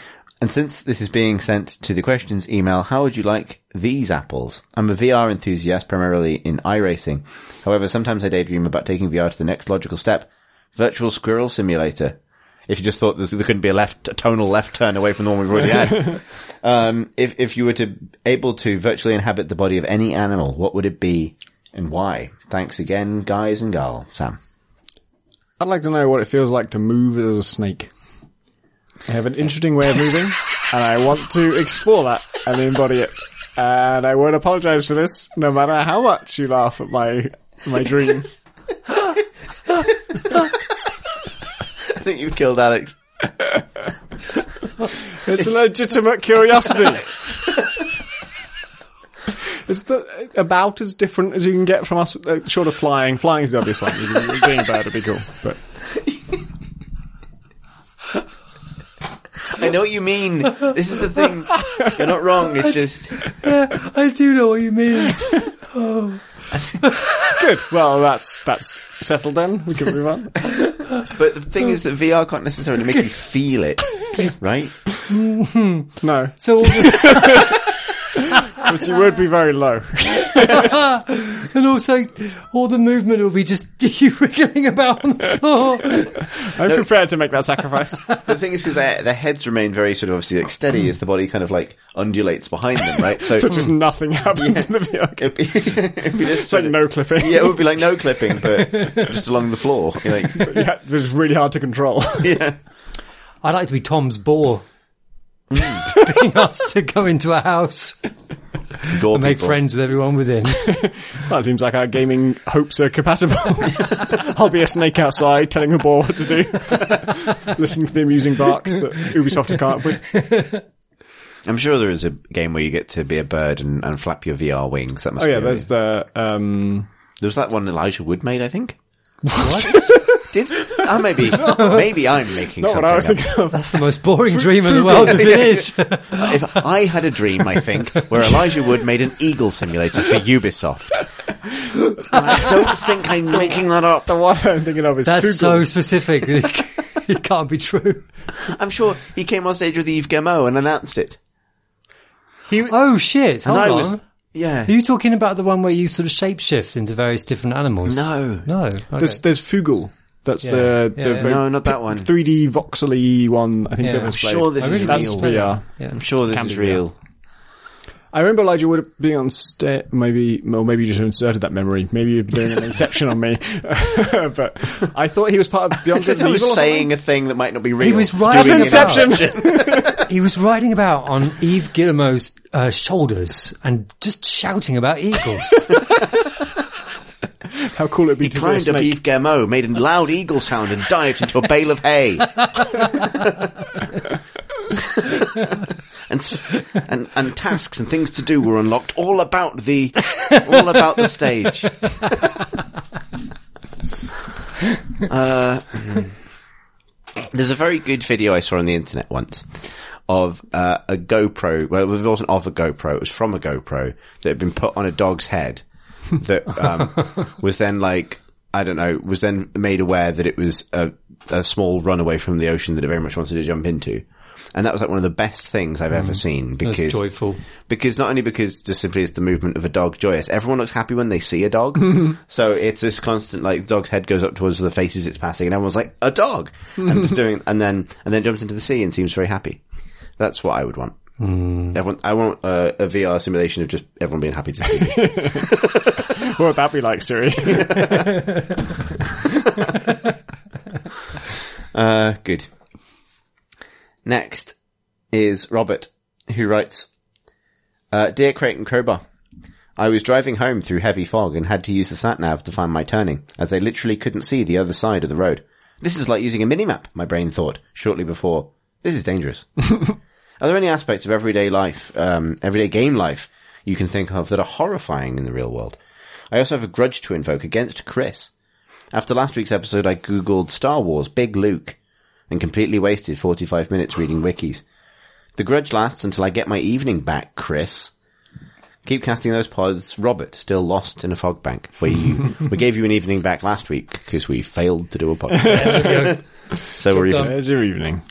And since this is being sent to the questions email, how would you like these apples? I'm a VR enthusiast, primarily in iRacing. However, sometimes I daydream about taking VR to the next logical step. Virtual Squirrel Simulator. If you just thought there couldn't be a left, a tonal left turn away from the one we've already had. um, if, if you were to, able to virtually inhabit the body of any animal, what would it be and why? Thanks again, guys and gal. Sam. I'd like to know what it feels like to move as a snake. I have an interesting way of moving, and I want to explore that and embody it. And I won't apologize for this, no matter how much you laugh at my my dream. I think you've killed Alex. It's a legitimate curiosity. It's the, about as different as you can get from us, uh, short of flying. Flying's the obvious one. Being a bird would be cool, but I know what you mean. This is the thing. You're not wrong. It's just, yeah, I do know what you mean. Oh. good. Well, that's that's settled then. We can move on. but the thing is that VR can't necessarily make you feel it, right? No, So, but you would be very low. and also, all the movement will be just you wriggling about on the floor. I'm prepared to make that sacrifice. The thing is because their, their heads remain very sort of obviously like steady as the body kind of like undulates behind them, right? So, So just nothing happens in the VR. it'd be, it'd be just It's like no clipping. Yeah, it would be like no clipping, but just along the floor. Like, yeah, it was really hard to control. yeah. I'd like to be Tom's boar. Mm. Being asked to go into a house Gore and make people. friends with everyone within. That seems like our gaming hopes are compatible. I'll be a snake outside telling a boar what to do. Listening to the amusing barks that Ubisoft have come up with. I'm sure there is a game where you get to be a bird and, and flap your VR wings. That must Oh be yeah, a- there's the, um, There was that one Elijah Wood made, I think. What? Did? Oh, maybe, maybe I'm making not something what I was up. thinking of. That's the most boring dream in the world if it is. If I had a dream, I think, where Elijah Wood made an eagle simulator for Ubisoft. I don't think I'm making that up. The one I'm thinking of is That's Google. so specific. It it can't be true. I'm sure he came on stage with Yves Guillemot and announced it. Oh shit! And Hold I on. was, yeah. Are you talking about the one where you sort of shapeshift into various different animals? No. No. Okay. There's, there's Fugl. That's Yeah. the, Yeah, the yeah. very No, not that one. 3D voxely one. I think Yeah. that I'm was sure this I is really That's real. VR. Yeah. I'm sure this Can is be real. I remember Elijah Wood being on stage. Maybe, well, maybe you just inserted that memory. Maybe you're doing an inception on me. but I thought he was part of Beyond Good and was Evil. or saying a thing that might not be real. He was right Doing That's Inception. He was riding about on Yves Guillemot's uh, shoulders and just shouting about eagles. How cool be to be a Climbed a snake. beef gamo, made a loud eagle sound, and dived into a bale of hay. and, and and tasks and things to do were unlocked all about the all about the stage. Uh, there's a very good video I saw on the internet once of uh, a GoPro. Well, it wasn't of a GoPro; it was from a GoPro that had been put on a dog's head. That um, was then like I don't know, was then made aware that it was a, a small runaway from the ocean that it very much wanted to jump into. And that was like one of the best things I've ever seen because joyful. because not only because just simply is the movement of a dog joyous, everyone looks happy when they see a dog. so it's this constant like the dog's head goes up towards the faces it's passing, and everyone's like a dog, and just doing, and then and then jumps into the sea and seems very happy. That's what I would want. Everyone, I want uh, a VR simulation of just everyone being happy to see me. What would that be like, Siri? Uh, good. Next is Robert, who writes, uh, Dear Creighton Crowbar, I was driving home through heavy fog and had to use the sat nav to find my turning, as I literally couldn't see the other side of the road. This is like using a minimap, my brain thought, shortly before. This is dangerous. Are there any aspects of everyday life, um, everyday game life, you can think of that are horrifying in the real world? I also have a grudge to invoke against Chris. After last week's episode, I googled Star Wars Big Luke and completely wasted 45 minutes reading wikis. The grudge lasts until I get my evening back, Chris. Keep casting those pods. Robert, still lost in a fog bank. We, we gave you an evening back last week because we failed to do a podcast. so we're even. There's your evening.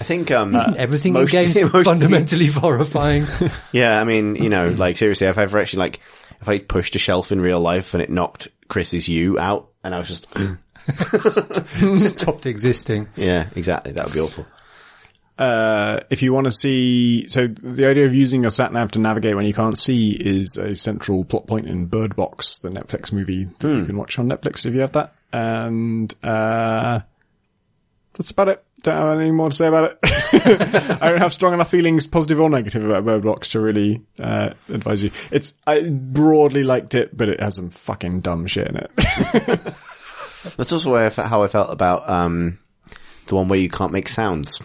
I think, um, Isn't everything most- in games mostly- fundamentally horrifying? Yeah, I mean, you know, like seriously, if I ever actually like, if I pushed a shelf in real life and it knocked Chris's you out and I was just, Stopped existing. yeah, exactly, that would be awful. Uh, if you want to see, so the idea of using your sat nav to navigate when you can't see is a central plot point in Bird Box, the Netflix movie that you can watch on Netflix if you have that. And, uh, that's about it. Don't have anything more to say about it. I don't have strong enough feelings, positive or negative, about Bird Box to really, uh, advise you. It's, I broadly liked it, but it has some fucking dumb shit in it. That's also where I fe- how I felt about, um, the one where you can't make sounds.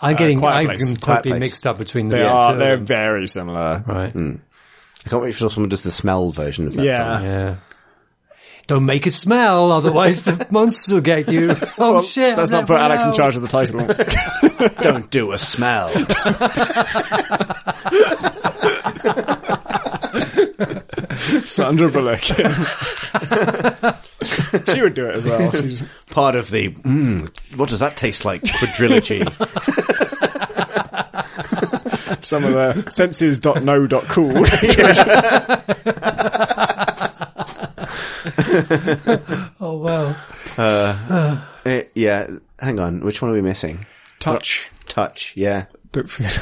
I'm getting, Quiet I'm Place. Quiet totally Place. mixed up between the they two are, they're them. very similar. Right. I can't wait for someone does the smell version of that. Yeah. Yeah. Don't make it smell, otherwise the monsters will get you. Oh shit! Let's not put never Alex in charge of the title. Don't do a smell. Sandra Bullock. she would do it as well. She's, Part of the, mm, what does that taste like? Quadrilogy. some of the senses. No. senses.no.cool. Oh wow! Eh, yeah, hang on, which one are we missing? Touch. Touch, yeah. Don't forget.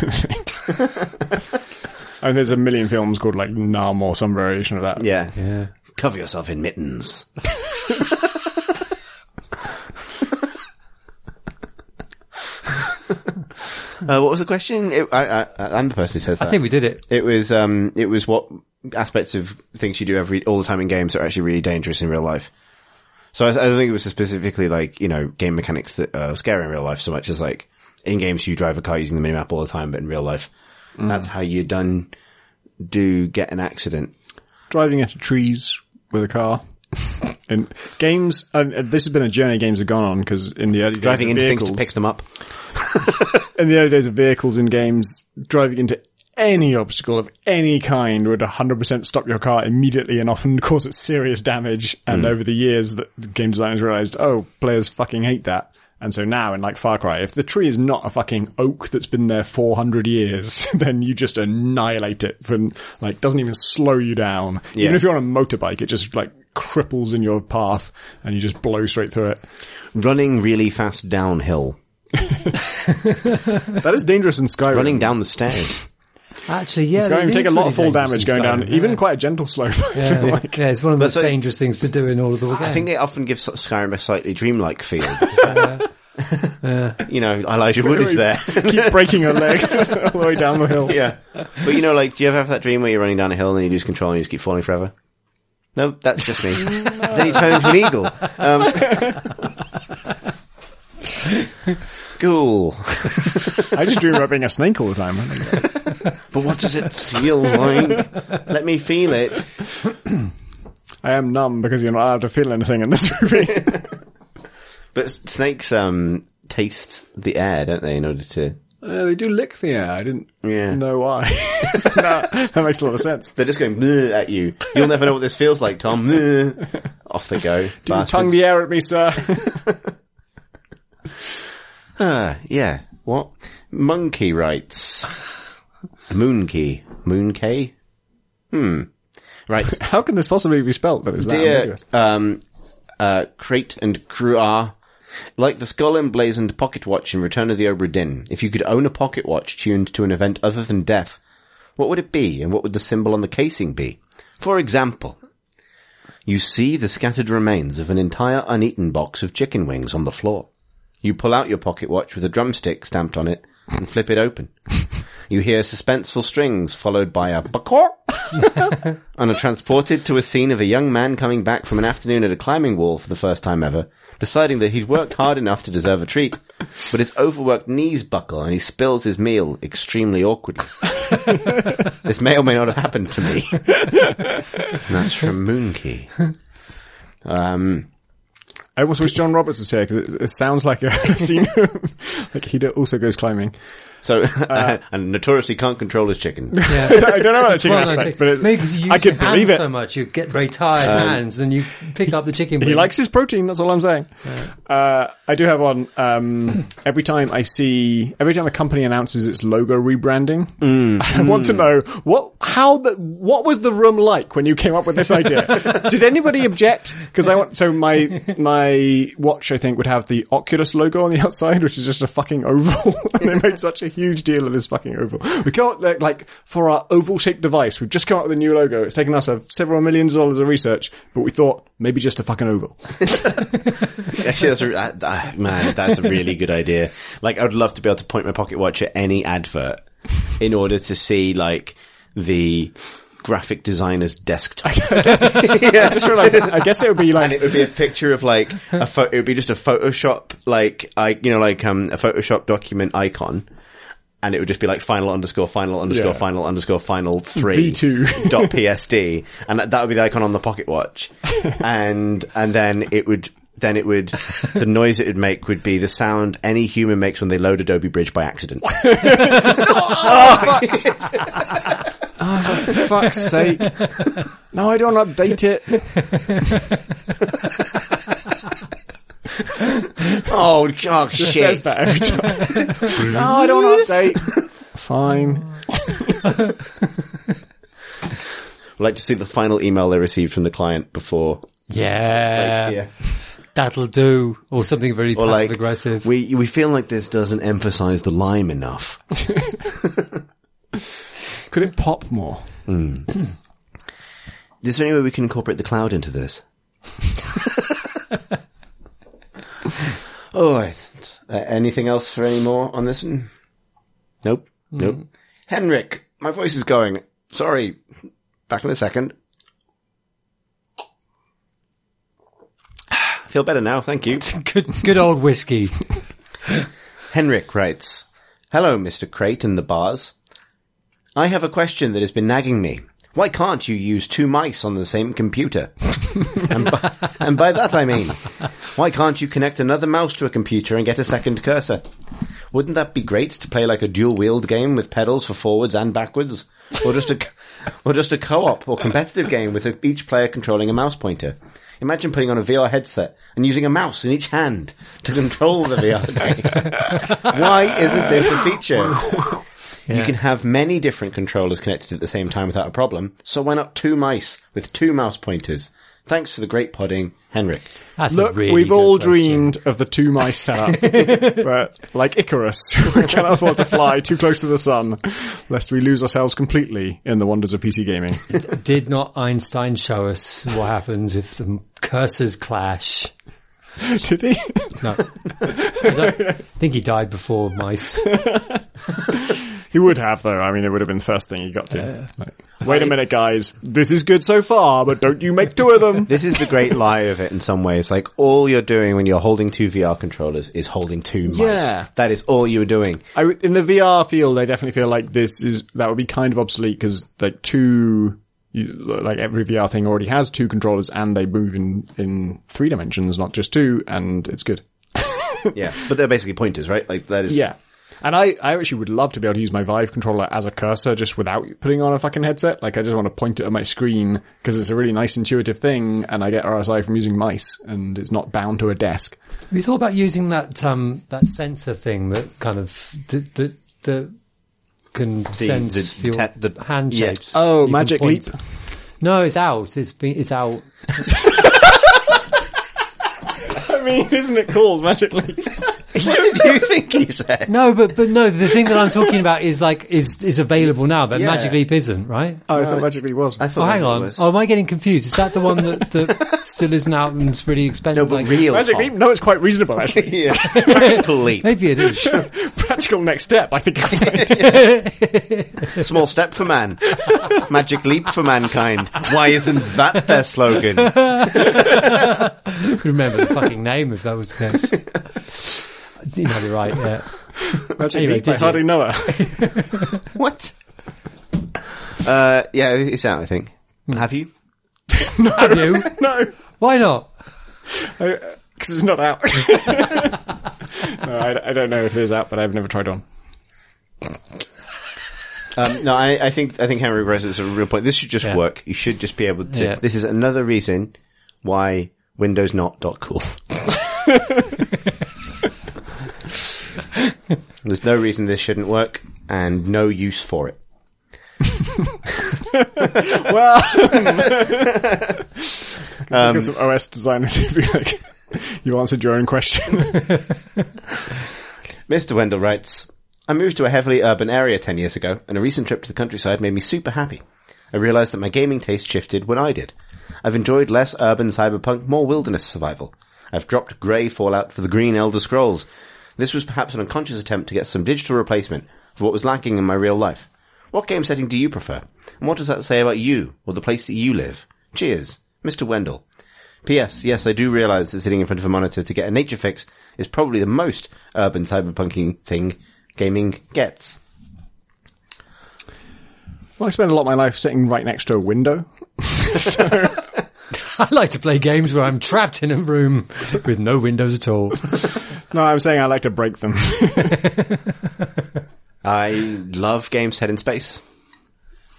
I mean, there's a million films called like Numb or some variation of that. Yeah. Yeah. Cover yourself in mittens. uh, what was the question? It, I, I, I'm the person who says that. I think we did it. It was um it was what aspects of things you do every all the time in games are actually really dangerous in real life. So I, I don't think it was specifically like you know game mechanics that are scary in real life so much as like in games you drive a car using the minimap all the time, but in real life mm. that's how you done do get an accident. Driving into trees with a car. in games, and this has been a journey games have gone on because in the early days of into vehicles, things to pick them up. in the early days of vehicles in games, driving into any obstacle of any kind would 100% stop your car immediately and often cause it serious damage. And hmm. over the years, that the game designers realized, oh, players fucking hate that. And so now in like Far Cry, if the tree is not a fucking oak that's been there 400 years, then you just annihilate it from like, doesn't even slow you down. Yeah. Even if you're on a motorbike, it just like cripples in your path and you just blow straight through it. Running really fast downhill. That is dangerous in Skyrim. Running down the stairs. Actually, yeah. Skyrim, it you take a lot really of fall damage in going down, Skyrim, even quite a gentle slope. Yeah, yeah. like. Yeah, it's one of the most like- dangerous things to do in all of the game. I think it often gives Skyrim a slightly dreamlike feel. you know, Elijah Wood is there. Keep breaking your legs all the way down the hill. yeah. But you know, like, do you ever have that dream where you're running down a hill and you lose control and you just keep falling forever? No, that's just me. then he turned into an eagle. Um, cool. I just dream about being a snake all the time. But what does it feel like? Let me feel it. I am numb because you're not allowed to feel anything in this movie. But snakes um taste the air, don't they, in order to Uh, they do lick the air. I didn't Yeah. know why. that, that makes a lot of sense. They're just going at you. You'll never know what this feels like, Tom. Bleh. Off they go. Do you tongue the air at me, sir? Ah, yeah. What? Monkey writes. Moonkey. Moonkey? Hmm. Right. How can this possibly be spelt that is that Dear, ambiguous? um, uh, Crate and Cruar, like the skull emblazoned pocket watch in Return of the Obra Dinn, if you could own a pocket watch tuned to an event other than death, what would it be and what would the symbol on the casing be? For example, you see the scattered remains of an entire uneaten box of chicken wings on the floor. You pull out your pocket watch with a drumstick stamped on it and flip it open. You hear suspenseful strings followed by a bakor and are transported to a scene of a young man coming back from an afternoon at a climbing wall for the first time ever, deciding that he'd worked hard enough to deserve a treat, but his overworked knees buckle and he spills his meal extremely awkwardly. this may or may not have happened to me. That's from Moonkey. Um, I almost wish John Roberts was here because it, it sounds like a scene like he also goes climbing. So, and notoriously can't control his chicken. Yeah. I don't know about the chicken Well, aspect, but it's, maybe 'cause you I use your could believe hands it. so much, you get very tired hands, and you pick up the chicken. He wing. likes his protein. That's all I'm saying. Uh, I do have one. Um, every time I see, every time a company announces its logo rebranding, I want to know what, how the, what was the room like when you came up with this idea? Did anybody object? Because I want. So my my watch, I think, would have the Oculus logo on the outside, which is just a fucking oval. and they made such a huge deal of this fucking oval. We can't like, like for our oval shaped device. We've just come up with a new logo. It's taken us a, several millions of dollars of research, but we thought maybe just a fucking oval. Actually, that's a, uh, uh, man, that's a really good idea. Like, I would love to be able to point my pocket watch at any advert in order to see, like, the graphic designer's desktop. Yeah, I just realized. I guess it would be and like it would be a picture of like a pho- it would be just a Photoshop like I you know like um a Photoshop document icon. And it would just be like final underscore final underscore Yeah. final underscore final three V2. dot PSD. And that, that would be the icon on the pocket watch. And, and then it would, then it would, the noise it would make would be the sound any human makes when they load Adobe Bridge by accident. Oh for fuck's sake. No, I don't update it. oh, oh It shit. says that every time. no, I don't update. Fine. I'd like to see the final email they received from the client before. yeah, Like, yeah. that'll do, or something very Or passive like, aggressive. we, we feel like this doesn't emphasize the lime enough. Could it pop more? Hmm. Is there any way we can incorporate the cloud into this? oh, uh, anything else for any more on this one? Nope. Nope. Henrik, my voice is going. Sorry. Back in a second. I Feel better now, thank you. good, good old whiskey. Henrik writes, Hello, Mr. Crate and the bars. I have a question that has been nagging me. Why can't you use two mice on the same computer? and, by, and by that I mean, why can't you connect another mouse to a computer and get a second cursor? Wouldn't that be great to play like a dual wield game with pedals for forwards and backwards? Or just a, or just a co-op or competitive game with each player controlling a mouse pointer? Imagine putting on a VR headset and using a mouse in each hand to control the VR game. Why isn't this a feature? You can have many different controllers connected at the same time without a problem, so why not two mice with two mouse pointers? Thanks for the great podding, Henrik. That's a Look, really we've good all question. dreamed of the two mice setup, but like Icarus, we cannot afford to fly too close to the sun, lest we lose ourselves completely in the wonders of PC gaming. Did not Einstein show us what happens if the cursors clash? Did he? No, I don't think he died before mice. He would have though. I mean, it would have been the first thing he got to. Like, Wait a minute, guys. This is good so far, but don't you make two of them. This is the great lie of it in some ways. Like all you're doing when you're holding two VR controllers is holding two mice. Yeah. That is all you were doing. I, in the VR field, I definitely feel like this is that would be kind of obsolete because like two, you, like every VR thing already has two controllers and they move in in three dimensions, not just two, and it's good. Yeah. But they're basically pointers, right? Like that is. Yeah. And I, I actually would love to be able to use my Vive controller as a cursor just without putting on a fucking headset. Like I just want to point it at my screen because it's a really nice intuitive thing and I get RSI from using mice and it's not bound to a desk. Have you thought about using that um, that sensor thing that kind of that that, that can sense the your te- the- hand yeah. shapes? Oh, You Magic Leap. No, it's out. It's been, it's out. I mean, isn't it called Magic Leap? What did you think he said? No, but but no, the thing that I'm talking about is like is is available now, but Yeah. Magic Leap isn't, right? Oh, I thought Magic Leap was. I thought Oh, hang that's on. was. Oh, am I getting confused? Is that the one that, that still isn't out and it's really no, expensive? but like, real Magic Leap? No, it's quite reasonable actually. Yeah. Practical leap. Maybe it is. Practical next step, I think. Small step for man. Magic leap for mankind. Why isn't that their slogan? Remember the fucking name if that was the case. You might be right. Yeah. Magic Anyway, Leap by did you? Hardy Noah. What? Uh, yeah, it's out, I think. Have you? Have you? no, Why not? because it's not out. no, I, I don't know if it is out, but I've never tried one. Um, no, I, I think I think Henry Rose is a real point. This should just Yeah. work. You should just be able to. Yeah. This is another reason why Windows not dot cool. There's no reason this shouldn't work, and no use for it. Well, um, because OS designers would be like, you answered your own question. Mr. Wendell writes, I moved to a heavily urban area 10 years ago, and a recent trip to the countryside made me super happy. I realized that my gaming taste shifted when I did. I've enjoyed less urban cyberpunk, more wilderness survival. I've dropped grey Fallout for the green Elder Scrolls. This was perhaps an unconscious attempt to get some digital replacement for what was lacking in my real life. What game setting do you prefer? And what does that say about you, or the place that you live? Cheers, Mr. Wendell. P.S. Yes, I do realise that sitting in front of a monitor to get a nature fix is probably the most urban cyberpunking thing gaming gets. well, I spend a lot of my life sitting right next to a window. I like to play games where I'm trapped in a room with no windows at all. No, I'm saying I like to break them. I love games set in space,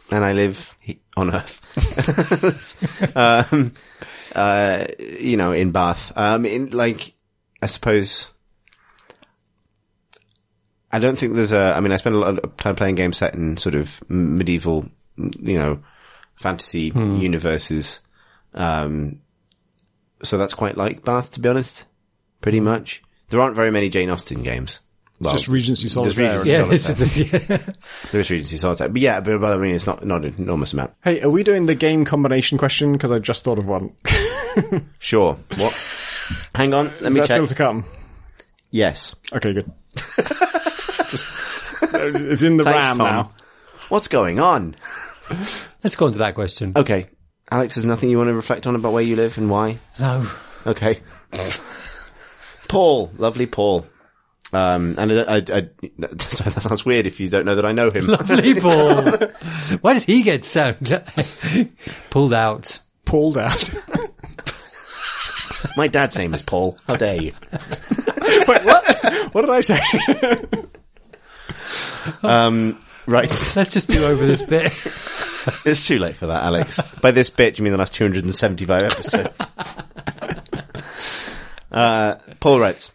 and I live on Earth. um, uh, you know, in Bath. Um, in like, I suppose. I don't think there's a. I mean, I spend a lot of time playing games set in sort of medieval, you know, fantasy universes. Um, so that's quite like Bath, to be honest. Pretty much. There aren't very many Jane Austen games. Well, Just Regency there's Solitaire. Regency Yeah, Solitaire. this There is Regency Solitaire. But yeah, but, but I mean, it's not, not an enormous amount. Hey, are we doing the game combination question? Because I just thought of one. Sure. What? Hang on. Let Is me that check. still to come? yes. Okay, good. just, it's in the Thanks, RAM Tom. now. What's going on? Let's go on to that question. Okay. Alex, there's nothing you want to reflect on about where you live and why? No. Okay. Paul. Lovely Paul. Um, and I, I, I, sorry, that sounds weird if you don't know that I know him. Lovely Paul. Why does he get sound pulled out? Pulled out. My dad's name is Paul. How dare you? Wait, what? What did I say? Um, right. Let's just do over this bit. It's too late for that, Alex. By this bit, you mean the last 275 episodes? uh, Paul writes,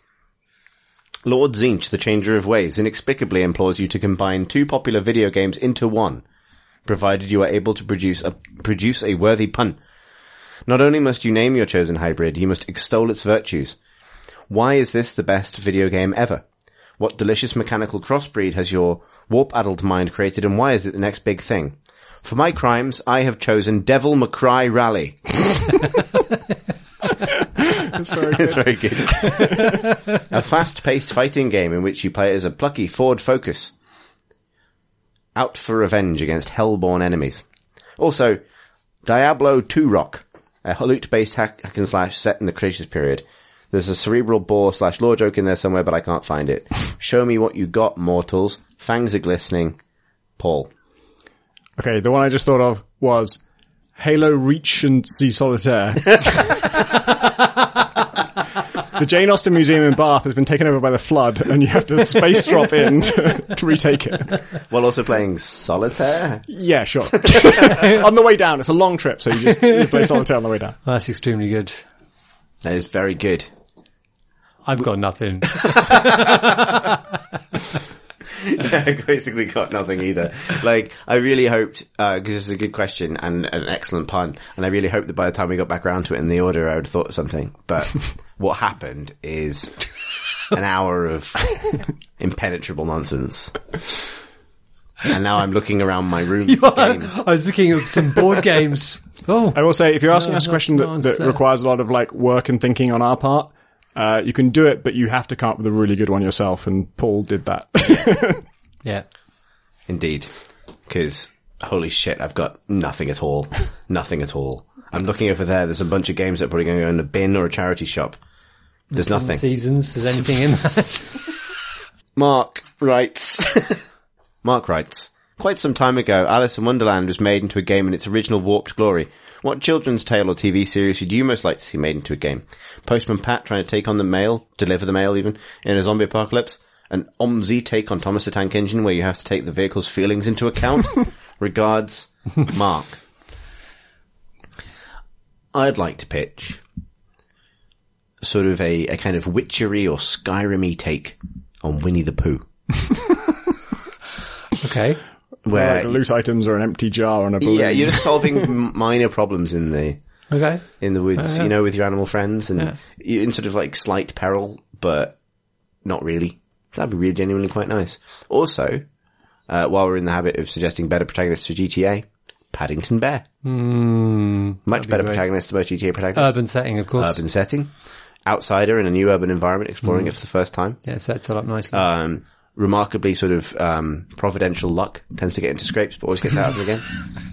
Lord Tzeentch, the Changer of Ways, inexplicably implores you to combine two popular video games into one, provided you are able to produce a, produce a worthy pun. Not only must you name your chosen hybrid, you must extol its virtues. Why is this the best video game ever? What delicious mechanical crossbreed has your warp-addled mind created, and why is it the next big thing? For my crimes, I have chosen Devil McCry Rally. That's very good. It's very good. a fast-paced fighting game in which you play as a plucky Ford Focus. out for revenge against hellborn enemies. Also, Diablo 2 Rock, a loot-based hack, hack and slash set in the Cretaceous period. There's a cerebral bore slash law joke in there somewhere, but I can't find it. Show me what you got, mortals. Fangs are glistening. Paul. Okay, the one I just thought of was Halo Reach and Sea Solitaire. the Jane Austen Museum in Bath has been taken over by the flood, and you have to space drop in to, to retake it. While also playing Solitaire? Yeah, sure. on the way down, it's a long trip, so you just you play Solitaire on the way down. Well, that's extremely good. That is very good. I've got nothing. I basically got nothing either. Like, I really hoped, uh, cause this is a good question and an excellent pun, and I really hoped that by the time we got back around to it in the order, I would have thought of something. But what happened is an hour of impenetrable nonsense. And now I'm looking around my room for games. I was looking at some board games. Oh, I will say, if you're asking us a question that, that requires a lot of like work and thinking on our part, uh, you can do it, but you have to come up with a really good one yourself, and Paul did that. yeah. Indeed. Cause, holy shit, I've got nothing at all. nothing at all. I'm looking over there, there's a bunch of games that are probably going to go in a bin or a charity shop. There's nothing. Seasons. Is anything in that? Mark writes. Mark writes. Quite some time ago, Alice in Wonderland was made into a game in its original warped glory. What children's tale or TV series would you most like to see made into a game? Postman Pat trying to take on the mail, deliver the mail even, in a zombie apocalypse? An OMSI take on Thomas the Tank Engine where you have to take the vehicle's feelings into account? Regards, Mark. I'd like to pitch sort of a, a kind of witchery or Skyrim take on Winnie the Pooh. Okay. Where like loot items or an empty jar on a balloon. Yeah, you're just solving minor problems in the Okay. in the woods, Uh, you know, with your animal friends, and Yeah. you're in sort of like slight peril, but not really. That'd be really genuinely quite nice. Also, uh, while we're in the habit of suggesting better protagonists for GTA, Paddington Bear, Mm, much better great. protagonist than most GTA protagonists. urban setting, of course. urban setting, outsider in a new urban environment, exploring it for the first time. Yeah, sets it up nicely. Um, remarkably sort of um, providential luck tends to get into scrapes, but always gets out of them again.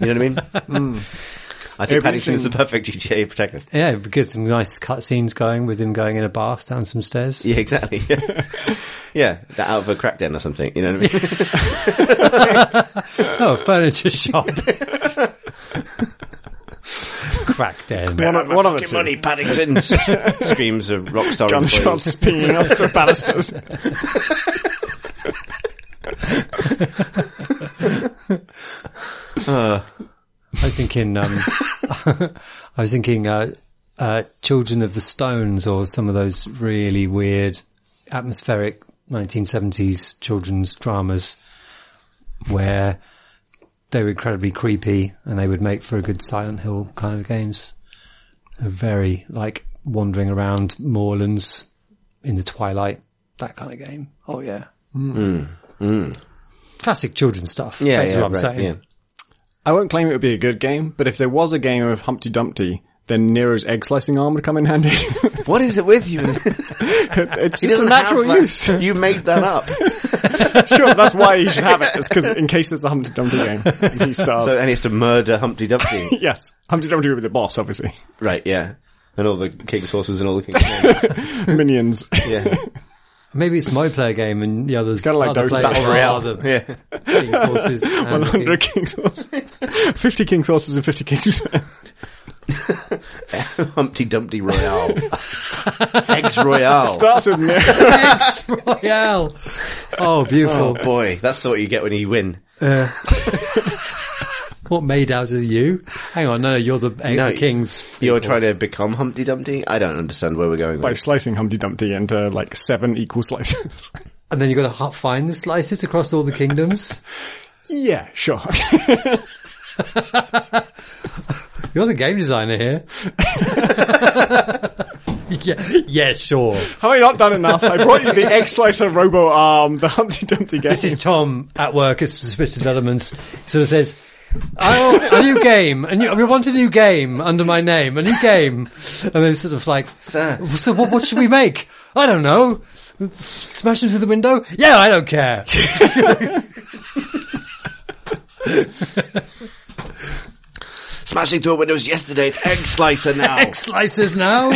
You know what I mean? I think It'd Paddington is the perfect GTA protagonist. yeah, we get some nice cutscenes going with him going in a bath down some stairs. Yeah, exactly. yeah, that out of a crack den or something. You know what I mean? Oh, furniture shop. Crack den. One of, one of the two. money, Paddington! Screams of rockstar employees. Gunshots pinging off the balusters. I was thinking, um, I was thinking, uh, uh, Children of the Stones or some of those really weird atmospheric 1970s children's dramas where they were incredibly creepy and they would make for a good Silent Hill kind of games. They're very like wandering around moorlands in the twilight, that kind of game. Oh yeah. Classic children's stuff. Yeah, That's yeah, what I'm right, saying. yeah. I won't claim it would be a good game, but if there was a game of Humpty Dumpty, then Nero's egg slicing arm would come in handy. What is it with you? it's just a natural use. You made that up. sure, that's why you should have it. It's because in case there's a Humpty Dumpty game, he stars. So, and he has to murder Humpty Dumpty. yes, Humpty Dumpty would be the boss, obviously. right, yeah. And all the king's horses and all the king's. Minions. Yeah. Maybe it's a multiplayer game and the others kinda like other Dota. players Battle Royale. are Yeah. king's horses. and 100 king's horses. 50 king's horses and 50 king's. Humpty Dumpty Royale. Eggs Royale. Starts with Nero. Royale. Oh, beautiful. Oh boy, that's what you get when you win. Uh, What made out of you? Hang on, no, you're the, No, the king's. You're trying to become Humpty Dumpty? I don't understand where we're going By with slicing Humpty Dumpty into like seven equal slices. And then you've got to find the slices across all the kingdoms. yeah, sure. You're the game designer here. yeah, yeah, sure. Have I not done enough? I brought you the egg slicer robo arm, the Humpty Dumpty game. This is Tom at work at Suspicious Elements. He sort of says, "Oh, a new game, and we want a new game under my name, a new game." And then sort of like, Sir. "So what? What should we make? I don't know. Smash them through the window? Yeah, I don't care." Smashing through a windows yesterday. It's Egg Slicer now. Egg slicers now.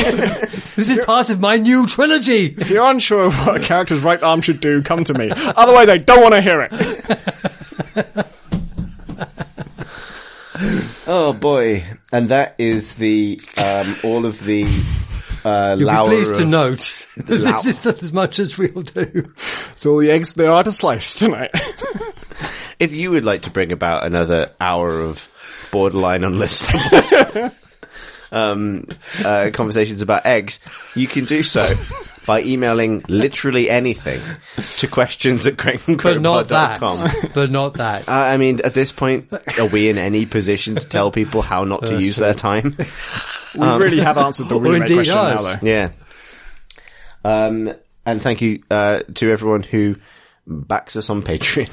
this is part of my new trilogy. If you're unsure of what a character's right arm should do, come to me. Otherwise, I don't want to hear it. oh boy! And that is the um, all of the uh, You'll be pleased to note that this is not as much as we'll do. So all the eggs there are to slice tonight. If you would like to bring about another hour of borderline unlistenable um, uh, conversations about eggs, you can do so by emailing literally anything to questions at But not that. com. But not that. Uh, I mean, at this point, are we in any position to tell people how not to That's use their time? we really have answered the or remake indeed question ours. now, though. Yeah. Um, and thank you uh, to everyone who backs us on Patreon.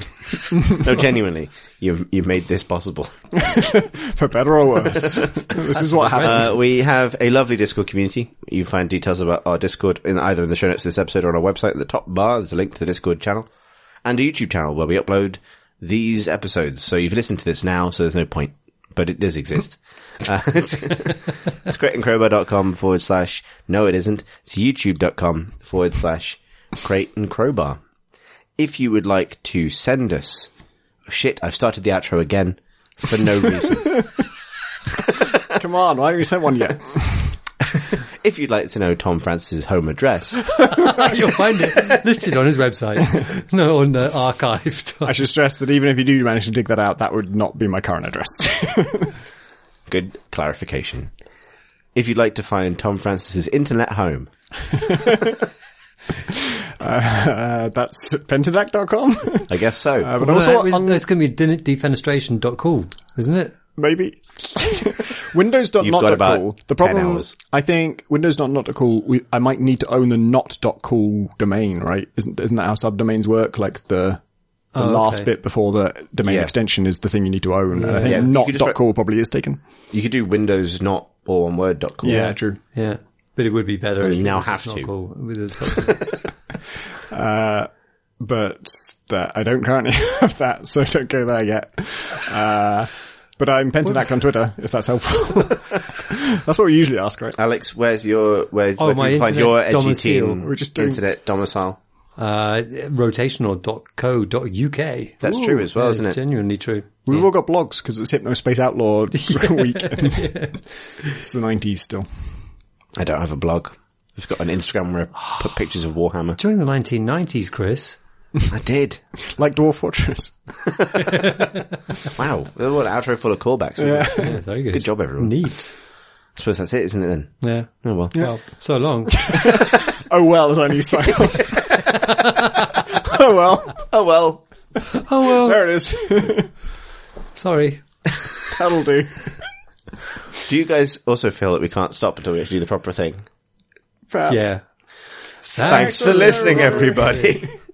no, genuinely, you've you've made this possible. For better or worse. this is what happens. Uh, we have a lovely Discord community. You find details about our Discord in either in the show notes of this episode or on our website at the top bar. There's a link to the Discord channel and a YouTube channel where we upload these episodes. So you've listened to this now, so there's no point, but it does exist. Uh, it's, it's crateandcrowbar.com forward slash no it isn't. It's youtube.com forward slash crate and crowbar. If you would like to send us shit, I've started the outro again for no reason. Come on, why haven't you sent one yet? If you'd like to know Tom Francis's home address, You'll find it listed on his website. No, on uh, archived. I should stress that even if you do manage to dig that out, that would not be my current address. good clarification. If you'd like to find Tom Francis's internet home, uh, that's pentadact.com, I guess so. uh, but Well, also that is- on, it's going to be de- defenestration.cool, isn't it? maybe Windows dot not dot cool. The problem, hours. I think Windows dot not dot cool. We, I might need to own the not dot cool domain, right? Isn't isn't that how subdomains work? Like the the Oh, last okay. bit before the domain Yeah. extension is the thing you need to own. And I think Yeah, you not dot write- cool probably is taken. you could do Windows not all one word dot com. Yeah, true. Yeah. But it would be better. But if you now have to. not Cool with a subdomain. but that I don't currently have that, so don't go there yet. Uh, but I'm Pentadact on Twitter, if that's helpful. that's what we usually ask, right? Alex, where's your where, Oh, where my can you find internet your edgy domicile. teen We're just doing- internet domicile? uh, rotational.co.uk. That's true as well, Yeah, isn't it's it? genuinely true. We've all got blogs because it's Hypnospace Outlaw week. it's the 90s still. I don't have a blog. I've got an Instagram where I put pictures of Warhammer. During the 1990s, Chris. I did. Like Dwarf Fortress. Wow. What an outro full of callbacks. Yeah. Yeah, very good. Good job, everyone. Neat. I suppose that's it, isn't it then? Yeah. Oh well. Well, so long. Oh well, as our new sign off. oh well. Oh well. oh, well. There it is. Sorry. That'll do. Do you guys also feel that we can't stop until we actually do the proper thing? Perhaps. Yeah. Thanks for listening, everybody.